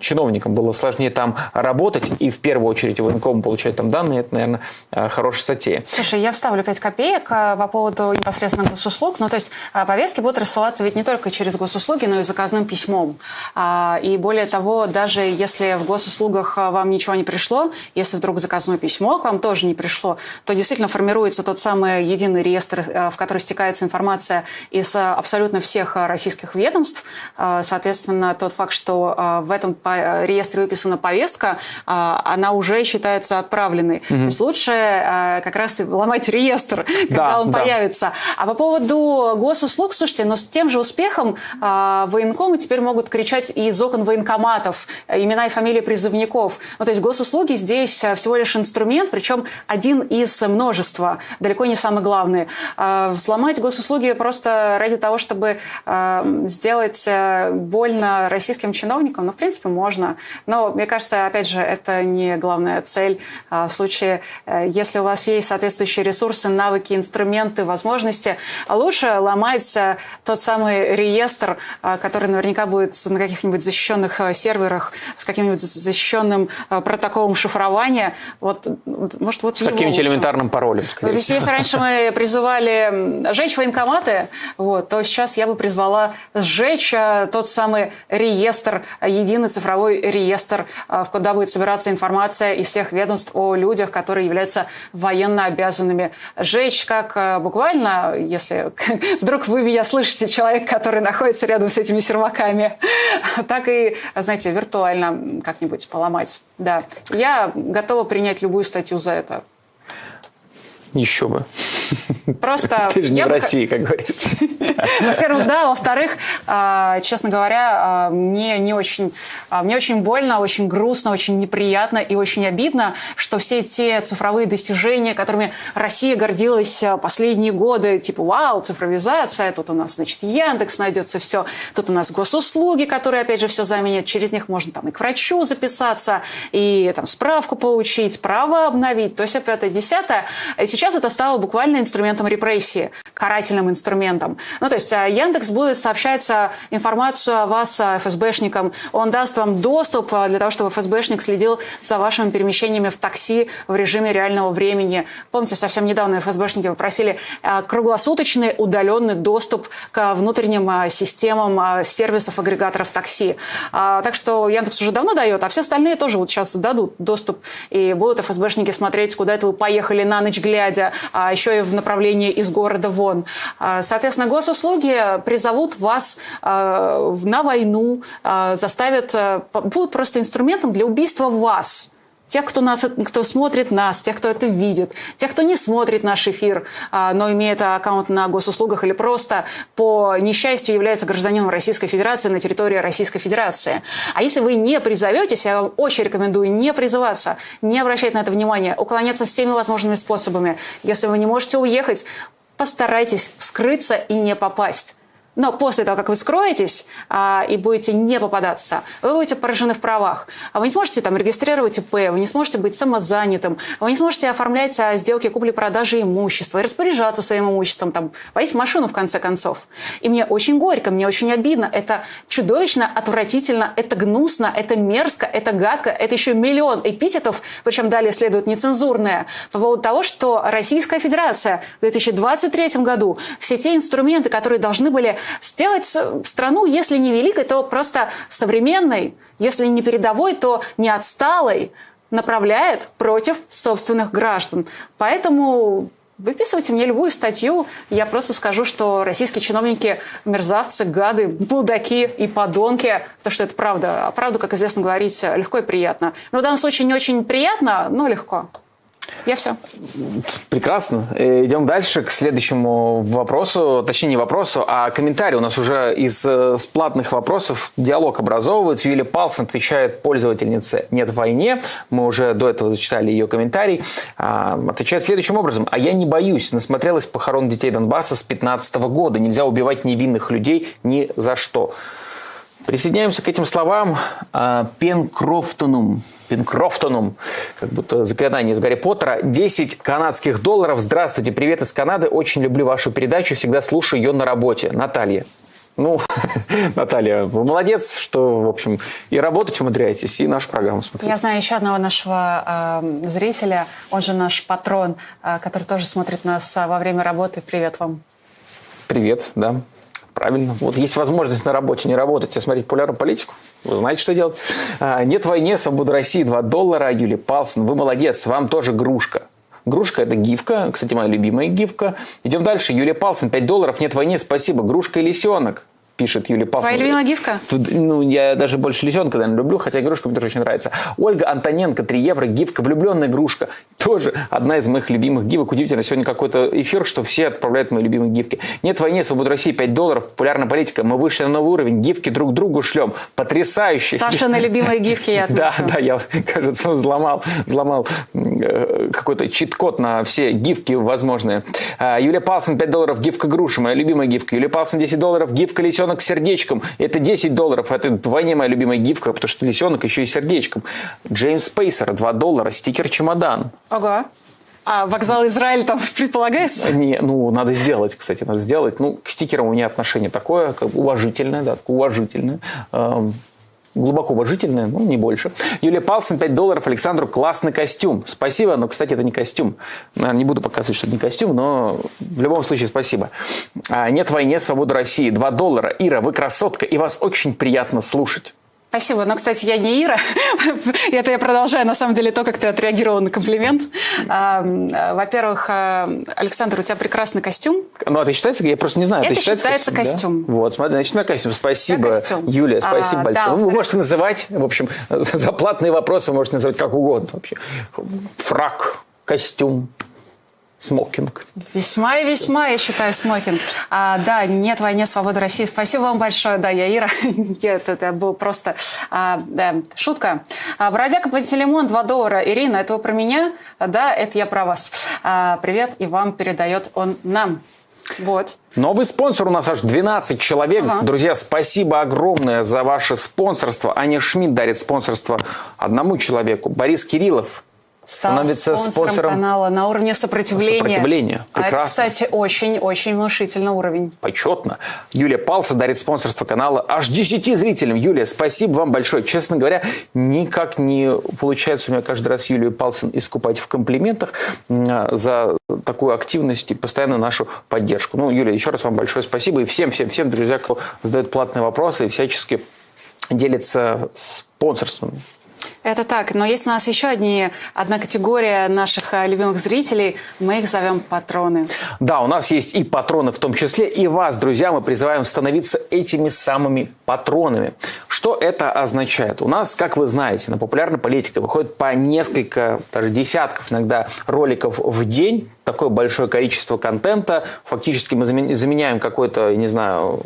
[SPEAKER 2] чиновникам было сложнее там работать и в первую очередь военкому получать там данные, это, наверное, э, хорошая затея.
[SPEAKER 1] Слушай, я вставлю 5 копеек э, по поводу непосредственно госуслуг. Ну, то есть э, повестки будут рассылаться ведь не только через госуслуги, но и заказным письмом. А, и более того, даже если в госуслугах вам ничего не пришло, если вдруг заказное письмо к вам тоже не пришло, то действительно формируется тот самый единый реестр, в который стекается информация из абсолютно всех российских ведомств. Соответственно, тот факт, что в этом реестре выписана повестка, она уже считается отправленной. Mm-hmm. То есть лучше как раз ломать реестр, когда да, он да. появится. А по поводу госуслуг, слушайте, но с тем же успехом военкомы теперь могут кричать из окон военкоматов имена и фамилии призывников. Ну, то есть госуслуги здесь всего лишь инструмент, причем один из множества, далеко не самый главный. Взломать госуслуги просто ради того, чтобы сделать больно российским чиновникам, ну, в принципе, можно. Но, мне кажется, опять же, это не главная цель. А, в случае, э, если у вас есть соответствующие ресурсы, навыки, инструменты, возможности, лучше ломать э, тот самый реестр, который наверняка будет на каких-нибудь защищенных серверах с каким-нибудь защищенным протоколом шифрования. Вот,
[SPEAKER 2] может, вот с каким-нибудь элементарным паролем.
[SPEAKER 1] Вот, если раньше мы призывали сжечь военкоматы, вот, то сейчас я бы призвала сжечь э, тот самый реестр, единый цифровой реестр, э, куда будет собираться информация из всех ведомств о людях, которые являются военно обязанными. Сжечь как э, буквально, если вдруг вы меня слышите, человек, который находится рядом с этими серваками, так и, знаете, виртуально как-нибудь поломать. Да, я готова принять любую статью за это.
[SPEAKER 2] Еще бы.
[SPEAKER 1] Просто...
[SPEAKER 2] Ты же не в России, как говорится.
[SPEAKER 1] Во-первых, да. Во-вторых, а, честно говоря, а, мне не очень... А, мне очень больно, очень грустно, очень неприятно и очень обидно, что все те цифровые достижения, которыми Россия гордилась последние годы, типа, вау, цифровизация, тут у нас, значит, Яндекс найдется, все. Тут у нас госуслуги, которые, опять же, все заменят. Через них можно там и к врачу записаться, и там справку получить, право обновить, то есть, опять, десятое. И сейчас это стало буквально инструментом репрессии, карательным инструментом. Ну, то есть э, Яндекс будет сообщать э, информацию о вас э, ФСБшникам. Он даст вам доступ для того, чтобы ФСБшник следил за вашими перемещениями в такси в режиме реального времени. Помните, совсем недавно ФСБшники попросили круглосуточный удаленный доступ к внутренним системам сервисов агрегаторов такси. Так что Яндекс уже давно дает, а все остальные тоже вот сейчас дадут доступ. И будут ФСБшники смотреть, куда это вы поехали на ночь глядя, а еще и в направлении из города вон. А, соответственно, госуслуги призовут вас а, на войну, а, заставят, будут просто инструментом для убийства вас тех, кто, нас, кто смотрит нас, тех, кто это видит, тех, кто не смотрит наш эфир, но имеет аккаунт на госуслугах или просто по несчастью является гражданином Российской Федерации на территории Российской Федерации. А если вы не призоветесь, я вам очень рекомендую не призываться, не обращать на это внимание, уклоняться всеми возможными способами. Если вы не можете уехать, постарайтесь скрыться и не попасть. Но после того, как вы скроетесь а, и будете не попадаться, вы будете поражены в правах. А вы не сможете там регистрировать ИП, вы не сможете быть самозанятым, вы не сможете оформлять а, сделки купли-продажи имущества и распоряжаться своим имуществом, там, водить машину в конце концов. И мне очень горько, мне очень обидно. Это чудовищно, отвратительно, это гнусно, это мерзко, это гадко, это еще миллион эпитетов, причем далее следует нецензурное, по поводу того, что Российская Федерация в 2023 году все те инструменты, которые должны были сделать страну, если не великой, то просто современной, если не передовой, то не отсталой, направляет против собственных граждан. Поэтому Выписывайте мне любую статью, я просто скажу, что российские чиновники мерзавцы, гады, будаки и подонки, потому что это правда. А правду, как известно говорить, легко и приятно. Но в данном случае не очень приятно, но легко. Я все.
[SPEAKER 2] Прекрасно. Э, идем дальше к следующему вопросу. Точнее, не вопросу, а комментарию. У нас уже из э, платных вопросов диалог образовывается. Юлия Палсон отвечает пользовательнице «Нет войне». Мы уже до этого зачитали ее комментарий. А, отвечает следующим образом. «А я не боюсь. Насмотрелась похорон детей Донбасса с 15 года. Нельзя убивать невинных людей ни за что». Присоединяемся к этим словам. А, Пенкрофтонум. Пинкрофтоном, как будто заклинание из Гарри Поттера. 10 канадских долларов. Здравствуйте, привет из Канады. Очень люблю вашу передачу, всегда слушаю ее на работе. Наталья. Ну, Наталья, вы молодец, что, в общем, и работать умудряетесь, и нашу программу смотрите.
[SPEAKER 1] Я знаю еще одного нашего э, зрителя, он же наш патрон, э, который тоже смотрит нас э, во время работы. Привет вам.
[SPEAKER 2] Привет, да. Правильно. Вот есть возможность на работе не работать, а смотреть популярную политику. Вы знаете, что делать. А, нет войне, свобода России, 2 доллара. Юлия Палсон, вы молодец, вам тоже грушка. Грушка – это гифка. Кстати, моя любимая гифка. Идем дальше. Юлия Палсон, 5 долларов, нет войне, спасибо. Грушка и лисенок. Пишет Юлия Павловна.
[SPEAKER 1] Твоя любимая гифка?
[SPEAKER 2] Ну, я даже больше лисенка, наверное, люблю, хотя игрушка мне тоже очень нравится. Ольга Антоненко, 3 евро, гифка, влюбленная игрушка. Тоже одна из моих любимых гифок. Удивительно, сегодня какой-то эфир, что все отправляют мои любимые гифки. Нет войне, свобода России, 5 долларов, популярная политика. Мы вышли на новый уровень, гифки друг другу шлем. Потрясающе.
[SPEAKER 1] Саша на любимые гифки я.
[SPEAKER 2] Да, да, я, кажется, взломал, взломал э, какой-то чит-код на все гифки возможные. А, Юлия Палцин, 5 долларов, гифка груша, моя любимая гифка. Юлия Палцин, 10 долларов, гифка лисенок с сердечком. Это 10 долларов, это вдвойне моя любимая гифка, потому что лисенок еще и сердечком. Джеймс Пейсер, 2 доллара, стикер чемодан.
[SPEAKER 1] Ого. А вокзал Израиль там предполагается?
[SPEAKER 2] Не, ну, надо сделать, кстати, надо сделать. Ну, к стикерам у меня отношение такое, как уважительное, да, уважительное. Эм, глубоко уважительное, ну, не больше. Юлия Палсен, 5 долларов. Александру, классный костюм. Спасибо, но, кстати, это не костюм. Не буду показывать, что это не костюм, но в любом случае спасибо. А, нет войне, свобода России. 2 доллара. Ира, вы красотка, и вас очень приятно слушать.
[SPEAKER 1] Спасибо. Но, кстати, я не Ира. Это я продолжаю, на самом деле, то, как ты отреагировал на комплимент. А, во-первых, а, Александр, у тебя прекрасный костюм.
[SPEAKER 2] Ну, это считается? Я просто не знаю.
[SPEAKER 1] Это, это считается, считается костюм.
[SPEAKER 2] Да? Вот, смотри, значит, на костюм. Спасибо, костюм. Юлия, спасибо а, большое. Да, вы можете называть, в общем, за платные вопросы вы можете называть как угодно вообще. Фрак, костюм, смокинг.
[SPEAKER 1] Весьма и весьма, я считаю, смокинг. А, да, нет войне, свободы России. Спасибо вам большое. Да, я Ира. это, это был просто а, да, шутка. А, Бродяга Пантелеймон, 2 доллара. Ирина, это вы про меня? Да, это я про вас. А, привет, и вам передает он нам. Вот.
[SPEAKER 2] Новый спонсор у нас аж 12 человек. Ага. Друзья, спасибо огромное за ваше спонсорство. Аня Шмидт дарит спонсорство одному человеку. Борис Кириллов становится спонсором, спонсором
[SPEAKER 1] канала на уровне сопротивления.
[SPEAKER 2] Сопротивления. Прекрасно.
[SPEAKER 1] А это, кстати, очень-очень внушительный уровень.
[SPEAKER 2] Почетно. Юлия Палса дарит спонсорство канала аж 10 зрителям. Юлия, спасибо вам большое. Честно говоря, никак не получается у меня каждый раз Юлию Палсин искупать в комплиментах за такую активность и постоянно нашу поддержку. Ну, Юлия, еще раз вам большое спасибо. И всем-всем-всем, друзья, кто задает платные вопросы и всячески делится спонсорством.
[SPEAKER 1] Это так, но есть у нас еще одни, одна категория наших э, любимых зрителей, мы их зовем патроны.
[SPEAKER 2] Да, у нас есть и патроны в том числе, и вас, друзья, мы призываем становиться этими самыми патронами. Что это означает? У нас, как вы знаете, на популярной политике выходит по несколько, даже десятков иногда роликов в день, такое большое количество контента, фактически мы заменяем какой-то, не знаю,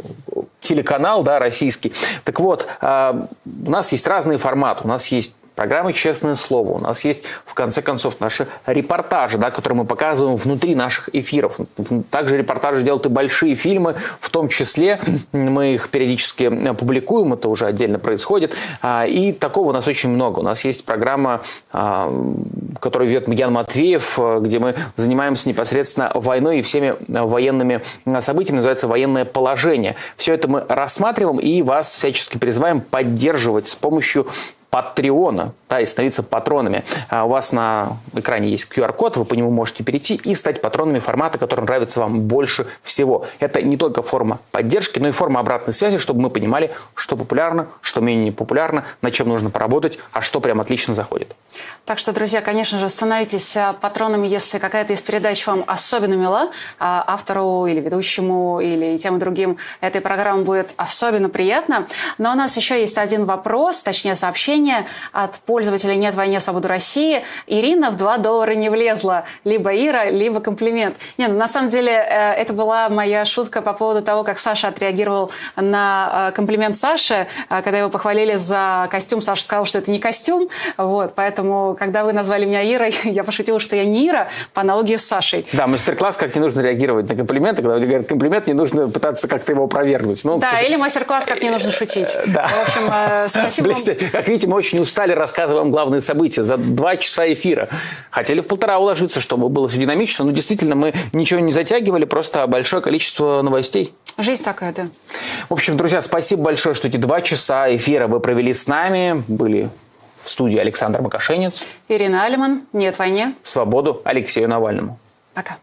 [SPEAKER 2] телеканал, да, российский. Так вот, э, у нас есть разные форматы, у нас есть программы «Честное слово». У нас есть, в конце концов, наши репортажи, да, которые мы показываем внутри наших эфиров. Также репортажи делают и большие фильмы, в том числе мы их периодически публикуем, это уже отдельно происходит. А, и такого у нас очень много. У нас есть программа, а, которую ведет Ян Матвеев, где мы занимаемся непосредственно войной и всеми военными событиями, называется «Военное положение». Все это мы рассматриваем и вас всячески призываем поддерживать с помощью Патреона, да, и становиться патронами. А у вас на экране есть QR-код, вы по нему можете перейти и стать патронами формата, который нравится вам больше всего. Это не только форма поддержки, но и форма обратной связи, чтобы мы понимали, что популярно, что менее популярно, над чем нужно поработать, а что прям отлично заходит.
[SPEAKER 1] Так что, друзья, конечно же, становитесь а, патронами, если какая-то из передач вам особенно мила, а автору или ведущему, или тем и другим этой программы будет особенно приятно. Но у нас еще есть один вопрос, точнее сообщение, от пользователя «Нет войне, свободу России». Ирина в 2 доллара не влезла. Либо Ира, либо комплимент. Не, ну, на самом деле э, это была моя шутка по поводу того, как Саша отреагировал на э, комплимент Саши. Э, когда его похвалили за костюм, Саша сказал, что это не костюм. Вот, поэтому, когда вы назвали меня Ирой, я пошутила, что я не Ира, по аналогии с Сашей.
[SPEAKER 2] Да, мастер-класс, как не нужно реагировать на комплименты. Когда люди говорят комплимент, не нужно пытаться как-то его опровергнуть.
[SPEAKER 1] Ну, да, или мастер-класс, как не нужно шутить. Да. В общем, спасибо вам.
[SPEAKER 2] Как видите, мы очень устали, рассказываем главные события за два часа эфира. Хотели в полтора уложиться, чтобы было все динамично, но действительно мы ничего не затягивали, просто большое количество новостей.
[SPEAKER 1] Жизнь такая, да.
[SPEAKER 2] В общем, друзья, спасибо большое, что эти два часа эфира вы провели с нами. Были в студии Александр Макашенец.
[SPEAKER 1] Ирина Алиман. Нет войне.
[SPEAKER 2] Свободу Алексею Навальному.
[SPEAKER 1] Пока.